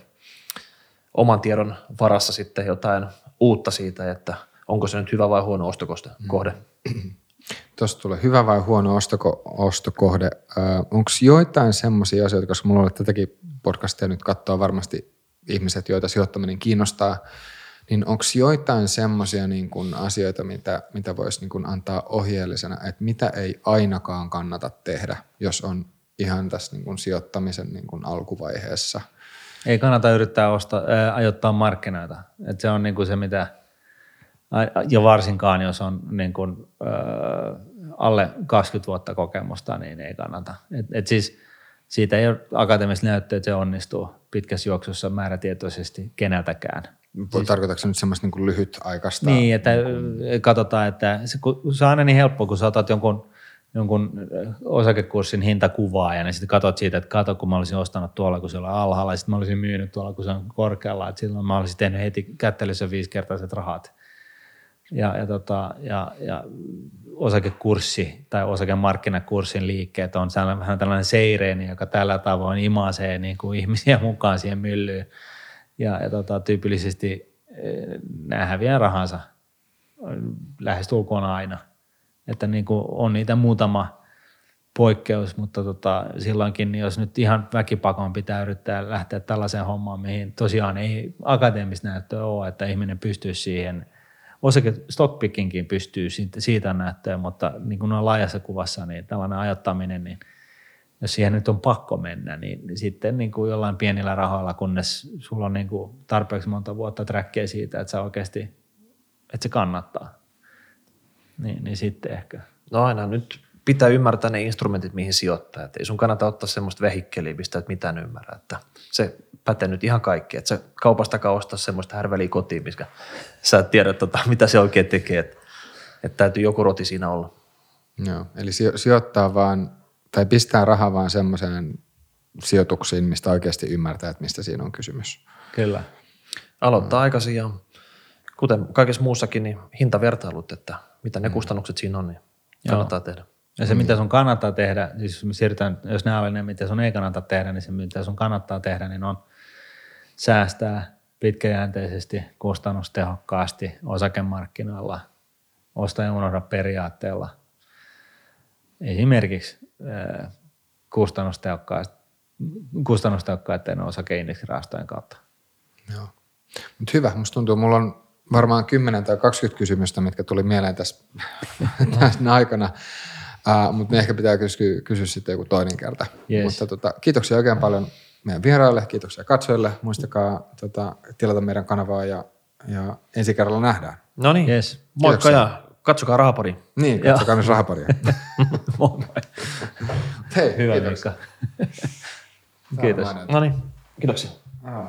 oman tiedon varassa sitten jotain uutta siitä, että onko se nyt hyvä vai huono ostokohde. Mm. Tuosta tulee hyvä vai huono ostoko, ostokohde. Onko joitain semmoisia asioita, koska mulla on tätäkin podcastia nyt katsoa varmasti ihmiset, joita sijoittaminen kiinnostaa, niin onko joitain semmoisia niin kun asioita, mitä, mitä voisi niin antaa ohjeellisena, että mitä ei ainakaan kannata tehdä, jos on ihan tässä niin kun sijoittamisen niin kun alkuvaiheessa? Ei kannata yrittää ostaa, ää, ajoittaa markkinoita. Et se on niin kuin se, mitä – ja varsinkaan jos on niin kuin, äh, alle 20 vuotta kokemusta, niin ei kannata. Et, et siis siitä ei ole akateemista näyttöä, että se onnistuu pitkässä juoksussa määrätietoisesti keneltäkään. Siis, Tarkoitatko nyt semmoista niin lyhytaikaista? Niin, että niin katsotaan, että se, kun, se on aina niin helppo, kun sä otat jonkun, jonkun osakekurssin hintakuvaa ja niin sitten katsot siitä, että kato, kun mä olisin ostanut tuolla, kun se on alhaalla, ja sitten mä olisin myynyt tuolla, kun se on korkealla, että silloin mä olisin tehnyt heti kättelyssä viisikertaiset rahat ja, ja, tota, ja, ja osakekurssi tai osakemarkkinakurssin liikkeet on vähän tällainen seireeni, joka tällä tavoin imasee niin kuin ihmisiä mukaan siihen myllyyn. Ja, ja tota, tyypillisesti nämä häviää rahansa lähes tulkoon aina. Että niin kuin on niitä muutama poikkeus, mutta tota, silloinkin, jos nyt ihan väkipakon pitää yrittää lähteä tällaiseen hommaan, mihin tosiaan ei akateemista näyttöä ole, että ihminen pystyy siihen – osake stockpickinkin pystyy siitä, näyttöä, mutta niin kuin on laajassa kuvassa, niin tällainen ajattaminen, niin jos siihen nyt on pakko mennä, niin, niin sitten niin kuin jollain pienillä rahoilla, kunnes sulla on niin kuin tarpeeksi monta vuotta trackia siitä, että, sä oikeasti, että se kannattaa, niin, niin sitten ehkä. No aina nyt pitää ymmärtää ne instrumentit, mihin sijoittaa. Että ei sun kannata ottaa semmoista vehikkeliä, mistä et mitään ymmärrä. Että se pätee nyt ihan kaikki. Että sä kaupastakaan ostaa semmoista härveliä kotiin, missä sä et tiedä, tota, mitä se oikein tekee. Että, että täytyy joku roti siinä olla. Joo, eli sijoittaa vaan, tai pistää rahaa vaan semmoiseen sijoituksiin, mistä oikeasti ymmärtää, että mistä siinä on kysymys. Kyllä. Aloittaa aikaisin ja kuten kaikessa muussakin, niin hintavertailut, että mitä ne kustannukset siinä on, niin kannattaa tehdä. Ja se, mitä sun kannattaa tehdä, siis jos me siirrytään, jos nämä oli ne, mitä sun ei kannata tehdä, niin se, mitä sun kannattaa tehdä, niin on säästää pitkäjänteisesti, kustannustehokkaasti osakemarkkinoilla, osta ja unohda periaatteella. Esimerkiksi kustannustehokkaiden osakeindeksirahastojen kautta. Joo. Mutta hyvä, musta tuntuu, mulla on varmaan 10 tai 20 kysymystä, mitkä tuli mieleen tässä, tässä aikana. Uh, mutta ne ehkä pitää kysyä, kysyä sitten joku toinen kerta. Yes. Mutta tota, kiitoksia oikein paljon meidän vieraille, kiitoksia katsojille. Muistakaa tota, tilata meidän kanavaa ja, ja ensi kerralla nähdään. No niin, Yes. moikka ja katsokaa rahapori. Niin, katsokaa myös rahaparia. Hei, Hyvä. Kiitos. Saadaan mainita. No niin, kiitoksia. Ah.